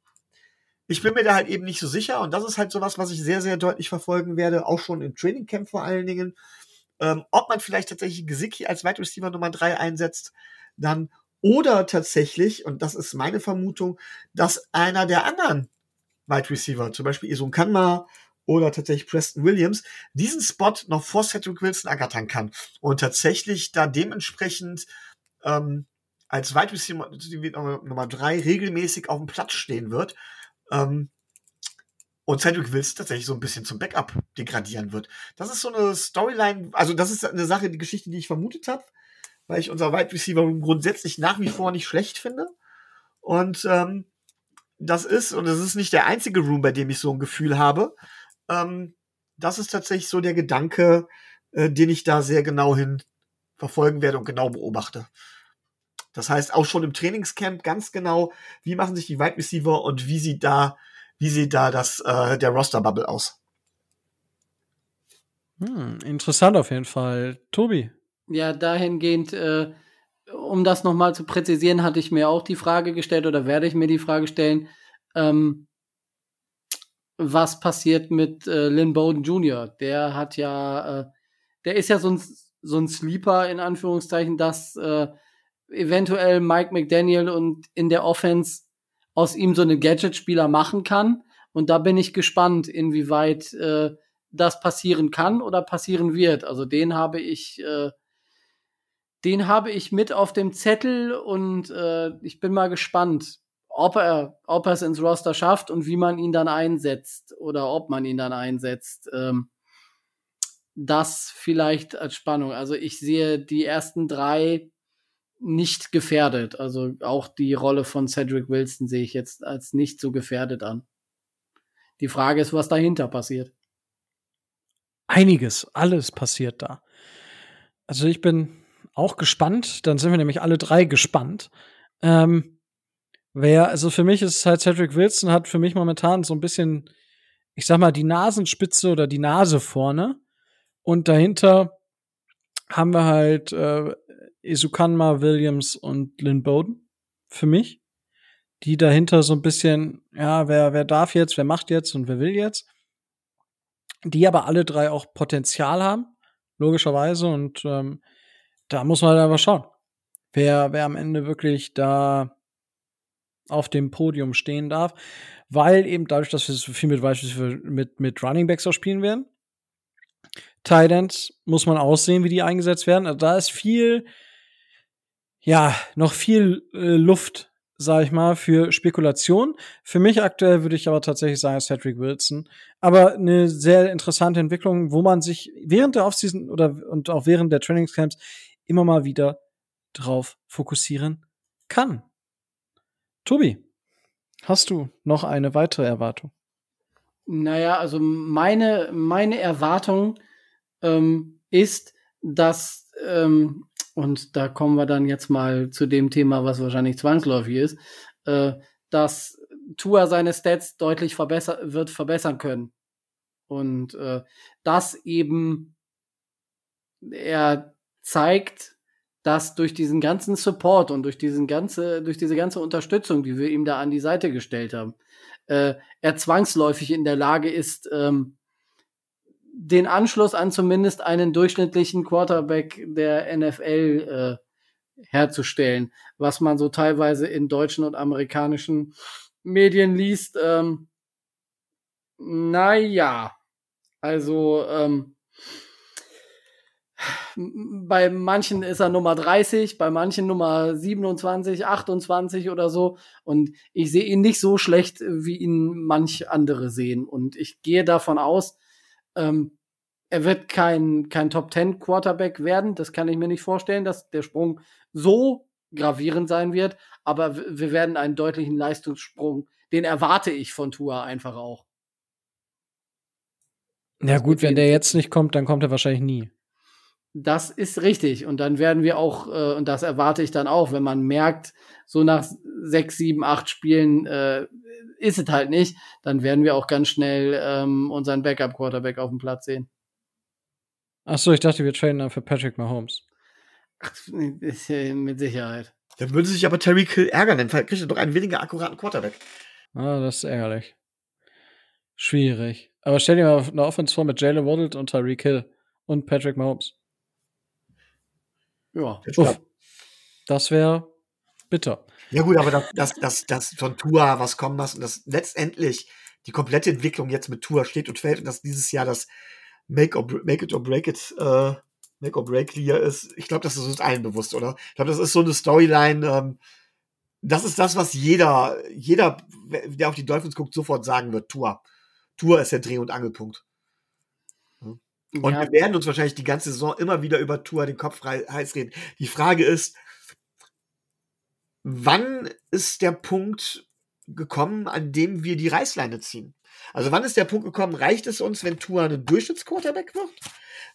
Ich bin mir da halt eben nicht so sicher und das ist halt sowas, was ich sehr, sehr deutlich verfolgen werde, auch schon im Training Camp vor allen Dingen. Ähm, ob man vielleicht tatsächlich Gesicki als Wide Receiver Nummer drei einsetzt, dann oder tatsächlich, und das ist meine Vermutung, dass einer der anderen Wide Receiver, zum Beispiel Isun Kanma oder tatsächlich Preston Williams, diesen Spot noch vor Cedric Wilson ergattern kann und tatsächlich da dementsprechend ähm, als Wide Receiver Nummer drei regelmäßig auf dem Platz stehen wird. Ähm, und Cedric Wilson tatsächlich so ein bisschen zum Backup degradieren wird. Das ist so eine Storyline, also das ist eine Sache, die Geschichte, die ich vermutet habe, weil ich unser Wide Receiver grundsätzlich nach wie vor nicht schlecht finde. Und ähm, das ist, und das ist nicht der einzige Room, bei dem ich so ein Gefühl habe, ähm, das ist tatsächlich so der Gedanke, äh, den ich da sehr genau hin verfolgen werde und genau beobachte. Das heißt, auch schon im Trainingscamp ganz genau, wie machen sich die Wide Receiver und wie sieht da wie sieht da das, äh, der Roster-Bubble aus? Hm, interessant auf jeden Fall. Tobi? Ja, dahingehend, äh, um das nochmal zu präzisieren, hatte ich mir auch die Frage gestellt oder werde ich mir die Frage stellen, ähm, was passiert mit äh, Lynn Bowden Jr.? Der hat ja, äh, der ist ja so ein, so ein Sleeper in Anführungszeichen, dass äh, eventuell Mike McDaniel und in der Offense aus ihm so einen Gadget-Spieler machen kann. Und da bin ich gespannt, inwieweit äh, das passieren kann oder passieren wird. Also den habe ich, äh, den habe ich mit auf dem Zettel und äh, ich bin mal gespannt, ob er, ob er es ins Roster schafft und wie man ihn dann einsetzt oder ob man ihn dann einsetzt. Ähm, das vielleicht als Spannung. Also ich sehe die ersten drei nicht gefährdet. Also auch die Rolle von Cedric Wilson sehe ich jetzt als nicht so gefährdet an. Die Frage ist, was dahinter passiert. Einiges, alles passiert da. Also ich bin auch gespannt. Dann sind wir nämlich alle drei gespannt. Ähm, wer, also für mich ist halt Cedric Wilson hat für mich momentan so ein bisschen, ich sag mal, die Nasenspitze oder die Nase vorne. Und dahinter haben wir halt äh, Isukanma, Williams und Lynn Bowden für mich. Die dahinter so ein bisschen, ja, wer, wer darf jetzt, wer macht jetzt und wer will jetzt. Die aber alle drei auch Potenzial haben, logischerweise. Und ähm, da muss man aber schauen, wer, wer am Ende wirklich da auf dem Podium stehen darf. Weil eben dadurch, dass wir so viel mit, mit, mit Running Backs auch spielen werden, Titans muss man aussehen, wie die eingesetzt werden. Also da ist viel, ja, noch viel äh, Luft, sag ich mal, für Spekulation. Für mich aktuell würde ich aber tatsächlich sagen Cedric Wilson. Aber eine sehr interessante Entwicklung, wo man sich während der Offseason oder und auch während der Trainingscamps immer mal wieder drauf fokussieren kann. Tobi, hast du noch eine weitere Erwartung? Naja, also meine, meine Erwartung ähm, ist, dass ähm, und da kommen wir dann jetzt mal zu dem Thema, was wahrscheinlich zwangsläufig ist, äh, dass Tua seine Stats deutlich verbesser wird verbessern können. Und äh, das eben er zeigt, dass durch diesen ganzen Support und durch diesen ganze, durch diese ganze Unterstützung, die wir ihm da an die Seite gestellt haben, äh, er zwangsläufig in der Lage ist, ähm, den Anschluss an zumindest einen durchschnittlichen Quarterback der NFL äh, herzustellen, was man so teilweise in deutschen und amerikanischen Medien liest. Ähm, naja, also ähm, bei manchen ist er Nummer 30, bei manchen Nummer 27, 28 oder so. Und ich sehe ihn nicht so schlecht, wie ihn manch andere sehen. Und ich gehe davon aus, ähm, er wird kein, kein Top 10 Quarterback werden. Das kann ich mir nicht vorstellen, dass der Sprung so gravierend sein wird. Aber wir werden einen deutlichen Leistungssprung, den erwarte ich von Tua einfach auch. Ja, gut, wenn der jetzt nicht kommt, dann kommt er wahrscheinlich nie. Das ist richtig. Und dann werden wir auch, äh, und das erwarte ich dann auch, wenn man merkt, so nach sechs, sieben, acht Spielen äh, ist es halt nicht, dann werden wir auch ganz schnell ähm, unseren Backup-Quarterback auf dem Platz sehen. Ach so, ich dachte, wir trainen dann für Patrick Mahomes. Ach, mit Sicherheit. Dann würde sich aber Terry Kill ärgern, dann kriegt er doch einen weniger akkuraten Quarterback. Ah, das ist ärgerlich. Schwierig. Aber stell dir mal eine Offense vor mit Jalen Waddle und Tyreek Hill und Patrick Mahomes. Ja. Uff. Das wäre bitter. Ja gut, aber dass das, das, das von Tua was kommen lassen, das letztendlich die komplette Entwicklung jetzt mit Tour steht und fällt und dass dieses Jahr das Make, or, Make It or Break It, äh, Make or Break Year ist. Ich glaube, das ist uns allen bewusst, oder? Ich glaube, das ist so eine Storyline. Ähm, das ist das, was jeder, jeder, der auf die Dolphins guckt, sofort sagen wird. Tour. Tour ist der Dreh- und Angelpunkt. Und ja. wir werden uns wahrscheinlich die ganze Saison immer wieder über Tour den Kopf heiß reden. Die Frage ist, wann ist der Punkt gekommen, an dem wir die Reißleine ziehen? Also wann ist der Punkt gekommen, reicht es uns, wenn Tour ein Durchschnittsquarterback wird?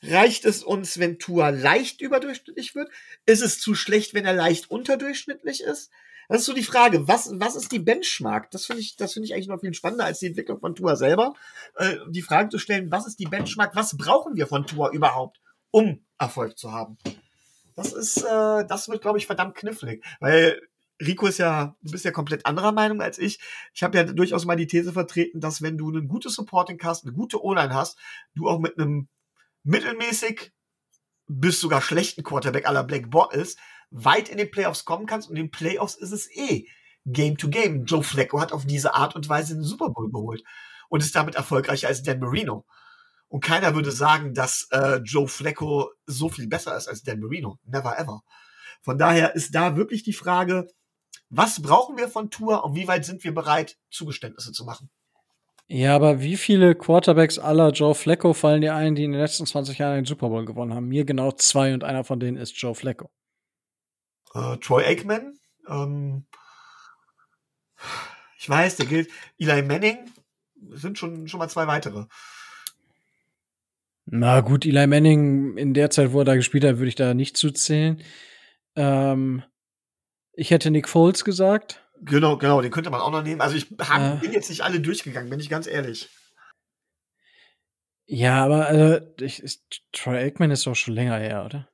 Reicht es uns, wenn Tour leicht überdurchschnittlich wird? Ist es zu schlecht, wenn er leicht unterdurchschnittlich ist? Das ist so die Frage, was, was ist die Benchmark? Das finde ich, das ich eigentlich noch viel spannender als die Entwicklung von Tour selber. Äh, die Frage zu stellen, was ist die Benchmark? Was brauchen wir von Tour überhaupt, um Erfolg zu haben? Das ist, äh, das wird, glaube ich, verdammt knifflig, weil Rico ist ja, du bist ja komplett anderer Meinung als ich. Ich habe ja durchaus mal die These vertreten, dass wenn du ein gutes Supporting hast, eine gute O-Line hast, du auch mit einem mittelmäßig bis sogar schlechten Quarterback aller Black ist, weit in den Playoffs kommen kannst. Und in den Playoffs ist es eh Game to Game. Joe Flacco hat auf diese Art und Weise den Super Bowl geholt und ist damit erfolgreicher als Dan Marino. Und keiner würde sagen, dass äh, Joe Flacco so viel besser ist als Dan Marino. Never ever. Von daher ist da wirklich die Frage, was brauchen wir von Tour und wie weit sind wir bereit, Zugeständnisse zu machen? Ja, aber wie viele Quarterbacks aller Joe Flacco fallen dir ein, die in den letzten 20 Jahren den Super Bowl gewonnen haben? Mir genau zwei und einer von denen ist Joe Flacco äh, Troy Aikman. Ähm, ich weiß, der gilt. Eli Manning sind schon, schon mal zwei weitere. Na gut, Eli Manning in der Zeit, wo er da gespielt hat, würde ich da nicht zuzählen. Ähm, ich hätte Nick Foles gesagt. Genau, genau, den könnte man auch noch nehmen. Also ich hab, äh, bin jetzt nicht alle durchgegangen, bin ich ganz ehrlich. Ja, aber äh, ich, ist, Troy Aikman ist doch schon länger her, oder?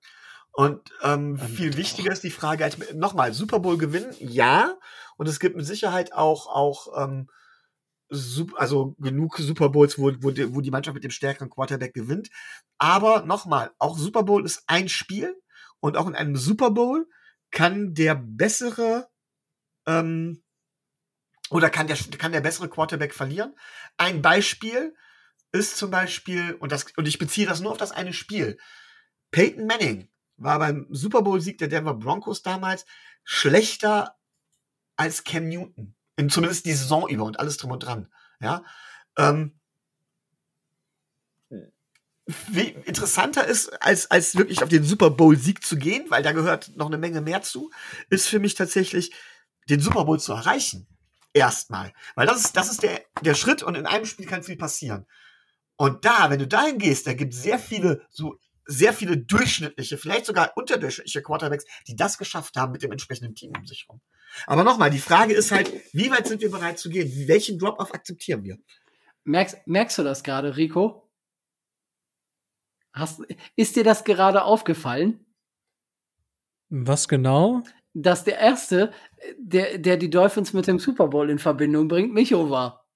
Und ähm, viel wichtiger ist die Frage, als, nochmal, Super Bowl gewinnen, ja. Und es gibt mit Sicherheit auch, auch ähm, also genug Super Bowls, wo, wo, die, wo die Mannschaft mit dem stärkeren Quarterback gewinnt. Aber nochmal, auch Super Bowl ist ein Spiel und auch in einem Super Bowl kann der bessere ähm, oder kann der, kann der bessere Quarterback verlieren. Ein Beispiel ist zum Beispiel, und, das, und ich beziehe das nur auf das eine Spiel, Peyton Manning war beim Super Bowl-Sieg der Denver Broncos damals schlechter als Cam Newton. In, zumindest die Saison über und alles drum und dran. Ja. Ähm, wie interessanter ist, als, als wirklich auf den Super Bowl-Sieg zu gehen, weil da gehört noch eine Menge mehr zu, ist für mich tatsächlich, den Super Bowl zu erreichen. Erstmal. Weil das ist, das ist der, der Schritt und in einem Spiel kann viel passieren. Und da, wenn du dahin gehst, da gibt es sehr viele so sehr viele durchschnittliche, vielleicht sogar unterdurchschnittliche Quarterbacks, die das geschafft haben mit dem entsprechenden Team um sich herum. Aber nochmal, die Frage ist halt, wie weit sind wir bereit zu gehen? Welchen Drop-off akzeptieren wir? Merkst, merkst du das gerade, Rico? Hast, ist dir das gerade aufgefallen? Was genau? Dass der erste, der, der die Dolphins mit dem Super Bowl in Verbindung bringt, Micho war.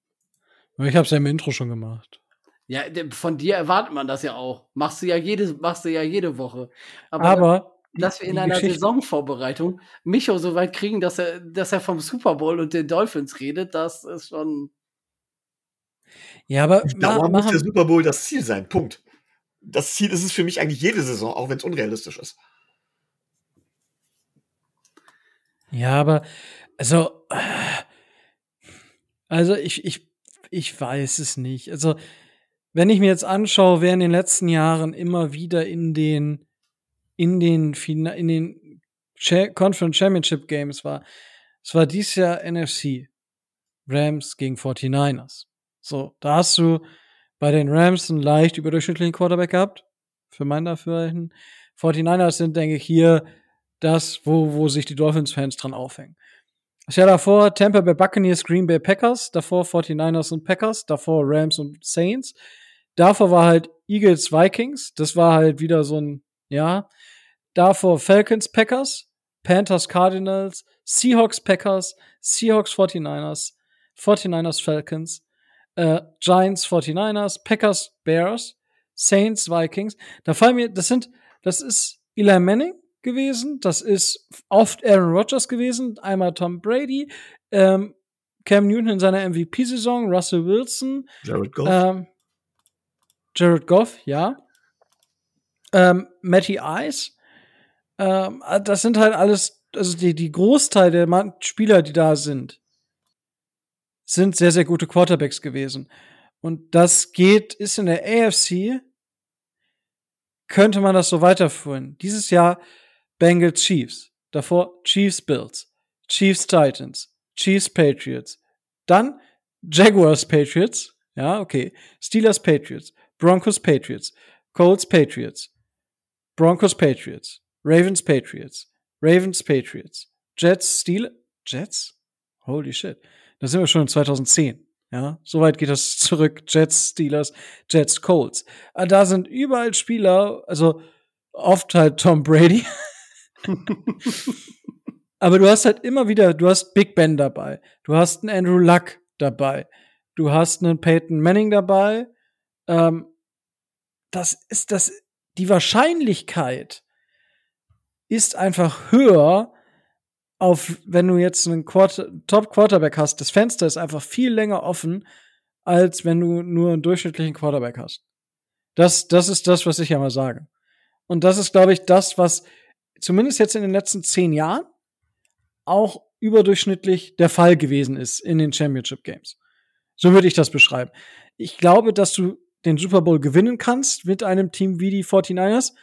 Ich habe es ja im Intro schon gemacht. Ja, von dir erwartet man das ja auch. Machst du ja jede, machst du ja jede Woche. Aber, Aber dass wir in einer Geschichte Saisonvorbereitung Micho so weit kriegen, dass er, dass er vom Super Bowl und den Dolphins redet, das ist schon. Ja, aber Dauer muss der Super Bowl das Ziel sein. Punkt. Das Ziel ist es für mich eigentlich jede Saison, auch wenn es unrealistisch ist. Ja, aber also, also ich, ich, ich weiß es nicht. Also wenn ich mir jetzt anschaue, wer in den letzten Jahren immer wieder in den in den in den Conference Championship Games war, es war dieses Jahr NFC Rams gegen 49ers. So, da hast du bei den Rams einen leicht überdurchschnittlichen Quarterback gehabt, für mein Dafürhalten. 49ers sind, denke ich, hier das, wo, wo sich die Dolphins-Fans dran aufhängen. Das Jahr davor Tampa Bay Buccaneers, Green Bay Packers, davor 49ers und Packers, davor Rams und Saints. Davor war halt Eagles Vikings. Das war halt wieder so ein, ja. Davor Falcons Packers, Panthers Cardinals, Seahawks Packers, Seahawks 49ers, 49ers Falcons, äh, Giants 49ers, Packers Bears, Saints Vikings. Da fallen mir, das sind, das ist Eli Manning gewesen, das ist oft Aaron Rodgers gewesen, einmal Tom Brady, ähm, Cam Newton in seiner MVP-Saison, Russell Wilson, Jared Goff. ähm, Jared Goff, ja. Ähm, Matty Ice. Ähm, das sind halt alles, also die, die Großteil der Spieler, die da sind, sind sehr, sehr gute Quarterbacks gewesen. Und das geht, ist in der AFC, könnte man das so weiterführen. Dieses Jahr Bengals Chiefs, davor Chiefs Bills, Chiefs Titans, Chiefs Patriots, dann Jaguars Patriots, ja, okay, Steelers Patriots, Broncos Patriots, Colts Patriots, Broncos Patriots, Ravens Patriots, Ravens Patriots, Jets Steel Jets? Holy shit. Da sind wir schon in 2010. Ja, soweit geht das *laughs* zurück. Jets, Steelers, Jets, Colts. Ah, da sind überall Spieler, also oft halt Tom Brady. *laughs* Aber du hast halt immer wieder, du hast Big Ben dabei, du hast einen Andrew Luck dabei, du hast einen Peyton Manning dabei. Ähm, das ist das, die Wahrscheinlichkeit ist einfach höher, auf, wenn du jetzt einen Quarter, Top Quarterback hast, das Fenster ist einfach viel länger offen, als wenn du nur einen durchschnittlichen Quarterback hast. Das, das ist das, was ich ja mal sage. Und das ist, glaube ich, das, was zumindest jetzt in den letzten zehn Jahren auch überdurchschnittlich der Fall gewesen ist in den Championship Games. So würde ich das beschreiben. Ich glaube, dass du den Super Bowl gewinnen kannst mit einem Team wie die 49ers.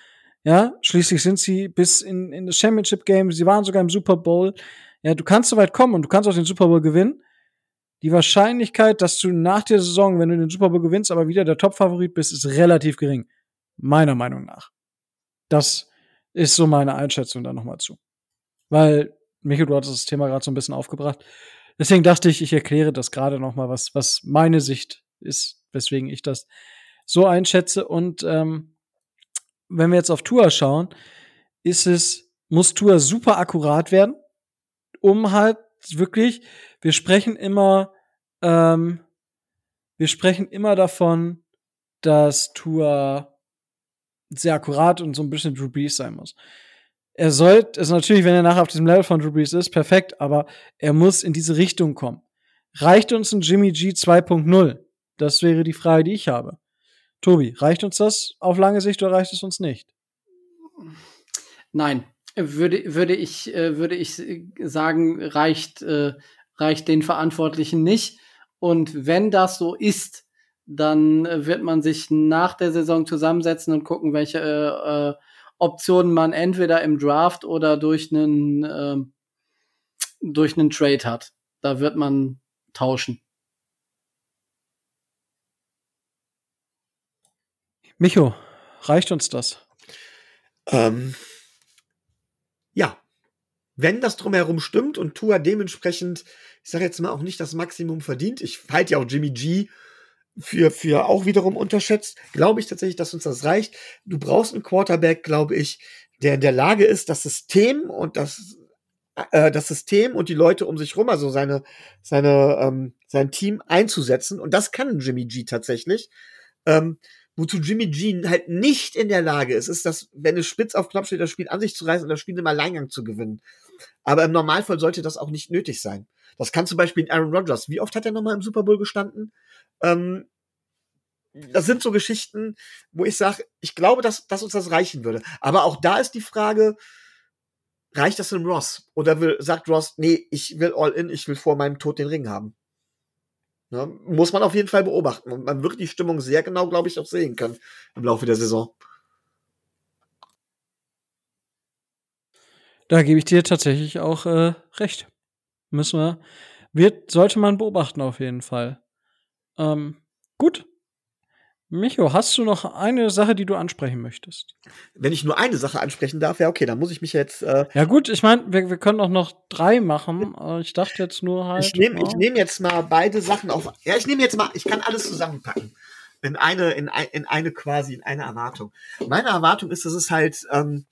Ja, schließlich sind sie bis in, in das Championship Game, sie waren sogar im Super Bowl. Ja, du kannst so weit kommen und du kannst auch den Super Bowl gewinnen. Die Wahrscheinlichkeit, dass du nach der Saison, wenn du den Super Bowl gewinnst, aber wieder der Top-Favorit bist, ist relativ gering. Meiner Meinung nach. Das ist so meine Einschätzung da nochmal zu. Weil, Michael, du hattest das Thema gerade so ein bisschen aufgebracht. Deswegen dachte ich, ich erkläre das gerade nochmal, was, was meine Sicht ist, weswegen ich das so einschätze. Und ähm, wenn wir jetzt auf Tour schauen, ist es, muss Tour super akkurat werden, um halt wirklich, wir sprechen immer, ähm, wir sprechen immer davon, dass Tour sehr akkurat und so ein bisschen Drew Brees sein muss. Er sollte, also natürlich, wenn er nachher auf diesem Level von Drew Brees ist, perfekt, aber er muss in diese Richtung kommen. Reicht uns ein Jimmy G 2.0? Das wäre die Frage, die ich habe. Tobi, reicht uns das auf lange Sicht oder reicht es uns nicht? Nein, würde, würde, ich, äh, würde ich sagen, reicht, äh, reicht den Verantwortlichen nicht. Und wenn das so ist, dann wird man sich nach der Saison zusammensetzen und gucken, welche äh, äh Optionen man entweder im Draft oder durch einen, äh, durch einen Trade hat. Da wird man tauschen. Micho, reicht uns das? Ähm, ja. Wenn das drumherum stimmt und Tua dementsprechend, ich sage jetzt mal auch nicht das Maximum verdient, ich halte ja auch Jimmy G für, für auch wiederum unterschätzt, glaube ich tatsächlich, dass uns das reicht. Du brauchst einen Quarterback, glaube ich, der in der Lage ist, das System und das, äh, das System und die Leute um sich rum, also seine, seine, ähm, sein Team einzusetzen. Und das kann Jimmy G tatsächlich. Ähm, wozu Jimmy G halt nicht in der Lage ist, ist, dass, wenn es spitz auf Knopf steht, das Spiel an sich zu reißen und das Spiel im Alleingang zu gewinnen. Aber im Normalfall sollte das auch nicht nötig sein. Das kann zum Beispiel Aaron Rodgers. Wie oft hat er nochmal im Super Bowl gestanden? Ähm, das sind so Geschichten, wo ich sage, ich glaube, dass, dass uns das reichen würde. Aber auch da ist die Frage, reicht das in Ross? Oder will, sagt Ross, nee, ich will all in, ich will vor meinem Tod den Ring haben? Ja, muss man auf jeden Fall beobachten. Und man wird die Stimmung sehr genau, glaube ich, auch sehen können im Laufe der Saison. Da gebe ich dir tatsächlich auch äh, recht. Müssen wir, wird, sollte man beobachten auf jeden Fall. Ähm, gut. Micho, hast du noch eine Sache, die du ansprechen möchtest? Wenn ich nur eine Sache ansprechen darf, ja, okay, dann muss ich mich jetzt. Äh ja, gut, ich meine, wir, wir können auch noch drei machen. ich dachte jetzt nur halt. Ich nehme ich nehm jetzt mal beide Sachen auf. Ja, ich nehme jetzt mal, ich kann alles zusammenpacken. In eine, in, ein, in eine quasi, in eine Erwartung. Meine Erwartung ist, dass es halt ähm,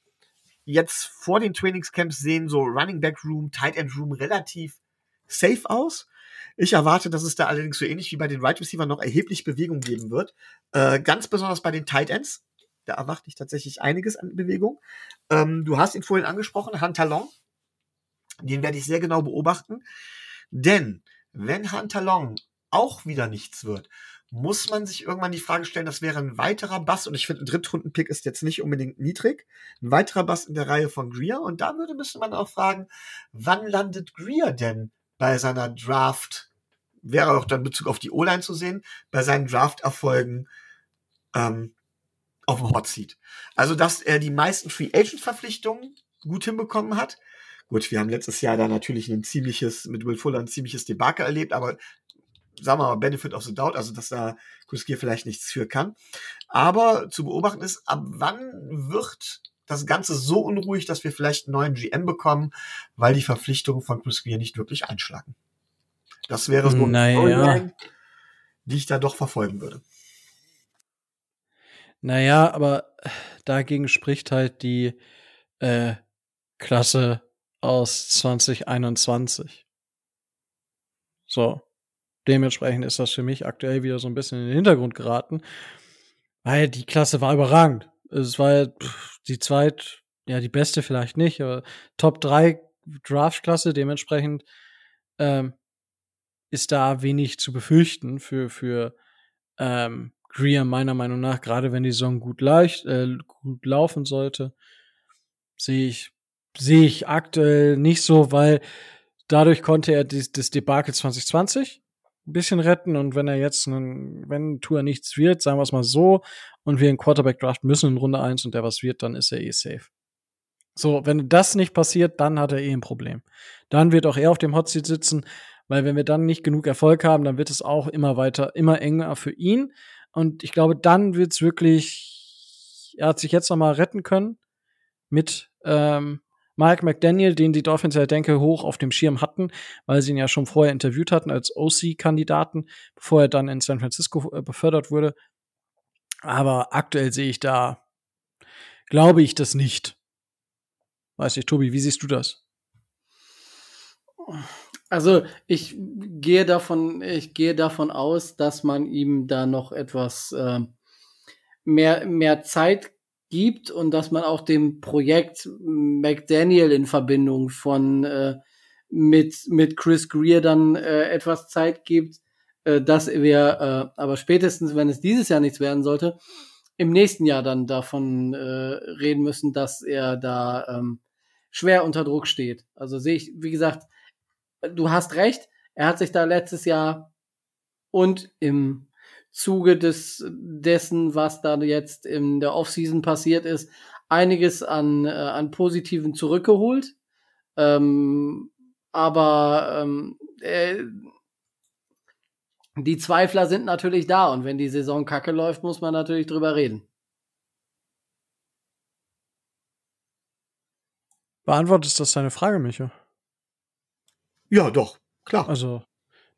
jetzt vor den Trainingscamps sehen so Running Back Room, Tight End Room relativ safe aus. Ich erwarte, dass es da allerdings so ähnlich wie bei den Right Receiver noch erheblich Bewegung geben wird. Äh, ganz besonders bei den Tight Ends. Da erwarte ich tatsächlich einiges an Bewegung. Ähm, du hast ihn vorhin angesprochen, Hunter Long. Den werde ich sehr genau beobachten. Denn wenn Hunter Long auch wieder nichts wird, muss man sich irgendwann die Frage stellen, das wäre ein weiterer Bass, und ich finde, ein Drittrunden-Pick ist jetzt nicht unbedingt niedrig, ein weiterer Bass in der Reihe von Greer, und da würde müsste man auch fragen, wann landet Greer denn bei seiner Draft, wäre auch dann Bezug auf die O-Line zu sehen, bei seinen Draft-Erfolgen ähm, auf dem Hot Seat. Also, dass er die meisten Free Agent-Verpflichtungen gut hinbekommen hat. Gut, wir haben letztes Jahr da natürlich ein ziemliches, mit Will Fuller ein ziemliches Debakel erlebt, aber sagen wir mal, Benefit of the Doubt, also dass da Chris Gear vielleicht nichts für kann. Aber zu beobachten ist, ab wann wird das Ganze so unruhig, dass wir vielleicht einen neuen GM bekommen, weil die Verpflichtungen von Chris Gear nicht wirklich einschlagen. Das wäre so naja. Storyline, die ich da doch verfolgen würde. Naja, aber dagegen spricht halt die äh, Klasse aus 2021. So. Dementsprechend ist das für mich aktuell wieder so ein bisschen in den Hintergrund geraten, weil die Klasse war überragend. Es war die zweit, ja, die beste vielleicht nicht, aber Top 3 Draft-Klasse, dementsprechend ähm, ist da wenig zu befürchten für, für ähm, Greer meiner Meinung nach, gerade wenn die Saison gut, leicht, äh, gut laufen sollte, sehe ich, sehe ich aktuell nicht so, weil dadurch konnte er das, das Debakel 2020 ein bisschen retten und wenn er jetzt, einen, wenn Tour nichts wird, sagen wir es mal so, und wir einen Quarterback draften müssen in Runde 1 und der was wird, dann ist er eh safe. So, wenn das nicht passiert, dann hat er eh ein Problem. Dann wird auch er auf dem Hot Seat sitzen, weil wenn wir dann nicht genug Erfolg haben, dann wird es auch immer weiter, immer enger für ihn. Und ich glaube, dann wird's wirklich, er hat sich jetzt noch mal retten können mit ähm, Mike McDaniel, den die Dolphins ja, denke, hoch auf dem Schirm hatten, weil sie ihn ja schon vorher interviewt hatten als OC-Kandidaten, bevor er dann in San Francisco äh, befördert wurde. Aber aktuell sehe ich da, glaube ich das nicht. Weiß nicht, Tobi, wie siehst du das? Also ich gehe davon, ich gehe davon aus, dass man ihm da noch etwas äh, mehr, mehr Zeit gibt und dass man auch dem Projekt McDaniel in Verbindung von äh, mit, mit Chris Greer dann äh, etwas Zeit gibt, äh, dass wir äh, aber spätestens, wenn es dieses Jahr nichts werden sollte, im nächsten Jahr dann davon äh, reden müssen, dass er da ähm, schwer unter Druck steht. Also sehe ich, wie gesagt, du hast recht, er hat sich da letztes Jahr und im Zuge des, dessen, was da jetzt in der Offseason passiert ist, einiges an, äh, an Positiven zurückgeholt. Ähm, aber ähm, äh, die Zweifler sind natürlich da und wenn die Saison kacke läuft, muss man natürlich drüber reden. Beantwortest das deine Frage, Micha? Ja, doch, klar. Also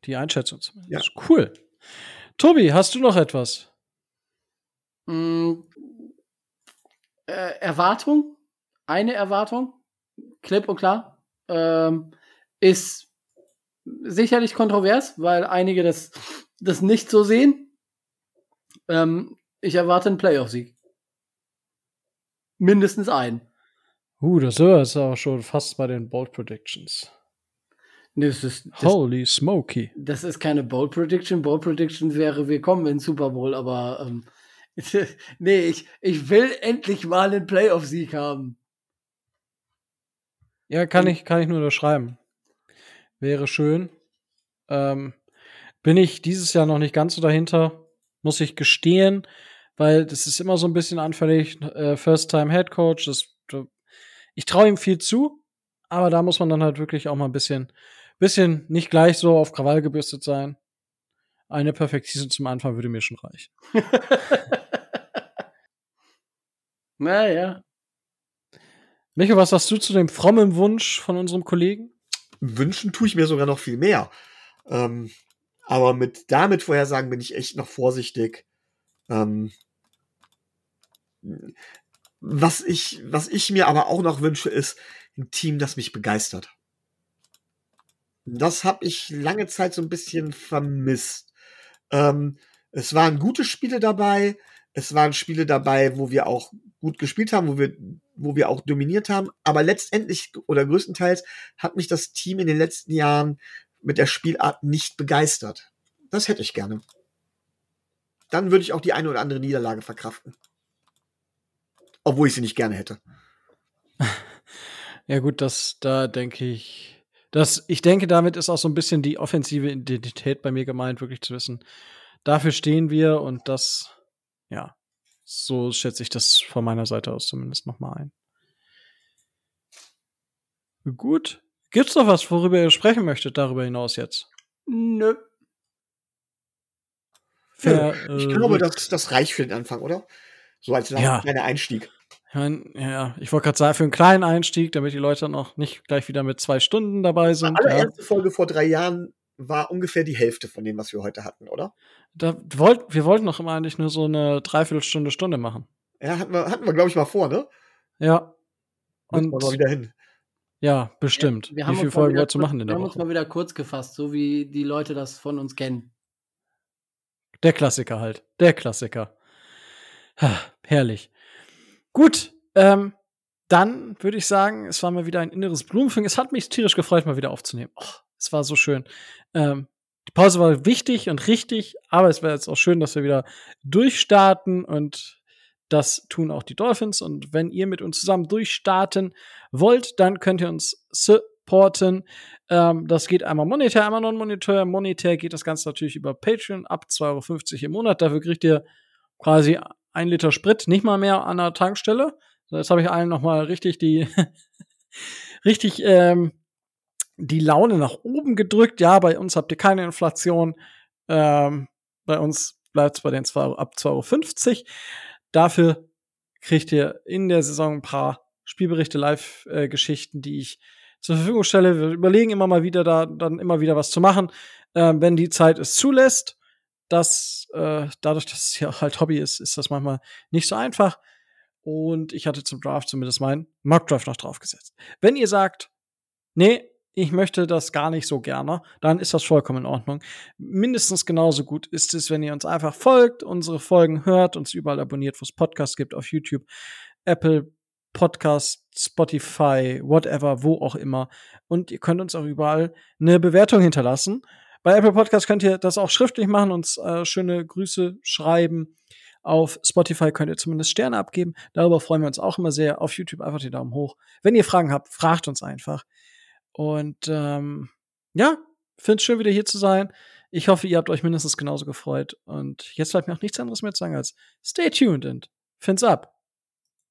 die Einschätzung zumindest. Ja. Cool. Tobi, hast du noch etwas? Mm, äh, Erwartung, eine Erwartung, klipp und klar, ähm, ist sicherlich kontrovers, weil einige das, das nicht so sehen. Ähm, ich erwarte einen Playoff-Sieg. Mindestens einen. Uh, das ist auch schon fast bei den Bold Predictions. Nee, das ist, das, Holy smoky. Das ist keine Bold Prediction. Bold Prediction wäre, wir kommen in Super Bowl, aber ähm, *laughs* nee, ich, ich will endlich mal einen Playoff-Sieg haben. Ja, kann ich, kann ich nur unterschreiben. Wäre schön. Ähm, bin ich dieses Jahr noch nicht ganz so dahinter, muss ich gestehen, weil das ist immer so ein bisschen anfällig. Äh, First-Time-Head Coach, das, ich traue ihm viel zu, aber da muss man dann halt wirklich auch mal ein bisschen bisschen nicht gleich so auf Krawall gebürstet sein. Eine Perfect Season zum Anfang würde mir schon reichen. *laughs* naja. Michael, was sagst du zu dem frommen Wunsch von unserem Kollegen? Wünschen tue ich mir sogar noch viel mehr. Ähm, aber mit damit Vorhersagen bin ich echt noch vorsichtig. Ähm, was ich, was ich mir aber auch noch wünsche, ist ein Team, das mich begeistert. Das habe ich lange Zeit so ein bisschen vermisst. Ähm, es waren gute Spiele dabei. Es waren Spiele dabei, wo wir auch gut gespielt haben, wo wir, wo wir auch dominiert haben. Aber letztendlich oder größtenteils hat mich das Team in den letzten Jahren mit der Spielart nicht begeistert. Das hätte ich gerne. Dann würde ich auch die eine oder andere Niederlage verkraften. Obwohl ich sie nicht gerne hätte. *laughs* Ja, gut, das, da denke ich, das, ich denke, damit ist auch so ein bisschen die offensive Identität bei mir gemeint, wirklich zu wissen, dafür stehen wir und das, ja, so schätze ich das von meiner Seite aus zumindest nochmal ein. Gut. Gibt's noch was, worüber ihr sprechen möchtet, darüber hinaus jetzt? Nö. Ja, ich äh, glaube, das, das reicht für den Anfang, oder? So als ja. Kleiner Einstieg. Ja, ich wollte gerade sagen, für einen kleinen Einstieg, damit die Leute dann auch nicht gleich wieder mit zwei Stunden dabei sind. Die allererste ja. Folge vor drei Jahren war ungefähr die Hälfte von dem, was wir heute hatten, oder? Da wollt, wir wollten doch immer eigentlich nur so eine Dreiviertelstunde, Stunde machen. Ja, hatten wir, hatten wir glaube ich, mal vor, ne? Ja. Und mal wieder hin. Ja, bestimmt. Ja, Wie viele Folgen wolltest du machen in der Woche? Wir haben uns mal wieder kurz gefasst, so wie die Leute das von uns kennen. Der Klassiker halt. Der Klassiker. Ha, *sighs* herrlich. Gut, ähm, dann würde ich sagen, es war mal wieder ein inneres Blumenfing. Es hat mich tierisch gefreut, mal wieder aufzunehmen. Oh, es war so schön. Ähm, die Pause war wichtig und richtig, aber es wäre jetzt auch schön, dass wir wieder durchstarten und das tun auch die Dolphins. Und wenn ihr mit uns zusammen durchstarten wollt, dann könnt ihr uns supporten. Ähm, das geht einmal monetär, einmal non-monetär. Monetär geht das Ganze natürlich über Patreon ab 2,50 Euro im Monat. Dafür kriegt ihr quasi ein Liter Sprit, nicht mal mehr an der Tankstelle. Jetzt habe ich allen noch mal richtig die *laughs* richtig ähm, die Laune nach oben gedrückt. Ja, bei uns habt ihr keine Inflation. Ähm, bei uns bleibt es bei den 2, ab 2,50 Euro. Dafür kriegt ihr in der Saison ein paar Spielberichte, Live-Geschichten, die ich zur Verfügung stelle. Wir überlegen immer mal wieder, da dann immer wieder was zu machen, äh, wenn die Zeit es zulässt. Das, äh, dadurch, dass es ja *laughs* halt Hobby ist, ist das manchmal nicht so einfach. Und ich hatte zum Draft zumindest meinen Mock Draft noch draufgesetzt. Wenn ihr sagt, nee, ich möchte das gar nicht so gerne, dann ist das vollkommen in Ordnung. Mindestens genauso gut ist es, wenn ihr uns einfach folgt, unsere Folgen hört, uns überall abonniert, wo es Podcasts gibt, auf YouTube, Apple Podcast, Spotify, whatever, wo auch immer. Und ihr könnt uns auch überall eine Bewertung hinterlassen. Bei Apple Podcast könnt ihr das auch schriftlich machen, uns äh, schöne Grüße schreiben. Auf Spotify könnt ihr zumindest Sterne abgeben. Darüber freuen wir uns auch immer sehr. Auf YouTube einfach die Daumen hoch. Wenn ihr Fragen habt, fragt uns einfach. Und ähm, ja, finde es schön, wieder hier zu sein. Ich hoffe, ihr habt euch mindestens genauso gefreut. Und jetzt bleibt mir auch nichts anderes mehr zu sagen als stay tuned und fins up.